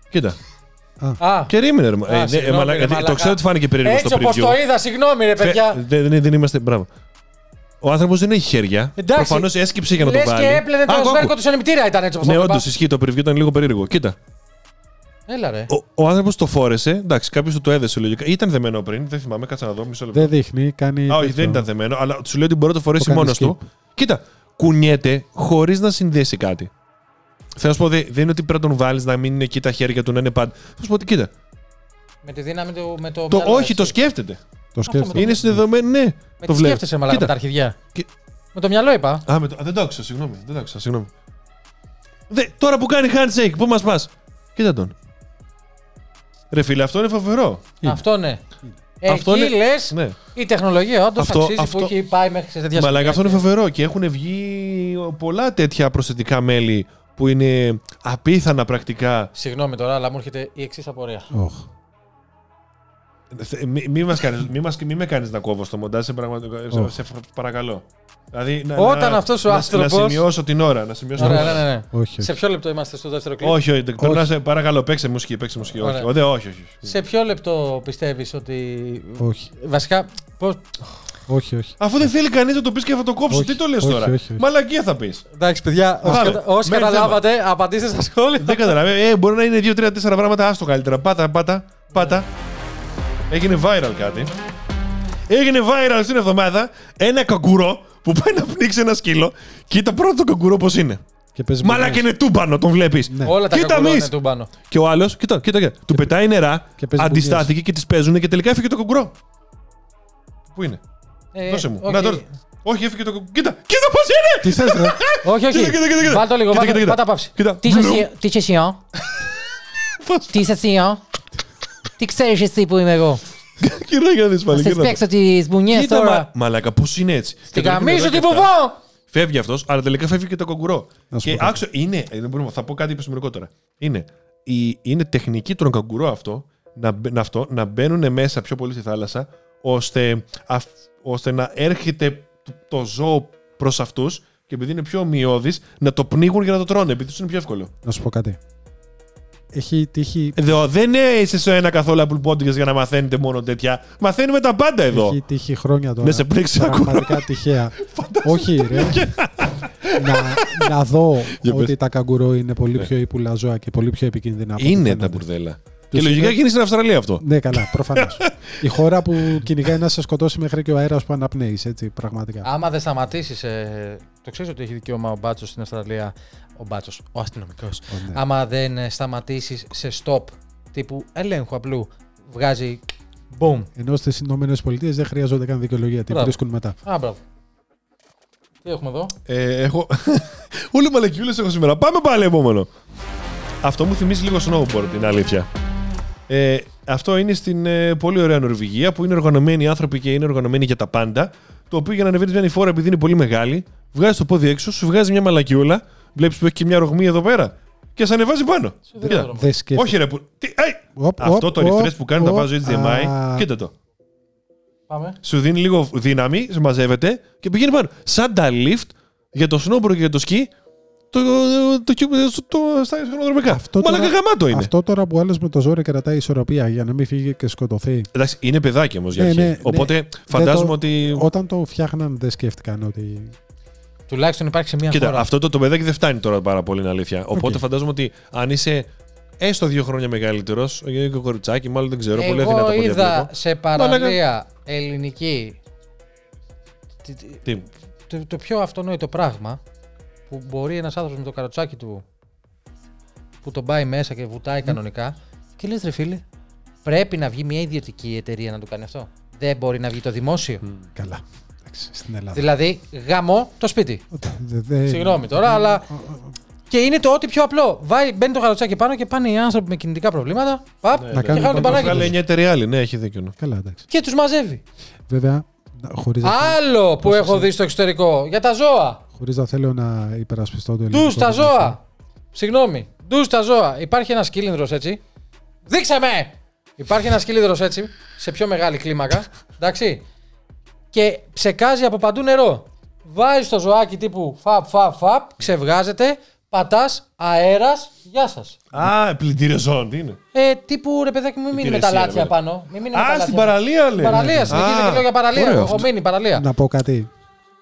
Κοίτα. Α, Και ρίμινε, ρε. μα- Α, ε, ναι, συγγνώμη, μαλάκα, ρε, το μαλάκα. ξέρω ότι φάνηκε περίεργο έτσι στο όπως preview. το είδα, συγγνώμη, ρε Φε- παιδιά. Δεν, δεν, δεν είμαστε. Μπράβο. Ο άνθρωπος δεν έχει χέρια. Εντάξει. Προφανώς έσκυψε για να Λες το βάλει. και έπλαινε το Άκου, άκου. σβέρκο του σε νημητήρα ήταν έτσι όπως Ναι, το όντως είπα. ισχύει το preview, ήταν λίγο περίεργο. Κοίτα. Έλα ρε. Ο, ο άνθρωπος το φόρεσε. Εντάξει, κάποιος του το έδεσε λογικά. Ήταν δεμένο πριν, δεν θυμάμαι, κάτσα να δω μισό λεπτό. Δεν δείχνει, κάνει. Α, όχι, τέτοιο. δεν ήταν δεμένο, αλλά σου λέει ότι μπορεί να το φορέσει Το κάνει μόνος του. Skip. Κοίτα, κουνιέται χωρίς να συνδέσει κάτι. Θέλω να σου πω, δεν, δεν είναι ότι πρέπει να τον βάλεις να μην είναι εκεί τα χέρια του, να είναι πάντα. Θα σου πω ότι κοίτα. Με τη δύναμη του. Με το Το, μυαλό, όχι, έτσι. το σκέφτεται. Το σκέφτεται. Είναι συνδεδεμένο, ναι. Με το τι βλέπεις. σκέφτεσαι μαλάκα με τα αρχιδιά; Και- Με το μυαλό είπα. Α, με το... α, δεν το άκουσα, συγγνώμη. Δεν το άκουσα, συγγνώμη. Δε, τώρα που κάνει handshake, πού μας πας; Κοίτα τον. Ρε φίλε, αυτό είναι φοβερό. Είναι. Αυτό ναι. Αυτό Εκεί είναι- λες Ναι. η τεχνολογία όντως Αυτό- αξίζει αυτό- που έχει πάει μέχρι σε τέτοια Μαλάκα, αυτό είναι σημεία. φοβερό και έχουν βγει πολλά τέτοια προσθετικά μέλη που είναι απίθανα πρακτικά. Συγγνώμη τώρα, αλλά μου έρχεται η εξής απορία. Οχ. Θε- Μη, μη, μας κάνεις, μη, μας, μη με κάνεις να κόβω στο μοντάζ, σε, πραγματικά, σε, Οχ. σε παρακαλώ. Δηλαδή, να, Όταν να, αυτός ο να, άνθρωπος- Να σημειώσω την ώρα. Να σημειώσω Ωραία, την ώρα. ναι, ναι, ναι. Όχι. Σε ποιο λεπτό είμαστε στο δεύτερο κλειπ. Όχι, όχι, πρέπει να σε παρακαλώ, παίξε μουσική, παίξε μουσική. Όχι, Ωραία. όχι, όχι, όχι. Σε ποιο λεπτό πιστεύεις ότι. Όχι. Βασικά. Πώς... Όχι, όχι. Αφού δεν θέλει κανείς να το πεις και θα το κόψω, Όχι, τι το λες όχι, τώρα; όχι, όχι. Μαλακία θα πεις. Εντάξει, παιδιά, όσοι, Πάμε. κατα- όσοι Μένει καταλάβατε, απαντήστε στα σχόλια. δεν καταλαβαίνω. Ε, μπορεί να είναι 2-3-4 πράγματα, άστο καλύτερα. Πάτα, πάτα, πάτα. Έγινε viral κάτι. Έγινε viral στην εβδομάδα ένα καγκουρό που πάει να πνίξει ένα σκύλο. Κοίτα πρώτο το καγκουρό πώς είναι. Και παίζει Μαλάκα μπουρνές. είναι τούμπανο, τον βλέπεις. Ναι. Όλα τα Κοίτα κακούλα μυς. είναι του πάνω. Και ο άλλος, κοίτα, κοίτα, κοίτα. Του πετάει νερά, και παίζει αντιστάθηκε και τις παίζουν και τελικά έφυγε το καγκουρό. Πού είναι, Ε, δώσε μου. όχι. Να τώρα. Όχι, έφυγε το καγκουρό. Κοίτα, κοίτα πώς είναι! Τι θες ρε; Όχι, όχι. Κοίτα, κοίτα, κοίτα, κοίτα. Βάλ' το λίγο, Κοίτα, βάλ' το- κοίτα, πάτα κοίτα. παύση. Κοίτα. Τι είσαι εσύ- Τι είσαι εσύ, α; Πώς- Τι είσαι εσύ, α; Τι ξέρεις εσύ που είμαι εγώ; Κοίτα, για να δεις Θα πάλι. σε κοίτα. σπέξω τις μπουνιές Κοίτα, μα- τώρα. μαλάκα, πώς είναι έτσι. Στην Και το ρίχνει καμί εδώ σου και την αυτά. βουβό. Φεύγει αυτός, αλλά τελικά φεύγει και το καγκουρό. Να σου Και πω κάτι. άξιο, είναι, ε, δεν μπορούμε, θα πω κάτι επιστημονικό τώρα. Είναι, η, είναι τεχνική των καγκουρό αυτό να, μπαι- να, αυτό, να μπαίνουν μέσα πιο πολύ στη θάλασσα, ώστε, αφ- ώστε να έρχεται το, το ζώο προς αυτούς και επειδή είναι πιο ομοιώδης, να το πνίγουν για να το τρώνε, επειδή τους είναι πιο εύκολο. Να σου πω κάτι. Έχει τύχει, Εδώ δεν είσαι σε ένα καθόλου Apple Podcast για να μαθαίνετε μόνο τέτοια. Μαθαίνουμε τα πάντα εδώ. έχει τύχει χρόνια τώρα. Να σε πνίξει ένα Πραγματικά τυχαία. Όχι, ρε. να, να δω Για πες. ότι τα καγκουρό είναι πολύ Ναι. πιο ύπουλα ζώα και πολύ πιο επικίνδυνα. από ό,τι Είναι τα φαίνονται. μπουρδέλα. Τους Και λογικά είναι- γίνει στην Αυστραλία αυτό. Ναι, καλά, προφανώς. Η χώρα που κυνηγάει να σε σκοτώσει μέχρι και ο αέρας που αναπνέεις, έτσι, πραγματικά. Άμα δεν σταματήσεις. Το ξέρεις ότι έχει δικαίωμα ο Μπάτσος στην Αυστραλία. Ο Μπάτσος, ο αστυνομικός. Ω, ναι. Άμα δεν σταματήσεις σε stop τύπου ελέγχου απλού, βγάζει. Boom. Ενώ στις Ηνωμένες Πολιτείες δεν χρειάζονται καν δικαιολογία. Τη Μπράβο. βρίσκουν μετά. Α, μπράβο. Τι έχουμε εδώ; Ε, έχω. Όλοι μαλακιούλες έχω σήμερα. Πάμε πάλι επόμενο. Αυτό μου θυμίζει λίγο snowboard, είναι αλήθεια. Ε, αυτό είναι στην ε, πολύ ωραία Νορβηγία που είναι οργανωμένοι άνθρωποι και είναι οργανωμένοι για τα πάντα. Το οποίο για να ανεβαίνεις μια ανηφόρα επειδή είναι πολύ μεγάλη, βγάζεις το πόδι έξω, σου βγάζει μια μαλακιούλα. Βλέπεις που έχει και μια ρογμή εδώ πέρα. Και σε ανεβάζει πάνω. Κοίτα. Δεν σκέφτεται. Όχι, ρε. Που... Τι... Αϊ! Οπ, Αυτό οπ, το οπ, refresh που κάνει, το οπ, βάζω HDMI. α, Κοίτα το. Πάμε. Σου δίνει λίγο δύναμη, μαζεύεται και πηγαίνει πάνω. Σαν τα lift για το snowboard και για το ski, το, το, το, το, στα χιονοδρομικά. Αυτό Μαλάκα τώρα- γαμάτο είναι. Αυτό τώρα που άλλο με το ζόρι κρατάει ισορροπία για να μην φύγει και σκοτωθεί. Εντάξει, είναι παιδάκι όμως για Ναι, αρχή. ναι, ναι. Οπότε φαντάζομαι το- ότι. Όταν το φτιάχναν δεν σκέφτηκαν ότι. Τουλάχιστον υπάρχει σε μια Κοίτα, χώρα. αυτό το, το παιδάκι δεν φτάνει τώρα πάρα πολύ, είναι αλήθεια. Οπότε Οκ. φαντάζομαι ότι αν είσαι έστω δύο χρόνια μεγαλύτερος, και κοριτσάκι, μάλλον δεν ξέρω, πολύ αδυνατά Εγώ από ό,τι είδα βλέπω. σε παραλία ελληνική τι- τι- Τι. το, το πιο αυτονόητο πράγμα που μπορεί ένας άνθρωπος με το καροτσάκι του που τον πάει μέσα και βουτάει κανονικά και λες ρε φίλε, πρέπει να βγει μια ιδιωτική εταιρεία να το κάνει αυτό. Δεν μπορεί να βγει το δημόσιο. Καλά. Εντάξει, στην Ελλάδα. Δηλαδή, γαμώ το σπίτι. Δε- δε- Συγγνώμη τώρα, αλλά. Και είναι το ό,τι πιο απλό. Βάει, μπαίνει το καροτσάκι πάνω και πάνε οι άνθρωποι με κινητικά προβλήματα. Παπ, Να και κάνουν χάνουν το τον πανάκι Βγάλε τους. μια εταιρεία άλλη. Ναι, έχει δίκιο. ναι. Καλά, εντάξει. Και τους μαζεύει. Βέβαια, χωρίς Άλλο που έχω δει στο εξωτερικό για τα ζώα. χωρίς να θέλω να υπερασπιστώ το ελληνικό. Ντους στα δημόσιο. ζώα. Συγγνώμη. Ντους στα ζώα. Υπάρχει ένας κύλινδρο έτσι. Δείξε με! Υπάρχει ένας κύλινδρο έτσι, σε πιο μεγάλη κλίμακα. Εντάξει. Και ψεκάζει από παντού νερό. Βάζει το ζωάκι τύπου φαπ, φαπ, φαπ, ξεβγάζεται, πατάς, αέρας, γεια σας. Α, πλυντήριο ζώων. Τι είναι; Ε, τύπου ρε παιδάκι μου, μην μείνει με τα Υπηρεσία, λάτια ρε. πάνω. Μην μείνει με τα Α, λάτια. στην παραλία λέει. Παραλία, συνεχίζει και λέω για παραλία. Έχω μείνει παραλία. Να πω κάτι.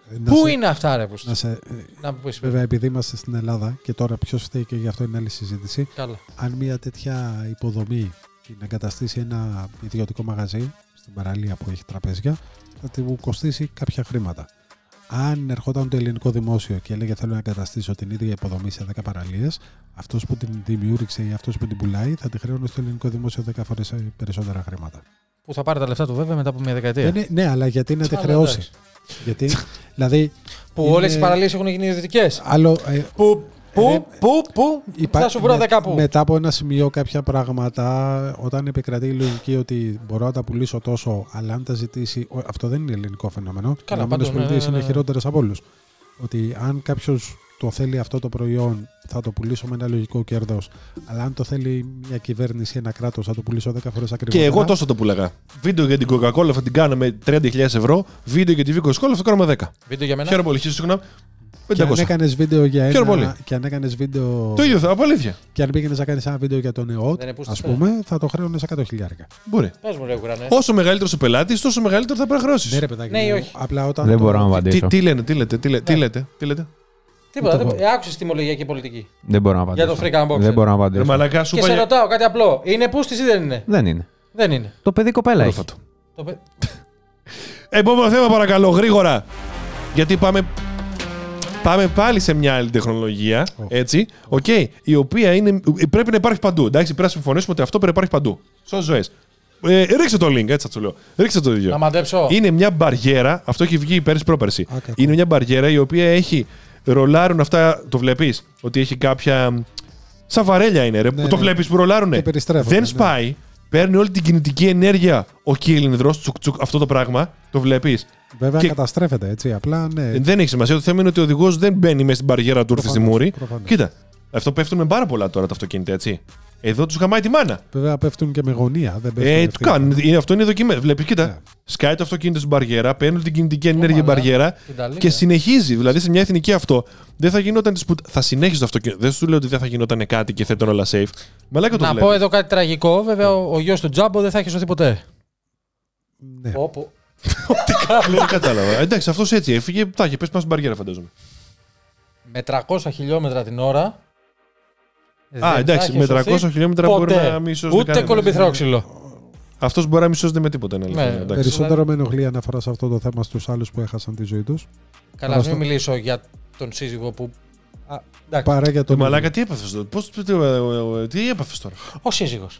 Να Πού σε- είναι αυτά, ρε, που Να σε, ε, Να μου πεις, βέβαια, επειδή είμαστε στην Ελλάδα και τώρα ποιος φταίει και γι' αυτό είναι άλλη συζήτηση. Καλά. Αν μια τέτοια υποδομή την εγκαταστήσει ένα ιδιωτικό μαγαζί στην παραλία που έχει τραπέζια, θα του κοστίσει κάποια χρήματα. Αν ερχόταν το ελληνικό δημόσιο και έλεγε θέλω να εγκαταστήσω την ίδια υποδομή σε 10 παραλίες, αυτός που την δημιούργησε ή αυτός που την πουλάει θα τη χρέωνε στο ελληνικό δημόσιο 10 φορές περισσότερα χρήματα. Που θα πάρει τα λεφτά του βέβαια μετά από μια δεκαετία. Ναι, ναι, αλλά γιατί να τη Αλλά χρεώσει; εντάξει. γιατί, δηλαδή. Που είναι όλες οι παραλίες έχουν γίνει ιδιωτικές. Άλλο, ε, Πού, ε, πού, πού, πού, θα σου βρω δέκα πού. Μετά από ένα σημείο κάποια πράγματα, όταν επικρατεί η λογική ότι μπορώ να τα πουλήσω τόσο, αλλά αν τα ζητήσει. Αυτό δεν είναι ελληνικό φαινόμενο. Καλά, οι ναι, ΗΠΑ ναι, είναι ναι. χειρότερες από όλους. Ότι αν κάποιος το θέλει αυτό το προϊόν, θα το πουλήσω με ένα λογικό κέρδος. Αλλά αν το θέλει μια κυβέρνηση, ένα κράτος, θα το πουλήσω 10 φορές ακριβώ. Και εγώ τόσο το πουλαγα. Βίντεο για την Coca-Cola θα την κάνω με 30.000 ευρώ. Βίντεο για τη Vico Scola θα το κάνω με 10. Βίντεο για μένα. Χαίρομαι πολύ, συγγνώμη. 500. Και αν έκανες βίντεο για ένα. Πολύ. Και αν έκανες βίντεο. Το ίδιο θα από αλήθεια. Και αν πήγαινες να κάνεις ένα βίντεο για τον ΕΟΤ, ας πούμε, θα το χρέωνες 100 χιλιάρικα. Μπορεί. Πες μου, ρε, ναι. Όσο μεγαλύτερος ο πελάτης, τόσο μεγαλύτερο θα προχρεώσει. Ναι, ρε παιδάκι. Ναι, όχι. Απλά όταν. Δεν το... μπορώ να απαντήσω. Τι, τι λένε, τι λέτε, τι λέτε. Ναι. Τι λέτε, τι λέτε; Τίποτα. Δεν... Άκουσες τιμολογιακή πολιτική. Δεν μπορώ να απαντήσω. Για το free unboxing. Δεν μπορώ να απαντήσω. Μαλάκα, σου και σε ρωτάω κάτι απλό. Είναι πούστη ή δεν είναι; Δεν είναι. Δεν είναι. Το παιδί κοπέλα έχει. Επόμενο θέμα παρακαλώ, γρήγορα. Γιατί πάμε πάμε πάλι σε μια άλλη τεχνολογία, έτσι, οκ, η οποία είναι, πρέπει να υπάρχει παντού. Εντάξει, πρέπει να συμφωνήσουμε ότι αυτό πρέπει να υπάρχει παντού. Σε ζωές. Ε, ρίξε το link, έτσι θα του λέω. Ρίξε το ίδιο. Να μαντέψω. Είναι μια μπαριέρα, αυτό έχει βγει πέρυσι πρόπερση. Α, κακό. Είναι μια μπαριέρα η οποία έχει. Ρολάρουν αυτά, το βλέπεις, ότι έχει κάποια. Σαν βαρέλια είναι, ρε. Ναι, που το ναι. βλέπεις που ρολάρουνε. Και περιστρέφονται, Δεν ναι. Σπάει. Παίρνει όλη την κινητική ενέργεια ο κύλινδρο, τσουκ τσουκ, αυτό το πράγμα. Το βλέπεις. Βέβαια Και- καταστρέφεται έτσι. Απλά ναι. Δεν έχει σημασία. Το θέμα είναι ότι ο οδηγός δεν μπαίνει μέσα στην μπαριέρα του, ήρθε στη Προφανώς, μούρη. προφανώς. Κοίτα. Αυτό πέφτουν με πάρα πολλά τώρα τα αυτοκίνητα, έτσι. Εδώ τους χαμάει τη μάνα. Βέβαια πέφτουν και με γωνία. Δεν πέφτουν Ε, ευθεία. του κάνουν. Είναι- Αυτό είναι δοκιμέ. Βλέπεις, κοίτα. Ναι. Σκάει το αυτοκίνητο στην μπαριέρα, παίρνει την κινητική ενέργεια μαλάκα. μπαριέρα Την ταλίκα. και συνεχίζει. Δηλαδή σε μια εθνική αυτό δεν θα γινόταν τη πουτ... Θα συνέχιζε το αυτοκίνητο. Δεν σου λέω ότι δεν θα γινόταν κάτι και θα ήταν όλα safe. Μαλάκα το Να βλέπεις. πω εδώ κάτι τραγικό. Βέβαια, ο, ο γιος του Τζάμπο δεν θα έχει σωθεί ποτέ. Ναι. Όπου. Δεν κατάλαβα. Εντάξει, αυτός έτσι έφυγε. Τα είχε πέσει πάνω στην μπαριέρα, φαντάζομαι. Με 300 χιλιόμετρα την ώρα. Α, εντάξει, με 300 χιλιόμετρα μπορεί να μην σώζεται Ούτε κανένας. κολομπιθρόξυλο. Αυτός μπορεί να μην σώζεται με τίποτα. Είναι αλήθεια, Ναι. εντάξει. Περισσότερο με ενοχλεί η αναφορά σε αυτό το θέμα στους άλλους που έχασαν τη ζωή τους. Καλά, ας μην μιλήσω για τον σύζυγο που. Α, εντάξει. Παρά για Το τον. μαλάκα τι έπαθες τώρα; Πώς, τι, ε, ε, ε, τι έπαθες τώρα; Ο σύζυγος.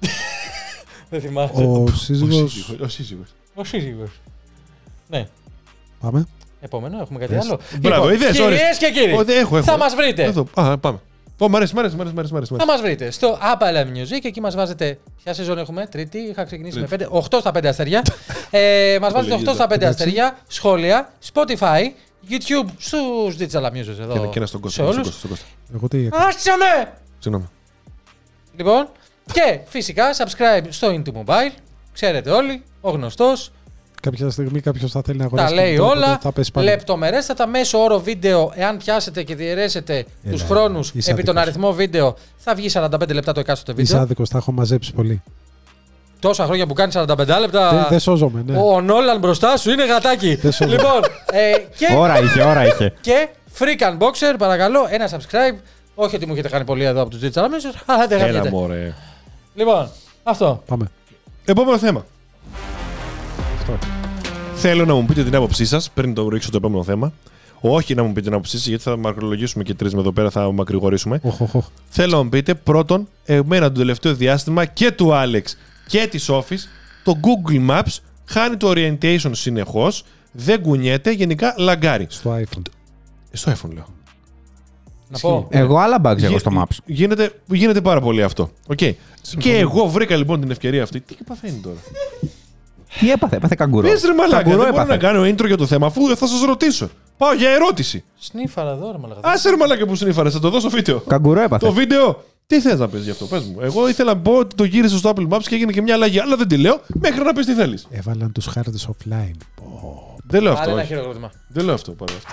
Δεν θυμάμαι. Ο σύζυγο. Ο σύζυγος. Ο σύζυγος. Ναι. Πάμε. Επόμενο, έχουμε κάτι Πες. άλλο. Μπράβο, είδες, κυρίες ορίστε. και κύριοι, Ω, δεν έχω, έχω. θα μας βρείτε. Εδώ. Α, πάμε. Ω, μ' αρέσει, μ' αρέσει, μ' αρέσει, μ' αρέσει, μ' αρέσει. Θα μας βρείτε στο Apple Music. Εκεί μας βάζετε. Ποια σεζόν έχουμε, Τρίτη. Είχα ξεκινήσει με 5, 8 στα 5 αστέρια. ε, μας βάζετε 8 στα 5 Εντάξει. αστέρια. Σχόλια. Spotify. YouTube στους Digital Amusers εδώ. Και ένα- Και ένα στον σε Κώστα. στον όλους. Κώστα, στον Κώστα. Εγώ τι έκανα. Άσε με! Συγγνώμη. Λοιπόν, και φυσικά subscribe στο Into Mobile. Ξέρετε όλοι, ο γνωστός. Κάποια στιγμή κάποιος θα θέλει να Τα αγοράσει. λέει κινητό, όλα. οπότε Θα πέσει πάνω. Λεπτομερέστατα μέσω όρο βίντεο, εάν πιάσετε και διαιρέσετε Έλα, τους χρόνους είσαι επί τον άδικος. αριθμό βίντεο, θα βγει 45 λεπτά το εκάστοτε Είσαι βίντεο. άδικος, τα έχω μαζέψει πολύ. Τόσα χρόνια που κάνει 45 Δεν λεπτά. δεν σώζομαι, ναι. Ο Νόλαν μπροστά σου είναι γατάκι. Δεν σώζομαι. λοιπόν, ε, και, Ώρα είχε, ώρα είχε. και Freak Unboxer, παρακαλώ, ένα subscribe. Όχι ότι μου έχετε κάνει πολύ εδώ από τους Digital Amusers, αλλά δεν Έλα, χαθείτε. μωρέ. Λοιπόν, αυτό. Πάμε. Επόμενο θέμα. Αυτό. Θέλω να μου πείτε την άποψή σας πριν το ρίξω το επόμενο θέμα. Όχι να μου πείτε την άποψή σας, γιατί θα μακρολογήσουμε και τρεις με εδώ πέρα, θα μακρηγορήσουμε. Οχ, οχ, οχ. Θέλω να μου πείτε πρώτον, εμένα το τελευταίο διάστημα και του Άλεξ και της Office, το Google Maps χάνει το orientation συνεχώς, δεν κουνιέται, γενικά λαγκάρει. Στο iPhone. Στο iPhone λέω. Να πω. Εγώ άλλα bugs έχω στο Γι- Maps. Γίνεται, γίνεται πάρα πολύ αυτό. Okay. Και εγώ βρήκα λοιπόν την ευκαιρία αυτή. Τι παθαίνει τώρα; Τι έπαθε, έπαθε καγκουρό. Πες ρε μαλάκα, Καγκουρό δεν μπορώ έπαθε. να κάνω intro για το θέμα αφού θα σας ρωτήσω. Πάω για ερώτηση. Σνίφαρα εδώ, ρε μαλακά. Άσε ρε μαλάκα που συνήφαρες, θα το δώσω βίντεο. Καγκουρό έπαθε. Το βίντεο. Τι θες να πεις γι' αυτό, πες μου. Εγώ ήθελα να πω ότι το γύρισε στο Apple Maps και έγινε και μια αλλαγή, αλλά δεν τη λέω μέχρι να πεις τι θέλεις. Έβαλαν τους χάρτες offline. Δεν λέω αυτό. Άλλο ένα όχι. χειροκρότημα. Δεν λέω αυτό, παρά αυτό.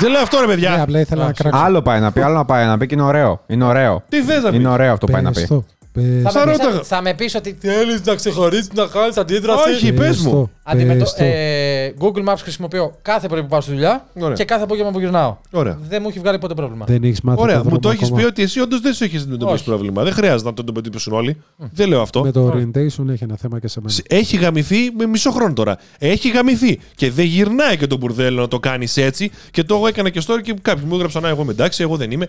Δεν λέω αυτό ρε Ναι, παιδιά. απλά ήθελα να Α, κράξω. Άλλο πάει να πει, άλλο να πάει να πει και είναι ωραίο. Είναι ωραίο. Τι θες να πεις. Είναι ωραίο αυτό που πάει να Πες πει. Το. Πες Θα Σαν με, πεις, ρώταγα. θα με πεις ότι θέλεις να ξεχωρίσεις να κάνεις αντίδραση; Όχι, πες μου. το, Αντιμετω... πες το. ε, Google Maps χρησιμοποιώ κάθε πρωί που πάω στη δουλειά Ωραία. και κάθε απόγευμα που γυρνάω. Ωραία. Δεν μου έχει βγάλει ποτέ πρόβλημα. Δεν έχεις μάθει Ωραία, το μου δρόμο το έχεις ακόμα. πει ότι εσύ όντως δεν σου έχεις αντιμετωπίσει Όχι. πρόβλημα. Δεν χρειάζεται να το αντιμετωπίσουν όλοι. Δεν λέω αυτό. Με το orientation έχει ένα θέμα και σε μένα. Έχει γαμηθεί με μισό χρόνο τώρα. Έχει γαμηθεί. Και δεν γυρνάει και το μπουρδέλο να το κάνεις έτσι. Και το εγώ έκανα και story και κάποιοι μου έγραψαν Να, εγώ είμαι εντάξει, εγώ δεν είμαι.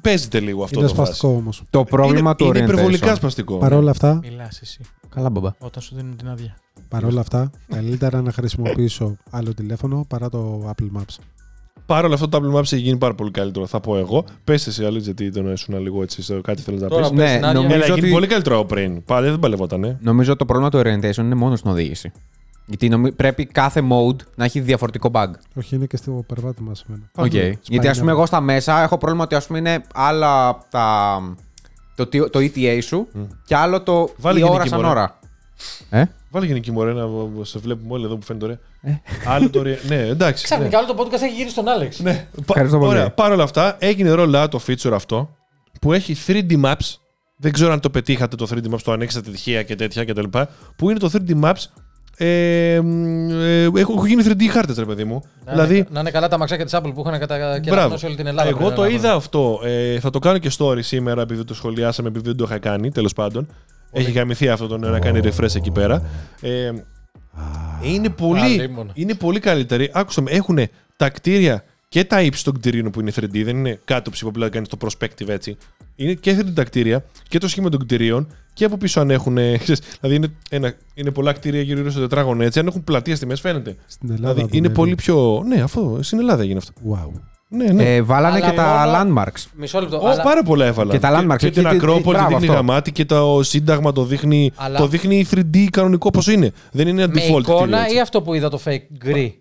Παίζεται λίγο αυτό Είναι το φάση. σπαστικό όμως. Το πρόβλημα είναι, του είναι υπερβολικά orientation. σπαστικό. Παρ' όλα αυτά, Μιλάς εσύ Καλά, μπαμπά. όταν σου δίνουν την άδεια. παρόλα αυτά, καλύτερα να χρησιμοποιήσω άλλο τηλέφωνο παρά το Apple Maps. Παρ' όλα αυτό το Apple Maps έχει γίνει πάρα πολύ καλύτερο, θα πω εγώ. Πες εσύ, Αλή, γιατί τον ήσουν λίγο έτσι, σε κάτι θέλεις να Τώρα πεις. πες Ναι, την άδεια. νομίζω- Έλα, έχει γίνει ότι- πολύ καλύτερο από πριν. Πάλι δεν παλευότανε. Νομίζω ότι το πρόβλημα του orientation είναι μόνο στην οδήγηση. Γιατί νομι- πρέπει κάθε mode να έχει διαφορετικό bug. Όχι, είναι και στο περπάτημα σε μένα. Οκ. Γιατί ας πούμε, εγώ στα μέσα έχω πρόβλημα ότι ας πούμε είναι άλλα τα. Το, τι- το ETA σου και άλλο το Βάλε η ώρα γενική σαν μωρέ. ώρα. Ε; Βάλε γενική μωρέ να σε βλέπουμε όλοι εδώ που φαίνεται ωραία. Ε. Άλλο το. ρε- Ναι, εντάξει. ναι. Ξαφνικά όλο το podcast έχει γύρει στον Άλεξ. Ναι, Ευχαριστώ πολύ. Ωραία. Παρ' όλα αυτά, έγινε roll out το feature αυτό που έχει 3D maps. Δεν ξέρω αν το πετύχατε το 3D maps, το ανοίξατε τυχαία και τέτοια κτλ. Που είναι το 3D maps. Ε, μ, ε, έχουν έχουν γίνει 3D χάρτες, ρε παιδί μου. Να, δηλαδή, είναι, να είναι καλά τα μαξάκια της Apple που είχαν κατα... και Μπράβο. όλη την Ελλάδα. Εγώ πριν το ένα είδα αυτό. Ε, θα το κάνω και story σήμερα επειδή το σχολιάσαμε, επειδή δεν το είχα κάνει. Τέλος πάντων. Έχει γαμηθεί αυτό το να κάνει refresh εκεί πέρα. Ε, είναι, πολύ, Αλίμονο. είναι πολύ καλύτερη. Άκουσα με, έχουν τα κτίρια και τα ύψη των κτηρίων που είναι 3D, δεν είναι κάτωψη που απλά κάνει το perspective έτσι. Είναι και 3D τα κτίρια και το σχήμα των κτηρίων και από πίσω αν έχουν. ξέρεις, δηλαδή είναι, ένα, είναι πολλά κτίρια γύρω στο τετράγωνο έτσι. Αν έχουν πλατεία στη μέση φαίνεται. Στην Ελλάδα. Δηλαδή είναι δουλεύει. πολύ πιο. Ναι, αυτό στην Ελλάδα έγινε αυτό. Wow. Ναι, ναι. Ε, βάλανε Αλλά και τα μόνο- landmarks. Μισό λεπτό. Ω, αλλά- πάρα πολλά έβαλα. Και τα landmarks, Και, όχι, την τι- τι- Ακρόπολη μπράβο, δείχνει αυτό. γαμάτι και το Σύνταγμα το δείχνει, Αλλά- το δείχνει 3D κανονικό όπω είναι. Δεν είναι Με default. κτίριο, εικόνα έτσι. ή αυτό που είδα το fake γκρι.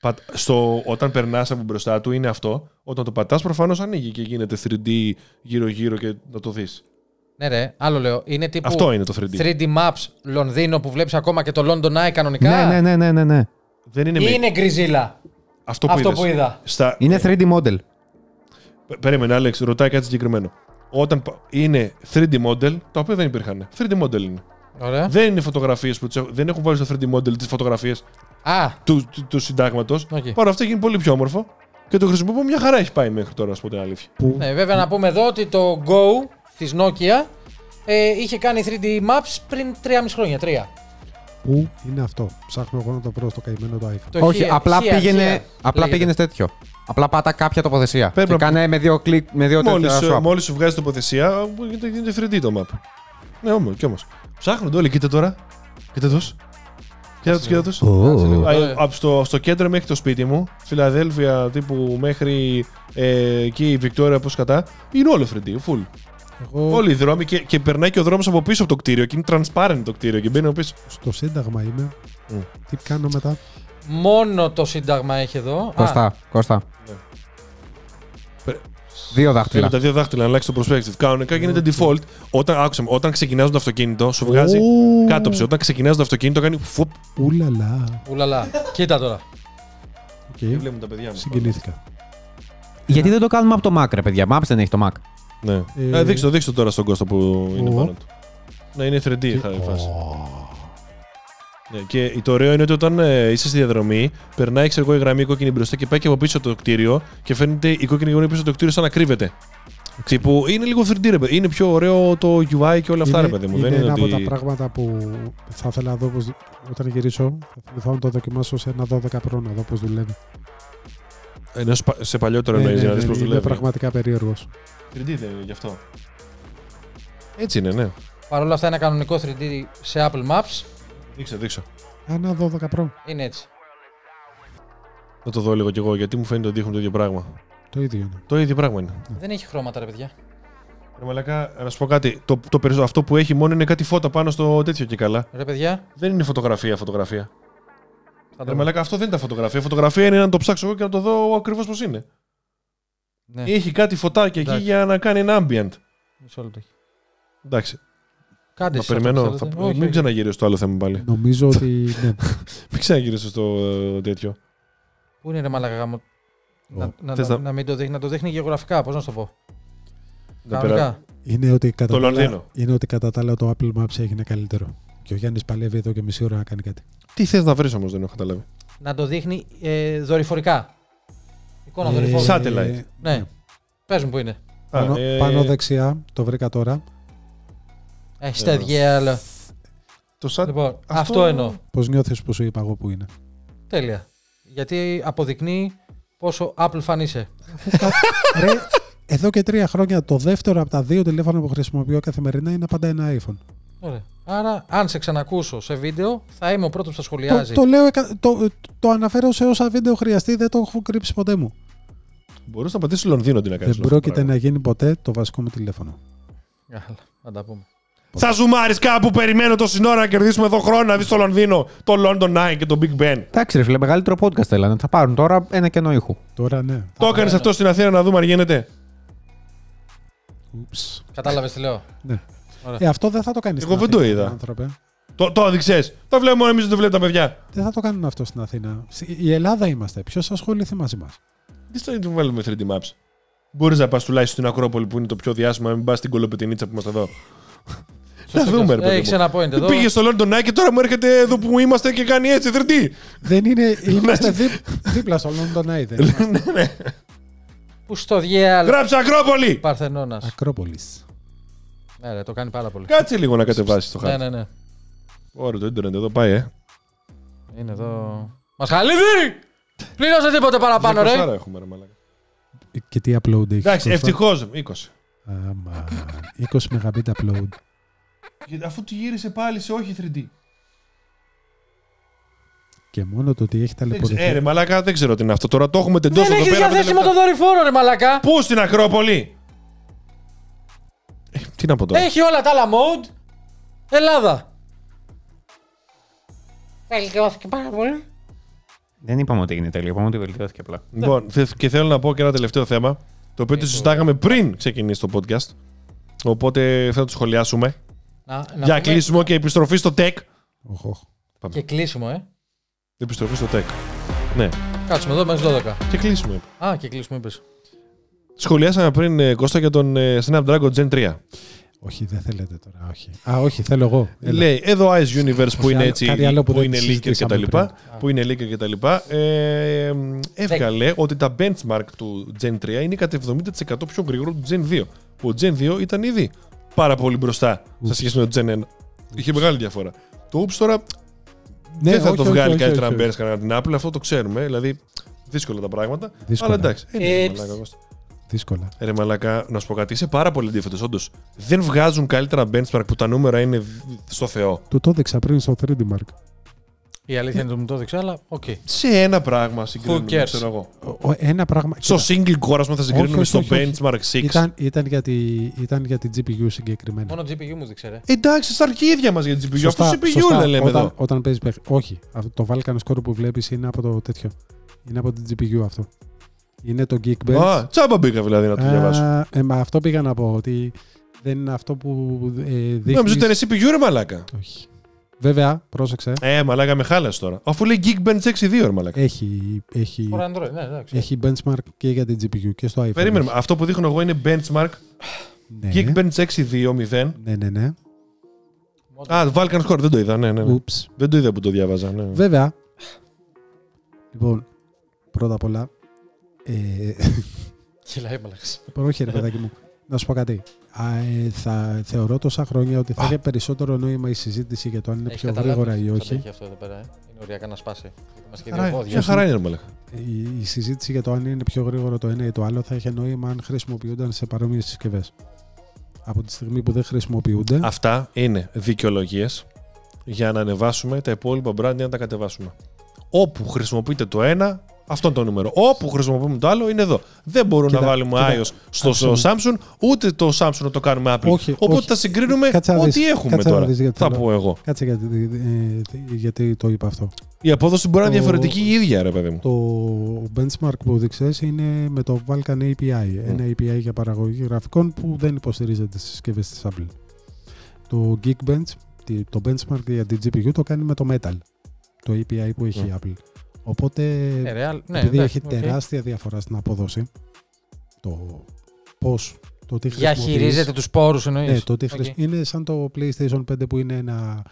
Πατ- στο, όταν περνάς από μπροστά του είναι αυτό. Όταν το πατάς, προφανώς ανοίγει και γίνεται 3D γύρω-γύρω και να το δεις. Ναι, ρε, άλλο λέω. Είναι τύπου Αυτό είναι το 3D. 3D Maps Λονδίνο που βλέπεις ακόμα και το London Eye κανονικά. Ναι, ναι, ναι, ναι, ναι, ναι. Δεν είναι, Ή με- είναι γκριζίλα. αυτό που, Αυτό είδες. που είδα. Στα... Είναι 3D model. Πε- Περίμενε, Άλεξ, ρωτάει κάτι συγκεκριμένο. Όταν πα- είναι 3D model, τα οποία δεν υπήρχαν. 3D model είναι. Ωραία. Δεν είναι φωτογραφίες που τις έχουν- δεν έχουν βάλει στο 3D model τις φωτογραφίες Α, του, του, του συντάγματος. Οκ. Παρ' αυτό έχει γίνει πολύ πιο όμορφο. Και το χρησιμοποιώ μια χαρά έχει πάει μέχρι τώρα, ας πω την αλήθεια. Πού, ναι, βέβαια να πούμε εδώ ότι το Go της Nokia ε, είχε κάνει 3D Maps πριν 3,5 χρόνια. 3. πού είναι αυτό; Ψάχνω εγώ να το βρω στο καημένο το iPhone. Το Όχι, Here- απλά Here- πήγαινε, Here απλά λέγεται. πήγαινες τέτοιο. Απλά πάτα κάποια τοποθεσία. Πρέπει και να- κάνε με δύο κλικ, με δύο Μόλις τέτοια swap. μόλις σου βγάζει τοποθεσία, γίνεται, γίνεται 3D το map. Ναι, όμως κι όμως. Ψάχνονται όλοι, κοίτα τώρα. Κοίτα τους. Κοίτα τους, κοίτα τους. Ω. Ε. Από στο, στο κέντρο μέχρι το σπίτι μου, Φιλαδέλφια τύπου μέχρι ε, εκεί η Βικτόρια, πώς κατά, είναι όλο 3D, full. Εγώ Όλοι οι δρόμοι και, και περνάει και ο δρόμος από πίσω από το κτίριο και είναι transparent το κτίριο και μπαίνει από πίσω. στο Σύνταγμα είμαι. Μμ. Τι κάνω μετά; Μόνο το Σύνταγμα έχει εδώ. Α, Κώστα, Κώστα. Ναι. Δύο Και δάχτυλα. με τα δύο δάχτυλα να αλλάξει το perspective. Κανονικά γίνεται default. Όταν, άκουσα, με, όταν ξεκινάς το αυτοκίνητο, σου βγάζει Ω, κάτωψη. Όταν ξεκινάς το αυτοκίνητο, κάνει φουπ. Ουλαλά. Ουλαλά. Κοίτα τώρα. Οκ. Και βλέπουν τα παιδιά μου. Συγκινήθηκα. Γιατί δεν το κάνουμε από το Mac, ρε παιδιά. Maps δεν έχει το Mac. Ναι. Ε, Ε, δείξτε το, δείξτε το τώρα στον Κώστα που είναι Ω. πάνω του. Ναι, είναι 3D η φάση. Ναι, και το ωραίο είναι ότι όταν ε, είσαι στη διαδρομή, περνάει ξέρω εγώ, η γραμμή κόκκινη μπροστά και πάει και από πίσω το κτίριο και φαίνεται η κόκκινη γραμμή πίσω το κτίριο σαν να κρύβεται. Τύπου είναι λίγο 3D, ρε παιδί. Είναι πιο ωραίο το UI και όλα αυτά, είναι, ρε παιδί μου. είναι Δεν είναι ένα ότι... από τα πράγματα που θα ήθελα να δω πώς, όταν γυρίσω. Θα θυμηθώ να το δοκιμάσω σε ένα 12 Pro να δω πώς δουλεύει. Ενώ σπα- σε παλιότερο Ναι, εννοείς ναι, για να δεις ναι, πώς είναι δουλεύει. πραγματικά περίεργος. 3D δεν είναι γι' αυτό. Έτσι είναι, ναι. Παρ' όλα αυτά ένα κανονικό 3D σε Apple Maps Δείξε, δείξε. Ένα 12 Pro. είναι έτσι. Να το δω λίγο κι εγώ, γιατί μου φαίνεται ότι έχουν το ίδιο πράγμα. Το ίδιο είναι. Το ίδιο πράγμα είναι. Δεν έχει χρώματα, ρε παιδιά. Ρε μαλακά, να σου πω κάτι. Το, το περισσότερο, αυτό που έχει μόνο είναι κάτι φώτα πάνω στο τέτοιο και καλά. Ρε παιδιά. Δεν είναι φωτογραφία, φωτογραφία. Θα Ρε το... μαλακά, αυτό δεν είναι τα φωτογραφία. Φωτογραφία είναι να το ψάξω εγώ και να το δω ακριβώς πώς είναι. Ναι, Έχει κάτι φωτάκια εκεί Εντάξει. για να κάνει ένα ambient. μισό λεπτό. Εντάξει. Κάντε Να εσείς αυτό περιμένω. που Θα... θέλετε. Όχι, Μην όχι. ξαναγυρίσω στο άλλο θέμα πάλι. Νομίζω ότι. Ναι. Μην ξαναγυρίσω στο ε, τέτοιο. Πού είναι ρε μαλακά γάμο; Να, να, Θες να, να- να μην το δείχνει, να το δείχνει γεωγραφικά, πώς να σου το πω; Να περα- Κανονικά. Είναι ότι, κατά Το τα άλλα- Λονδίνο. είναι ότι κατά τα άλλα το Apple Maps έγινε καλύτερο. Και ο Γιάννης παλεύει εδώ και μισή ώρα να κάνει κάτι. Τι θες να βρεις όμως, δεν έχω καταλάβει. Να το δείχνει ε, δορυφορικά. Εικόνα Ε, δορυφόρου. Satellite. Ναι. Πες μου που είναι. Πάνω, Α, ε, πάνω δεξιά, το βρήκα τώρα. Έχεις Ε, τα διάλα. Το σατ... Λοιπόν, αυτό... εννοώ. Πώς νιώθεις που σου είπα εγώ που είναι; Τέλεια. Γιατί αποδεικνύει πόσο Apple fan είσαι. Ρε, εδώ και τρία χρόνια το δεύτερο από τα δύο τηλέφωνα που χρησιμοποιώ καθημερινά είναι πάντα ένα iPhone. Ωραία. Άρα, αν σε ξανακούσω σε βίντεο, θα είμαι ο πρώτος που θα Το, σχολιάζει. το, λέω, εκα- το, το αναφέρω σε όσα βίντεο χρειαστεί, δεν το έχω κρύψει ποτέ μου. Μπορούσε να πατήσει Λονδίνο τι να κάνεις. δεν πρόκειται να γίνει ποτέ το βασικό μου τηλέφωνο. Καλά, να τα πούμε. Θα ζουμάρεις κάπου, περιμένω το σύνορα να κερδίσουμε εδώ χρόνο να δεις το Λονδίνο, το London 9 και το Big Ben. Εντάξει, ρε φίλε, μεγαλύτερο podcast θέλανε. Θα πάρουν τώρα ένα κενό ήχου. Τώρα ναι. Το έκανε ναι. αυτό στην Αθήνα να δούμε αν γίνεται. Ούψ. Κατάλαβες τι λέω; Ναι. Ωραία. Ε, αυτό δεν θα το κάνεις. Εγώ δεν το είδα. Άνθρωπε. Το, το έδειξε. Το βλέπω μόνο εμείς δεν το βλέπουν τα παιδιά. Δεν θα το κάνουν αυτό στην Αθήνα. Η Ελλάδα είμαστε. Ποιος ασχοληθεί μαζί μας; Τι στο να βάλουμε 3D maps. Μπορείς να πας τουλάχιστον στην Ακρόπολη που είναι το πιο διάσημο, να μην πας στην κολοπετινίτσα που είμαστε εδώ. Θα δούμε, ρε παιδί Έχει μου. ένα point εδώ. Πήγε στο London Eye και τώρα μου έρχεται εδώ που είμαστε και κάνει έτσι 3D. δεν είναι. Είμαστε δί, δίπλα στο London Eye. δεν είμαστε. Που στο διάλο. Γράψε Ακρόπολη! Παρθενώνας. Ακρόπολης. Ναι, ρε, το κάνει πάρα πολύ. Κάτσε λίγο να κατεβάσεις το Ναι, χάρτη. ναι, ναι. Ωραία, το ίντερνετ εδώ πάει, ε. Είναι εδώ. Μας χαλίδι! Πλήρωσε τίποτε παραπάνω, ρε. 200 έχουμε, ρε μαλάκα. Και τι upload έχεις. Εντάξει, Κώστα; ευτυχώς 20. Άμα. 20 Mbit upload. Γιατί αφού του γύρισε πάλι σε όχι 3D. Και μόνο το ότι έχει Δεν ξέρω, ταλαιπωρηθεί. ε, ρε μαλάκα, δεν ξέρω τι είναι αυτό τώρα. Το έχουμε τεντώσει Δεν εδώ έχεις πέρα. πέντε διαθέσιμο λεπτά. το δορυφόρο, ρε μαλακά. Πού στην Ακρόπολη! Ε, τι να πω τώρα; Έχει όλα τα άλλα mode. Ελλάδα. Βελτιώθηκε πάρα πολύ. Δεν είπαμε ότι έγινε τέλειο, είπαμε ότι βελτιώθηκε απλά. Λοιπόν, θε- και θέλω να πω και ένα τελευταίο θέμα. Το οποίο το συζητάγαμε πριν ξεκινήσει το podcast. Οπότε θα το σχολιάσουμε. Να, να Για πούμε- κλείσιμο και επιστροφή στο tech. Οχ, οχ. Και κλείσιμο, ε. Επιστροφή στο tech. Ναι, Κάτσουμε εδώ μέχρι 12. και κλείσιμο. είπα. Α, και κλείσιμο, είπες. Σχολιάσαμε πριν ε, Κώστα για τον ε, Snapdragon Gen 3. Όχι, δεν θέλετε τώρα. Όχι. Α, όχι, θέλω εγώ. Έλα. Λέει εδώ Ice Universe που είναι άλλο- έτσι, κάτι άλλο που που δεν είναι leaker συζητήσαμε κτλ. πριν. Που είναι leaker κτλ. Ε, ε, έβγαλε ότι τα benchmark του Gen 3 είναι κατά 70% πιο γρήγορο του Gen 2. Που ο Gen 2 ήταν ήδη πάρα πολύ μπροστά σε Ούψ. σχέση με το Gen 1. Είχε μεγάλη διαφορά. Το Oops τώρα Ναι, δεν θα όχι, το όχι, βγάλει όχι, καλύτερα όχι, να όχι. μπαίνει κανένα την Apple, αυτό το ξέρουμε. Δηλαδή δύσκολα τα πράγματα. Δύσκολα. Αλλά εντάξει. είναι Ε, μαλάκα, Κώστα. Δύσκολα. Ρε μαλάκα, να σου πω κάτι, είσαι πάρα πολύ αντίθετος. Όντως, δεν βγάζουν καλύτερα benchmark που τα νούμερα είναι στο Θεό. Του το έδειξα πριν στο 3D Mark. Η αλήθεια είναι ότι μου το έδειξε, αλλά οκ. Σε ένα πράγμα συγκρίνουμε, cares? ξέρω εγώ. Ο- ο- Ένα πράγμα. Στο κοίτα, single core, ας πούμε, θα συγκρίνουμε όχι, στο όχι, όχι. benchmark 6. Ήταν, ήταν, για τη, ήταν για την GPU συγκεκριμένα. Μόνο GPU μου δείξε, ρε. Εντάξει, στα αρχίδια μας για την GPU. Αυτό CPU σωστά. δεν λέμε όταν, εδώ. Όταν παίζεις παιχνίδι. Όχι. Αυτό το Vulkan score που βλέπεις είναι από το τέτοιο. Είναι από την GPU αυτό. Είναι το Geekbench. Α, τσάμπα μπήκα δηλαδή να το διαβάσω. Α, ε, μα αυτό πήγα να πω. Ότι δεν είναι αυτό που ε, δείχνεις. Νόμιζα ότι ήταν CPU, ρε μαλάκα. Όχι. Βέβαια, πρόσεξε. Ε, μαλάκα με χάλασε τώρα. Αφού λέει Geekbench 6.2, ρε μαλάκα. Έχει, έχει, For Android, ναι, εντάξει. έχει benchmark και για την GPU και στο iPhone. Περίμενε, αυτό που δείχνω εγώ είναι benchmark Ναι. Geekbench 6.2.0. Ναι, ναι, ναι. Α, Vulcan Score, δεν το είδα, ναι, ναι. ναι. Ούψ. Δεν το είδα που το διάβαζα. Ναι. Βέβαια. Λοιπόν, πρώτα απ' όλα. Ε, Κυλάει, μαλακάς. όχι, ρε παιδάκι μου. Να σου πω κάτι. Α, ε, θα θεωρώ τόσα χρόνια ότι θα είχε περισσότερο νόημα η συζήτηση για το αν είναι Έχεις πιο καταλάβει γρήγορα ή πώς θα όχι. έχει αυτό εδώ πέρα. ε. Είναι οριακά να σπάσει. Γιατί Μας και δύο Χαρά- πόδια. Ποια χαρά είναι, ρε μαλάκα. Η, η συζήτηση για το αν είναι πιο γρήγορο το ένα ή το άλλο θα είχε νόημα αν χρησιμοποιούνταν σε παρόμοιες συσκευές. Από τη στιγμή που δεν χρησιμοποιούνται. Αυτά είναι δικαιολογίες για να ανεβάσουμε τα υπόλοιπα brand ή να τα κατεβάσουμε. Όπου χρησιμοποιείτε το ένα, αυτό είναι το νούμερο. Όπου χρησιμοποιούμε το άλλο είναι εδώ. Δεν μπορούμε Κοίτα, να βάλουμε κοίτα, iOS στο άκουσε με. Samsung, ούτε το Samsung να το κάνουμε Apple. Όχι, Οπότε όχι. θα συγκρίνουμε Κάτσε να ό,τι δεις, έχουμε κάτσε να τώρα. δεις γιατί Θα θέλω. πω εγώ. Κάτσε γιατί, ε, γιατί το είπα αυτό. Η απόδοση μπορεί να είναι Το- διαφορετική η ίδια, ρε παιδί μου. Το benchmark που δείξες είναι με το Vulkan API. Ένα API για παραγωγή γραφικών που δεν υποστηρίζεται στις συσκευές της Apple. Το Geekbench, τη- το benchmark για την GPU το κάνει με το Metal. Το API που έχει η Apple. Οπότε, Ε, real, ναι, επειδή ναι, έχει οκ. τεράστια διαφορά στην απόδοση, το πώς, το τι Διαχειρίζεται χρησιμοποιείς- τους πόρους εννοείς; ναι, το τι Οκ. χρησι- Είναι σαν το PlayStation 5 που είναι ένα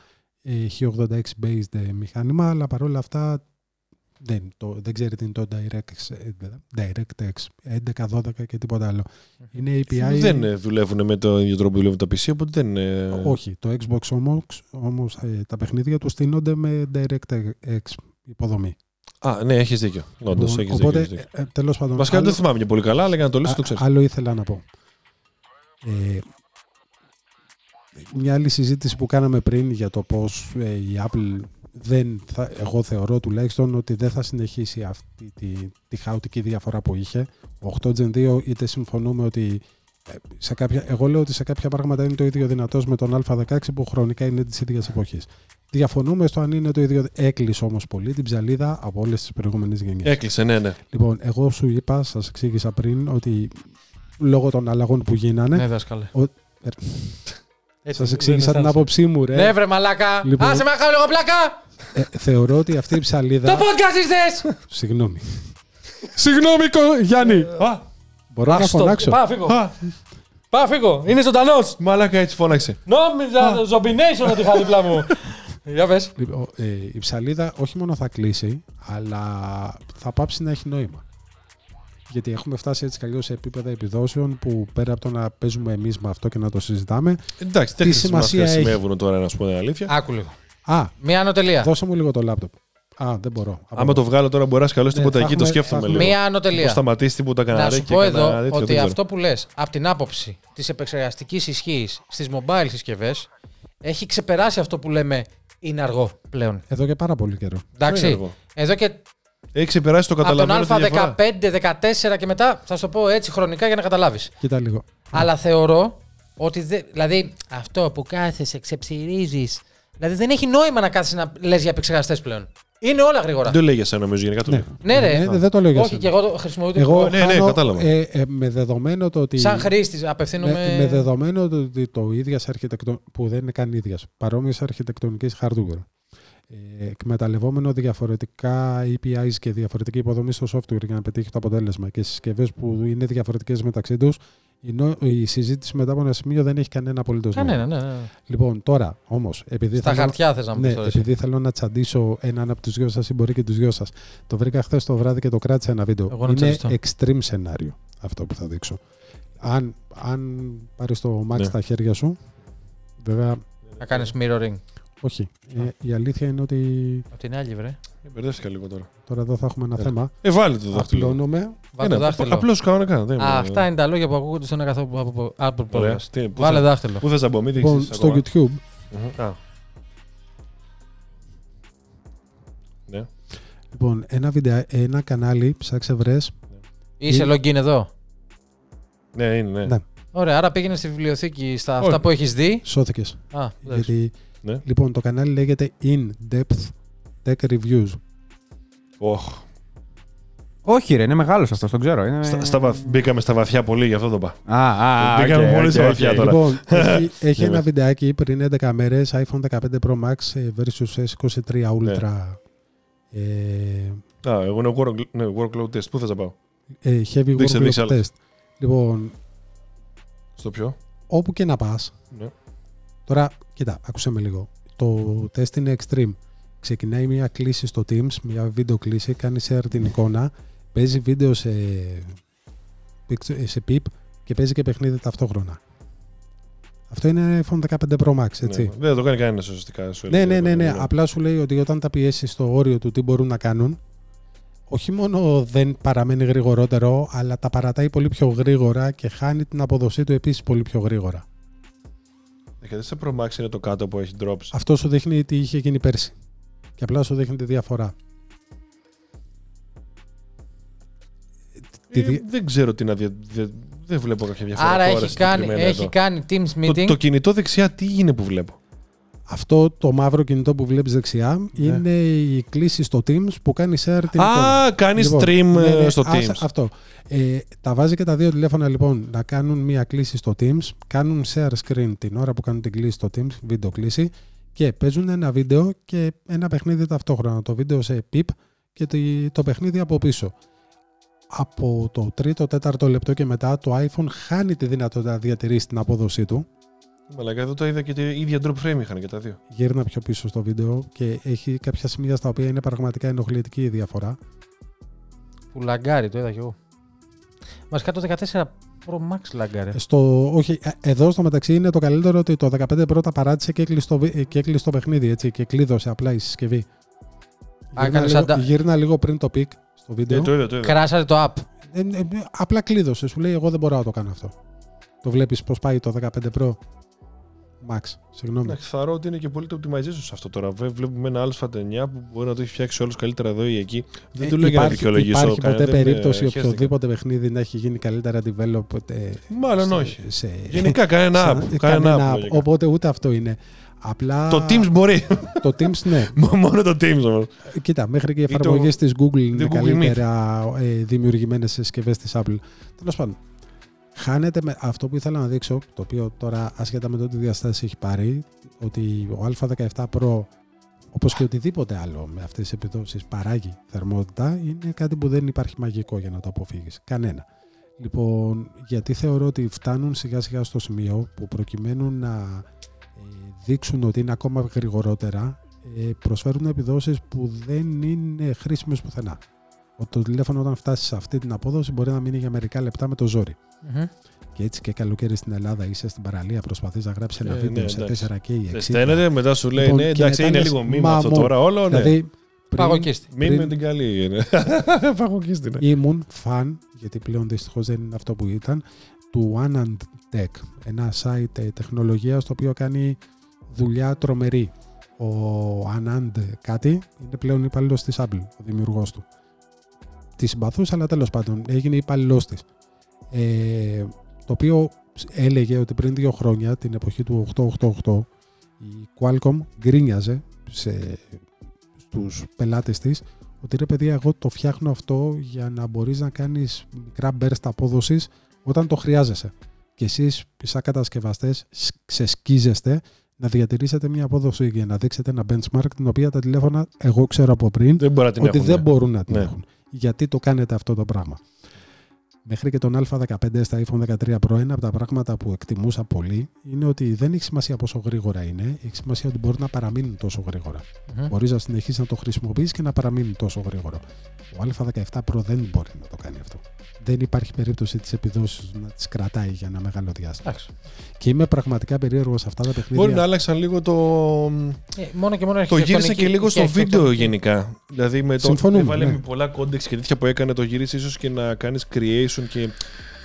ε, x86 based ε, μηχάνημα, αλλά παρόλα αυτά δεν, το, δεν ξέρει τι είναι το DirectX, ε, DirectX 11, 12 και τίποτα άλλο. Είναι API. Δεν ε, δουλεύουν με το ίδιο τρόπο που δουλεύουν τα PC, οπότε δεν. ε, Όχι, το Xbox όμως, όμως ε, τα παιχνίδια τους στείνονται με DirectX υποδομή. Α, ναι, έχεις δίκιο. Όντως, Λοιπόν, έχει οπότε, δίκιο. έχεις δίκιο. ε, ε, τέλος πάντων, Βασικά δεν άλλο- το θυμάμαι και πολύ καλά, αλλά για να το λύσω το Α- ξέρω. Άλλο ήθελα να πω. Ε, μια άλλη συζήτηση που κάναμε πριν για το πώς ε, η Apple δεν θα, εγώ θεωρώ τουλάχιστον ότι δεν θα συνεχίσει αυτή τη, τη χαοτική διαφορά που είχε. 8 Gen 2 είτε συμφωνούμε ότι ε, σε κάποια, εγώ λέω ότι σε κάποια πράγματα είναι το ίδιο δυνατός με τον Α16 που χρονικά είναι της ίδιας εποχής. Διαφωνούμε στο αν είναι το ίδιο. Έκλεισε όμως πολύ την ψαλίδα από όλες τις προηγούμενες γενιές. Έκλεισε, ναι, ναι. Λοιπόν, εγώ σου είπα, σας εξήγησα πριν ότι λόγω των αλλαγών που γίνανε, Ναι, δάσκαλε. Ο- Έτσι, σας εξήγησα δεν την άποψή μου, ρε. Ναι, βρε μαλάκα. Λοιπόν. Άσε με να κάνω λίγο πλάκα. Ε, θεωρώ ότι αυτή η Το ψαλίδα... podcast is this. Συγγνώμη. Συγγνώμη, Κο- Γιάννη. Α, Μπορώ να Άστο. φωνάξω. Πάω, φύγω. α, Πάω, φύγω. Είναι ζωντανός. μαλάκα έτσι φώναξε. Νόμιζα zombination ότι είχα δίπλα μου. Για πες. Λοιπόν, ε, η ψαλίδα όχι μόνο θα κλείσει, αλλά θα πάψει να έχει νόημα. Γιατί έχουμε φτάσει έτσι κι αλλιώς σε επίπεδα επιδόσεων που πέρα από το να παίζουμε εμείς με αυτό και να το συζητάμε. Εντάξει, Τι δεν σημασία έχει; χρησιμεύουν τώρα, να σου πω την αλήθεια. Άκου λίγο. Α, Μία ανωτελεία. δώσε μου λίγο το λάπτοπ. Α, δεν μπορώ. Άμα το βγάλω τώρα, μπορεί να σκαλώσει Ναι, τίποτα θα εκεί, το έχουμε- σκέφτομαι θα λίγο. έχουμε- Μία Το ανωτελεία. σταματήσει τίποτα κανένα Να σου και πω κανένα εδώ τέτοιο, δεν ότι ξέρω. αυτό που λες από την άποψη της επεξεργαστικής ισχύς στις mobile συσκευές έχει ξεπεράσει αυτό που λέμε είναι αργό πλέον. Εδώ και πάρα πολύ καιρό. Δεν Εντάξει. είναι αργό. Εδώ και Έχει ξεπεράσει το από τον καταλαβαίνω. τη διαφορά. Α15, 14 και μετά θα σου το πω έτσι χρονικά για να καταλάβεις. Κοίτα λίγο. Αλλά θεωρώ ότι. δεν- δηλαδή αυτό που κάθεσαι, ξεψυρίζεις. Δηλαδή δεν έχει νόημα να κάθεσαι να λες για επεξεργαστές πλέον. Είναι όλα γρήγορα. Δεν το λέει για σένα, νομίζω, γενικά το Ναι. λέει. Ναι, ρε. Ναι, δεν το λέω για Όχι, σένα. και εγώ το χρησιμοποιώ. το- Εγώ ναι, ναι, χάνω, κατάλαβα. ε, ε, με δεδομένο το ότι. Σαν χρήστη, με, απευθύνομαι. με δεδομένο το ότι το ίδιας αρχιτεκτο... που δεν είναι καν ίδιας, παρόμοιες αρχιτεκτονική hardware. Ε, εκμεταλλευόμενο διαφορετικά APIs και διαφορετική υποδομή στο software για να πετύχει το αποτέλεσμα και συσκευές που είναι διαφορετικές μεταξύ τους, η, νο- η συζήτηση μετά από ένα σημείο δεν έχει κανένα απολύτως Κανένα, ναι, ναι. Λοιπόν, τώρα όμως, επειδή, Στα θέλω, χαρτιά θες να μου ναι, πει τώρα. εσύ. επειδή θέλω να τσαντήσω έναν από τους δυο σας ή μπορεί και τους δυο σας, το βρήκα χθες το βράδυ και το κράτησα ένα βίντεο. Εγώ να είναι τσαντιστώ. extreme σενάριο αυτό που θα δείξω. Αν, αν πάρεις το Max Ναι. στα χέρια σου, βέβαια, Να κάνεις mirroring. Όχι. Ε, η αλήθεια είναι ότι Από την άλλη, βρε. Ε, Μπερδεύτηκα λίγο τώρα. τώρα εδώ θα έχουμε ένα Ε, θέμα. Ε, βάλε το δάχτυλο. Απλώνομαι. Βάλε το δάχτυλο. Απλώς κανονικά. δεν Α, είναι- αυτά είναι τα λόγια που ακούγονται στον καθό από Apple Ωραία. Podcast. Τι, πού Βάλε θα- δάχτυλο. Πού θες να μπω, μην Λοιπόν, δείξεις στο ακόμα. YouTube, Μμμ. Α. Ναι. λοιπόν, ένα, βιντεο, ένα κανάλι, ψάξε βρες, Είσαι Είναι- login εδώ. Ναι, είναι, ναι. Ναι. Ωραία, άρα πήγαινε στη βιβλιοθήκη στα Όχι. αυτά που έχεις δει. σώθηκες. Α, εντάξει. Γιατί, Ναι. λοιπόν, το κανάλι λέγεται In Depth Tech Reviews. Οχ. Όχι, ρε, είναι μεγάλο αυτό, τον ξέρω. Είναι... Στα, στα βαθ- Μπήκαμε στα βαθιά πολύ, γι' αυτό το είπα. Α, α, Μπήκαμε οκ, πολύ οκ, στα οκ. βαθιά τώρα. Λοιπόν, έχει, έχει Ναι, ένα ναι. βιντεάκι πριν 11 μέρες iPhone 15 Pro Max ε, versus S23 Ultra ε, Α, εγώ είναι work, ναι, workload test. Πού θες να πάω; ε, heavy Δείξε, workload δείξε άλλο. test. Λοιπόν, Στο ποιο; όπου και να πας, Ναι. τώρα, κοίτα, άκουσε με λίγο. Το τεστ είναι extreme. Ξεκινάει μια κλίση στο Teams, μια βίντεο κλίση, κάνει share την εικόνα, παίζει βίντεο σε, picture- σε PIP και παίζει και παιχνίδι ταυτόχρονα. Αυτό είναι iPhone 15 Pro Max, έτσι. Ναι, δεν το κάνει κανένας ουσιαστικά. σου Ναι, έλεγε ναι, ναι, ναι. το- Απλά σου λέει ότι όταν τα πιέσεις στο όριο του τι μπορούν να κάνουν, όχι μόνο δεν παραμένει γρηγορότερο, αλλά τα παρατάει πολύ πιο γρήγορα και χάνει την αποδοσή του επίσης πολύ πιο γρήγορα. Γιατί σε Pro Max είναι το κάτω που έχει drops. Αυτό σου δείχνει τι είχε γίνει πέρσι. Και απλά σου δείχνει τη διαφορά. τη Ε, δι- Δεν ξέρω τι να δια... δεν- Δεν βλέπω κάποια διαφορά. Άρα τώρα έχει κάνει, συγκεκριμένα έχει εδώ. κάνει Teams Το, meeting. το κινητό δεξιά τι είναι που βλέπω; Αυτό το μαύρο κινητό που βλέπεις δεξιά Ναι. είναι η κλίση στο Teams που κάνει share την εικόνα. Α, κάνει Λοιπόν, stream ναι, ε, ναι, στο άσε- Teams. Αυτό. Ε, τα βάζει και τα δύο τηλέφωνα λοιπόν να κάνουν μία κλίση στο Teams, κάνουν share screen την ώρα που κάνουν την κλίση στο Teams, βίντεο κλίση και παίζουν ένα βίντεο και ένα παιχνίδι ταυτόχρονα. Το βίντεο σε PIP και το- το παιχνίδι από πίσω. Από το τρίτο, τέταρτο λεπτό και μετά το iPhone χάνει τη δυνατότητα να διατηρήσει την απόδοσή του. Μαλάκα, εδώ το είδα και η ίδια drop frame είχαν και τα δύο. Γύρνα πιο πίσω στο βίντεο και έχει κάποια σημεία στα οποία είναι πραγματικά ενοχλητική η διαφορά. Που λαγκάρει, το είδα κι εγώ. Βασικά το 14 Pro Max λαγκάρει. Στο, όχι, ε, εδώ στο μεταξύ είναι το καλύτερο ότι το 15 πρώτα παράτησε και έκλεισε το, βι- και έκλεισε το παιχνίδι έτσι, και κλείδωσε απλά η συσκευή. Α, Γύρνα έκανε λίγο, αντα- γύρνα λίγο πριν το peak στο βίντεο. Ε, το είδα, το είδα. Κράσαρε το app. Ε, ε, ε, απλά κλείδωσε. Σου λέει: Εγώ δεν μπορώ να το κάνω αυτό. Το βλέπεις πώς πάει το 15 Pro Max. Συγγνώμη. Εντάξει, θεωρώ ότι είναι και πολύ το optimization σε αυτό τώρα. Βε- Βλέπουμε ένα Α9 που μπορεί να το έχει φτιάξει όλου καλύτερα εδώ ή εκεί. Δεν Ε, του λέω για να υπάρχει, δικαιολογήσω. υπάρχει κανένα, ποτέ δεν, ε, περίπτωση χέστηκα. οποιοδήποτε παιχνίδι να έχει γίνει καλύτερα developed. ε, Μάλλον σε- όχι. σε- Γενικά κανένα σε- app. ε, Κανένα κανένα app. app. λογικά. Οπότε ούτε αυτό είναι. Απλά Το Teams μπορεί. το Teams, ναι. Μόνο το Teams όμως. Κοίτα, μέχρι και οι Ή το- εφαρμογές της Google είναι Google Meet. καλύτερα ε, δημιουργημένες σε συσκευές της Apple. Τέλος πάντων, χάνεται με αυτό που ήθελα να δείξω, το οποίο τώρα ασχετά με το τι διαστάσει έχει πάρει, ότι ο Α17 Pro, όπως και οτιδήποτε άλλο με αυτές τις επιδόσει, παράγει θερμότητα, είναι κάτι που δεν υπάρχει μαγικό για να το αποφύγεις. Κανένα. Λοιπόν, γιατί θεωρώ ότι φτάνουν σιγά σιγά στο σημείο που προκειμένου να ε, δείξουν ότι είναι ακόμα γρηγορότερα, ε, προσφέρουν επιδόσεις που δεν είναι χρήσιμες πουθενά. Ο- Το τηλέφωνο όταν φτάσει σε αυτή την απόδοση μπορεί να μείνει για μερικά λεπτά με το ζόρι. Μμμ. Και έτσι και καλοκαίρι στην Ελλάδα είσαι στην παραλία, προσπαθείς να γράψεις ένα Ε, βίντεο ναι, σε εντάξει. 4K ή 60. Δεν στέλνετε, μετά σου λέει Λοιπόν, ναι, και εντάξει, μετά είναι λες, λίγο μήμα μα αυτό μόνο. τώρα όλο. Ναι. Δηλαδή, πριν Παγωκίστη. Μη πριν- με την καλή. είναι. Παγωκίστη, ναι. ήμουν φαν, γιατί πλέον δυστυχώς δεν είναι αυτό που ήταν, του Anand Tech, ένα site ε, τεχνολογίας το οποίο κάνει δουλειά τρομερή. Ο Anand κάτι είναι πλέον υπάλληλος της Apple, ο δημιουργός του. Τη συμπαθούσα, αλλά τέλος πάντων έγινε υπάλληλο της. Ε, το οποίο έλεγε ότι πριν δύο χρόνια, την εποχή του 888, η Qualcomm γκρίνιαζε σε, στους πελάτες της ότι ρε παιδιά εγώ το φτιάχνω αυτό για να μπορείς να κάνεις μικρά burst απόδοσης όταν το χρειάζεσαι. Και εσείς σαν κατασκευαστές σ- ξεσκίζεστε να διατηρήσετε μια απόδοση για να δείξετε ένα benchmark την οποία τα τηλέφωνα εγώ ξέρω από πριν Δεν μπορεί να την ότι έχουν, δεν ναι. μπορούν να την Ναι. έχουν. Γιατί το κάνετε αυτό το πράγμα. Μέχρι και τον Α15 στα iPhone 13 Pro, ένα από τα πράγματα που εκτιμούσα πολύ είναι ότι δεν έχει σημασία πόσο γρήγορα είναι, έχει σημασία ότι μπορεί να παραμείνουν τόσο γρήγορα. Μμμ. Μπορείς να συνεχίσεις να το χρησιμοποιήσει και να παραμείνει τόσο γρήγορο. Ο Α17 Pro δεν μπορεί να το κάνει αυτό. Δεν υπάρχει περίπτωση τις επιδόσεις να τις κρατάει για ένα μεγάλο διάστημα. Εντάξει. Και είμαι πραγματικά περίεργος σε αυτά τα παιχνίδια. Μπορεί να άλλαξαν λίγο το. Ε, μόνο και μόνο Το αρχιτεκτονική γύρισε και λίγο στο βίντεο αρχιτεκτονική. γενικά. Δηλαδή με το. Συμφωνούμε, Έβαλε ναι. με πολλά codecs και τέτοια που έκανε το γύρισε ίσως και να κάνεις creation και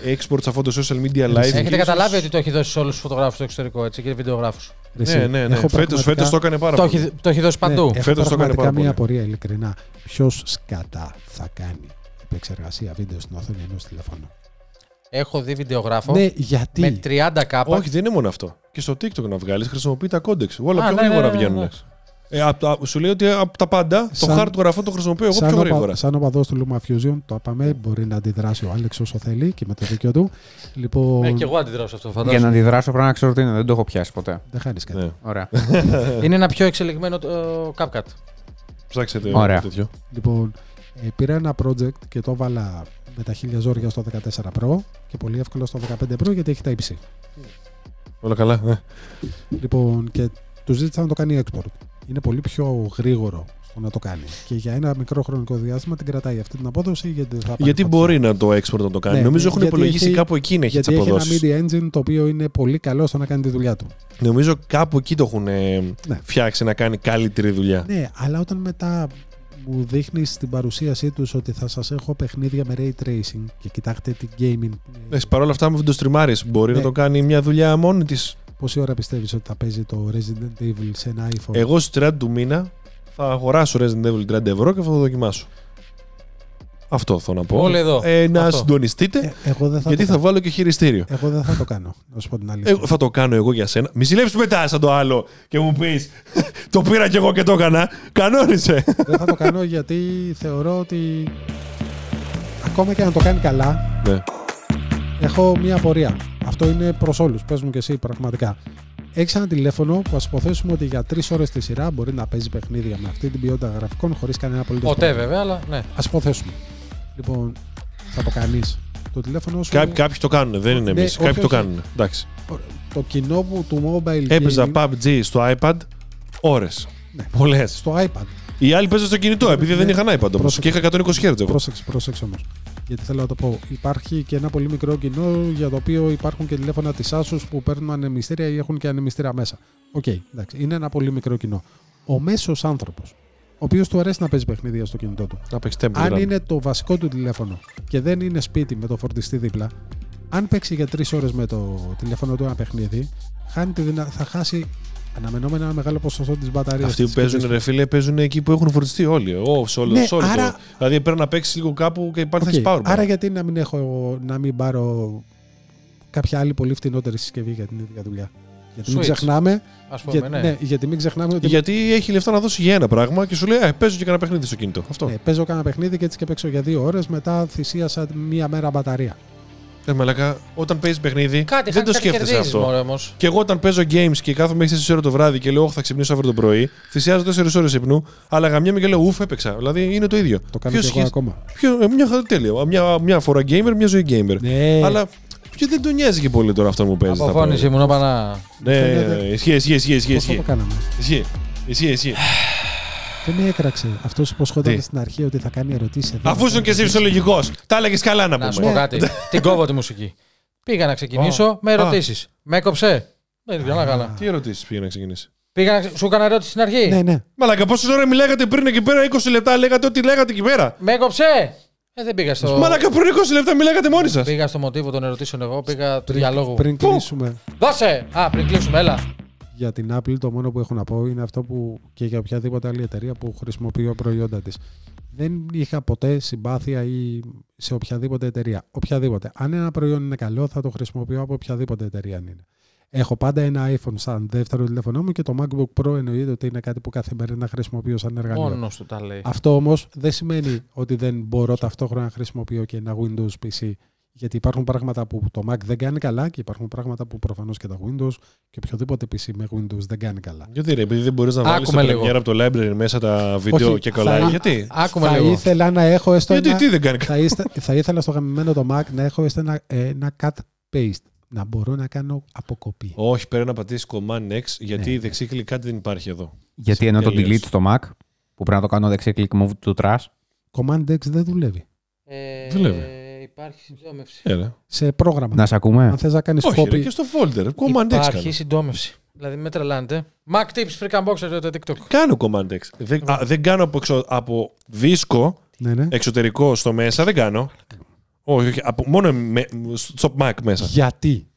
export σε αυτό το social media live. Έχετε και καταλάβει ίσως- ότι το έχει δώσει σε όλους τους φωτογράφους στο εξωτερικό έτσι, και βιντεογράφου. Εσύ, Ναι, ναι, ναι. έχω Φέτο πραγματικά- φέτος το έκανε πάρα Το πολύ. έχει, το έχει δώσει παντού. Ναι, έχω Φέτος το έκανε πραγματικά πάρα μια πολύ. απορία ειλικρινά. Ποιος σκατά θα κάνει επεξεργασία βίντεο στην οθόνη ενός τηλεφώνου; Έχω δει βιντεογράφο Ναι, γιατί; με 30 K. Όχι, δεν είναι μόνο αυτό. Και στο TikTok να βγάλεις χρησιμοποιεί τα codecs. Όλα Α, πιο ναι, γρήγορα ναι, ναι, βγαίνουν. Ναι. Ε, απ' τα- σου λέει ότι από τα πάντα Σαν- το hardware αυτό το χρησιμοποιώ εγώ σαν, πιο οπα- γρήγορα. σαν οπαδό του Luma Fusion, το είπαμε, μπορεί να αντιδράσει ο Άλεξ όσο θέλει και με το δίκιο του. Λοιπόν, Ναι, και εγώ αντιδράω σε αυτό, Για να φαντάζομαι. αντιδράσω πρέπει να ξέρω τι είναι. Δεν το έχω πιάσει ποτέ. δεν χάνεις κάτι. Ναι. Ωραία. Είναι ένα πιο εξελιγμένο ε, CapCut. Ψάξετε Ωραία. τέτοιο. Λοιπόν, ε, πήρα ένα project και το έβαλα με τα χίλια ζόρια στο 14 Pro και πολύ εύκολο στο 15 Pro γιατί έχει τα υψή. Όλα καλά. ε. Λοιπόν, και τους ζήτησα να το κάνει export. Είναι πολύ πιο γρήγορο στο να το κάνει. Και για ένα μικρό χρονικό διάστημα την κρατάει αυτή την απόδοση γιατί δεν θα πάρει Γιατί φωτιά. μπορεί να το export να το κάνει. Ναι, Νομίζω έχουν γιατί υπολογίσει έχει- κάπου εκεί να έχει τις Γιατί έχει ένα αποδόσεις. media engine το οποίο είναι πολύ καλό στο να κάνει τη δουλειά του. Νομίζω κάπου εκεί το έχουν ε, Ναι. φτιάξει να κάνει καλύτερη δουλειά. Ναι, αλλά όταν μετά μου δείχνεις στην παρουσίασή τους ότι θα σας έχω παιχνίδια με ray tracing και κοιτάξτε την gaming. Εντάξει, παρ' όλα αυτά, με το στριμάρει, μπορεί Ναι. να το κάνει μια δουλειά μόνη της; Πόση ώρα πιστεύεις ότι θα παίζει το Resident Evil σε ένα iPhone; Εγώ στις 30 του μήνα θα αγοράσω Resident Evil 30 ευρώ και θα το δοκιμάσω. Αυτό θέλω να πω. Όλοι εδώ. Ε, να Αυτό. συντονιστείτε, Ε, εγώ δεν θα γιατί το θα κάνω. βάλω και χειριστήριο. Εγώ δεν θα το κάνω, να σου πω την αλήθεια. Εγώ θα το κάνω εγώ για σένα. Μη ζηλέψεις μετά σαν το άλλο και μου πεις Το πήρα κι εγώ και το έκανα. Κανόνισε. δεν θα το κάνω γιατί θεωρώ ότι ακόμα και να το κάνει καλά, ναι. Έχω μία απορία. Αυτό είναι προς όλους. Πες μου και εσύ πραγματικά. Έχεις ένα τηλέφωνο που ας υποθέσουμε ότι για τρεις ώρες τη σειρά μπορεί να παίζει παιχνίδια με αυτή την ποιότητα γραφικών χωρίς κανένα απολύτως Ποτέ βέβαια, αλλά ναι. Α υποθέσουμε. Λοιπόν, θα το κάνεις. Το τηλέφωνο σου. Κά- κάποιοι το κάνουν, δεν είναι Ναι, εμείς. όχι, Κάποιοι το όχι. κάνουν. Εντάξει. Το κοινό που του mobile Έπαιζα gaming PUBG στο iPad ώρες. Ναι. Πολλές. στο iPad. Οι άλλοι παίζουν στο κινητό επειδή Ναι. δεν είχαν iPad όμως. Πρόσεξε. Και είχα 120 Hz εγώ. Πρόσεξε, πρόσεξε όμως. Γιατί θέλω να το πω. Υπάρχει και ένα πολύ μικρό κοινό για το οποίο υπάρχουν και τηλέφωνα της Asus που παίρνουν ανεμιστήρια ή έχουν και ανεμιστήρια μέσα. Οκ, εντάξει. Είναι ένα πολύ μικρό κοινό. Ο μέσος άνθρωπος, ο οποίος του αρέσει να παίζει παιχνίδια στο κινητό του, Να παίξει Temple Run. είναι το βασικό του τηλέφωνο και δεν είναι σπίτι με το φορτιστή δίπλα, αν παίξει για τρεις ώρες με το τηλέφωνο του ένα παιχνίδι, χάνει τη δυνα... θα χάσει αναμενόμενα ένα μεγάλο ποσοστό της μπαταρίας. Αυτοί που παίζουν, ρε φίλε, παίζουν εκεί που έχουν φορτιστεί όλοι. Ω, σε όλο, Ναι, σε όλο άρα- το. Δηλαδή πρέπει να παίξεις λίγο κάπου και υπάρχει θα Οκ, έχεις power. Άρα γιατί να μην, έχω, να μην πάρω κάποια άλλη πολύ φτηνότερη συσκευή για την ίδια δουλειά. Γιατί μην Switch. ξεχνάμε, Α πούμε, για- ναι. ναι, γιατί μην ξεχνάμε ότι Γιατί έχει λεφτά να δώσει για ένα πράγμα και σου λέει Α, παίζω και κανένα παιχνίδι στο κινητό. Αυτό. ε, παίζω κανένα παιχνίδι και έτσι και παίξω για δύο ώρες, μετά θυσίασα μία μέρα μπαταρία. Ε, μαλακά, όταν παίζεις παιχνίδι, Κάτι δεν το κάτι σκέφτεσαι κερδίζεις, αυτό. μωρέ, όμως. Και εγώ όταν παίζω games και κάθομαι μέχρι 4 ώρα το βράδυ και λέω «Ωχ, θα ξυπνήσω αύριο το πρωί, θυσιάζω 4 ώρες ύπνου, αλλά γαμιέμαι και λέω Ουφ, έπαιξα. Δηλαδή είναι το ίδιο. Το κάνω Ποιος και εγώ σχέση- ακόμα. ποιο- ε, μια χαρά τέλειο. Μια, μια φορά gamer, μια ζωή gamer. Ναι, Αλλά ποιο δεν τον νοιάζει και πολύ τώρα αυτό που παίζεις. τα Αποφώνηση πράγματα. μου, να Ναι, Φαίνεται- ισχύει, ισχύει, ισχύει. ισχύει, πώς θα ισχύει. Δεν με έκραξε. Αυτός που υποσχόταν Τι; στην αρχή ότι θα κάνει ερωτήσεις. Αφού ήσουν και εσύ φυσιολογικό, τα έλεγες καλά να Να σου πούμε. πω κάτι. Την κόβω τη μουσική. Πήγα να ξεκινήσω με Α. ερωτήσεις. Με έκοψε. Δεν πήγα καλά. Τι ερωτήσεις πήγε να ξεκινήσει. Πήγα να... ξε- Σου έκανα ερώτηση στην αρχή; Ναι, ναι. Μαλάκα, πόσες ώρες μιλάγατε πριν εκεί πέρα, 20 λεπτά λέγατε ό,τι λέγατε εκεί πέρα. Με έκοψε. Ε, δεν πήγα στο. Μαλάκα, πριν 20 λεπτά μιλάγατε μόνοι σας. Πήγα στο μοτίβο των ερωτήσεων εγώ. Πήγα του διαλόγου. Πριν Πού; κλείσουμε Δώσε! Α, πριν κλείσουμε, έλα. Για την Apple, το μόνο που έχω να πω είναι αυτό που και για οποιαδήποτε άλλη εταιρεία που χρησιμοποιώ προϊόντα της. Δεν είχα ποτέ συμπάθεια ή σε οποιαδήποτε εταιρεία. Οποιαδήποτε. Αν ένα προϊόν είναι καλό, θα το χρησιμοποιώ από οποιαδήποτε εταιρεία αν είναι. Έχω πάντα ένα iPhone σαν δεύτερο τηλέφωνό μου και το MacBook Pro εννοείται ότι είναι κάτι που καθημερινά χρησιμοποιώ σαν εργαλείο. Μόνος του τα λέει. Αυτό όμως δεν σημαίνει ότι δεν μπορώ ταυτόχρονα να χρησιμοποιώ και ένα Windows PC. Γιατί υπάρχουν πράγματα που το Mac δεν κάνει καλά και υπάρχουν πράγματα που προφανώς και τα Windows και οποιοδήποτε PC με Windows δεν κάνει καλά. Γιατί ρε, επειδή δεν μπορείς να βάλεις το Άκουμε λίγο. Premiere από το library μέσα τα βίντεο Όχι, και κολλάει. θα- Γιατί; Άκουμε θα λίγο. ήθελα να έχω έστω Γιατί ένα, τι δεν κάνει καλά; θα, είστε- θα ήθελα στο γαμημένο το Mac να έχω έστω ένα, ένα cut paste. Να μπορώ να κάνω αποκοπή. Όχι, πρέπει να πατήσεις Command X γιατί Ναι. η δεξί κλικ κάτι δεν υπάρχει εδώ. Γιατί ενώ το Τελείως. delete στο Mac, που πρέπει να το κάνω δεξί click move to trash, Command X δεν δουλεύει. Ε, Δουλεύει. Υπάρχει συντόμευση. Έλα. Σε πρόγραμμα. να σε ακούμε; Αν θες να κάνεις Όχι, ρε, copy. και στο folder. Command X Υπάρχει κάνω. συντόμευση. Δηλαδή με τρελάνετε. Mac tips, freak unboxer, το TikTok. Κάνω Command X. Δεν, α, δεν κάνω από, εξω- από δίσκο Ναι, ναι. εξωτερικό στο μέσα, δεν κάνω. Όχι, όχι, από, μόνο με, στο Mac μέσα. Γιατί;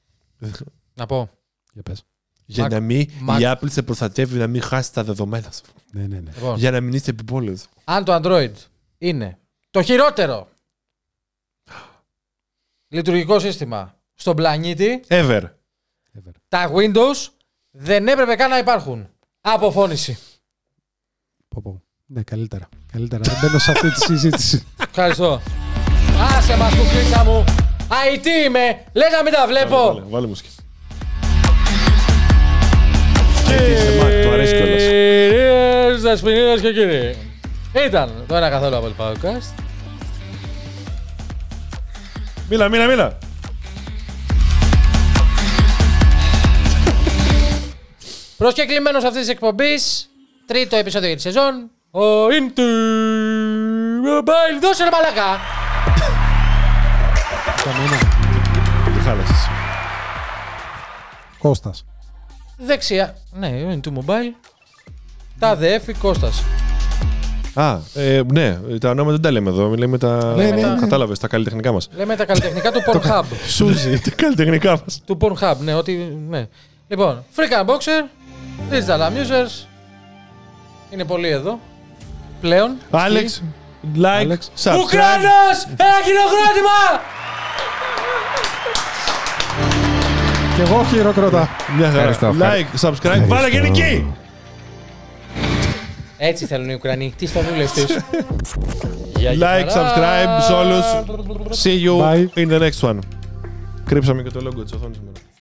Να πω. Για πες. Για Mac- να μην Mac- η Apple σε προστατεύει να μην χάσει τα δεδομένα σου. Ναι, ναι, ναι. Λοιπόν, Για να μην είστε επιπόλαιο. αν το Android είναι το χειρότερο λειτουργικό σύστημα στον πλανήτη, Ever. Ever. τα Windows δεν έπρεπε καν να υπάρχουν. Αποφώνηση. Πω, πω. Ναι, καλύτερα. Καλύτερα. Δεν μπαίνω σε αυτή τη συζήτηση. Ευχαριστώ. Άσε μας κουκλίτσα μου. IT είμαι. Λες να μην τα Βάλε, βλέπω. βάλε μουσική. σε Mac, του αρέσει κιόλας. Κυρίες, δεσποινίδες και κύριοι. Ήταν το ένα καθόλου από το podcast. Μίλα, μίλα, μίλα. Προσκεκλημένος αυτής της εκπομπής Τρίτο επεισόδιο για τη σεζόν. Ο Inter Mobile. Δώσε ρε μαλακά. Τι χάλασες. Κώστας. Δεξιά. Ναι, ο Inter Mobile. Τα ΔΕΦΗ Κώστας. Α, ε, ναι, τα ονόματα δεν τα λέμε εδώ. Λέμε τα. Ναι, ναι, ναι. Κατάλαβες, τα καλλιτεχνικά μας. Λέμε τα καλλιτεχνικά του Pornhub. Σούζι. Τα καλλιτεχνικά μας. του Pornhub, ναι, ότι. Ναι. Λοιπόν, Freak and Boxer, Digital Amusers. Είναι πολύ εδώ. Πλέον. Άλεξ, like, Άλεξ. subscribe. Ουκρανός! Ένα χειροκρότημα! Και εγώ χειροκροτά. Μια χαρά. Ευχαριστώ, Like, subscribe. Βάλε και νική! Έτσι θέλουν οι Ουκρανοί. Τι στανούλες τους. Like, subscribe σε όλους. See you Bye. in the next one. Κρύψαμε και το logo της οθόνης. σήμερα.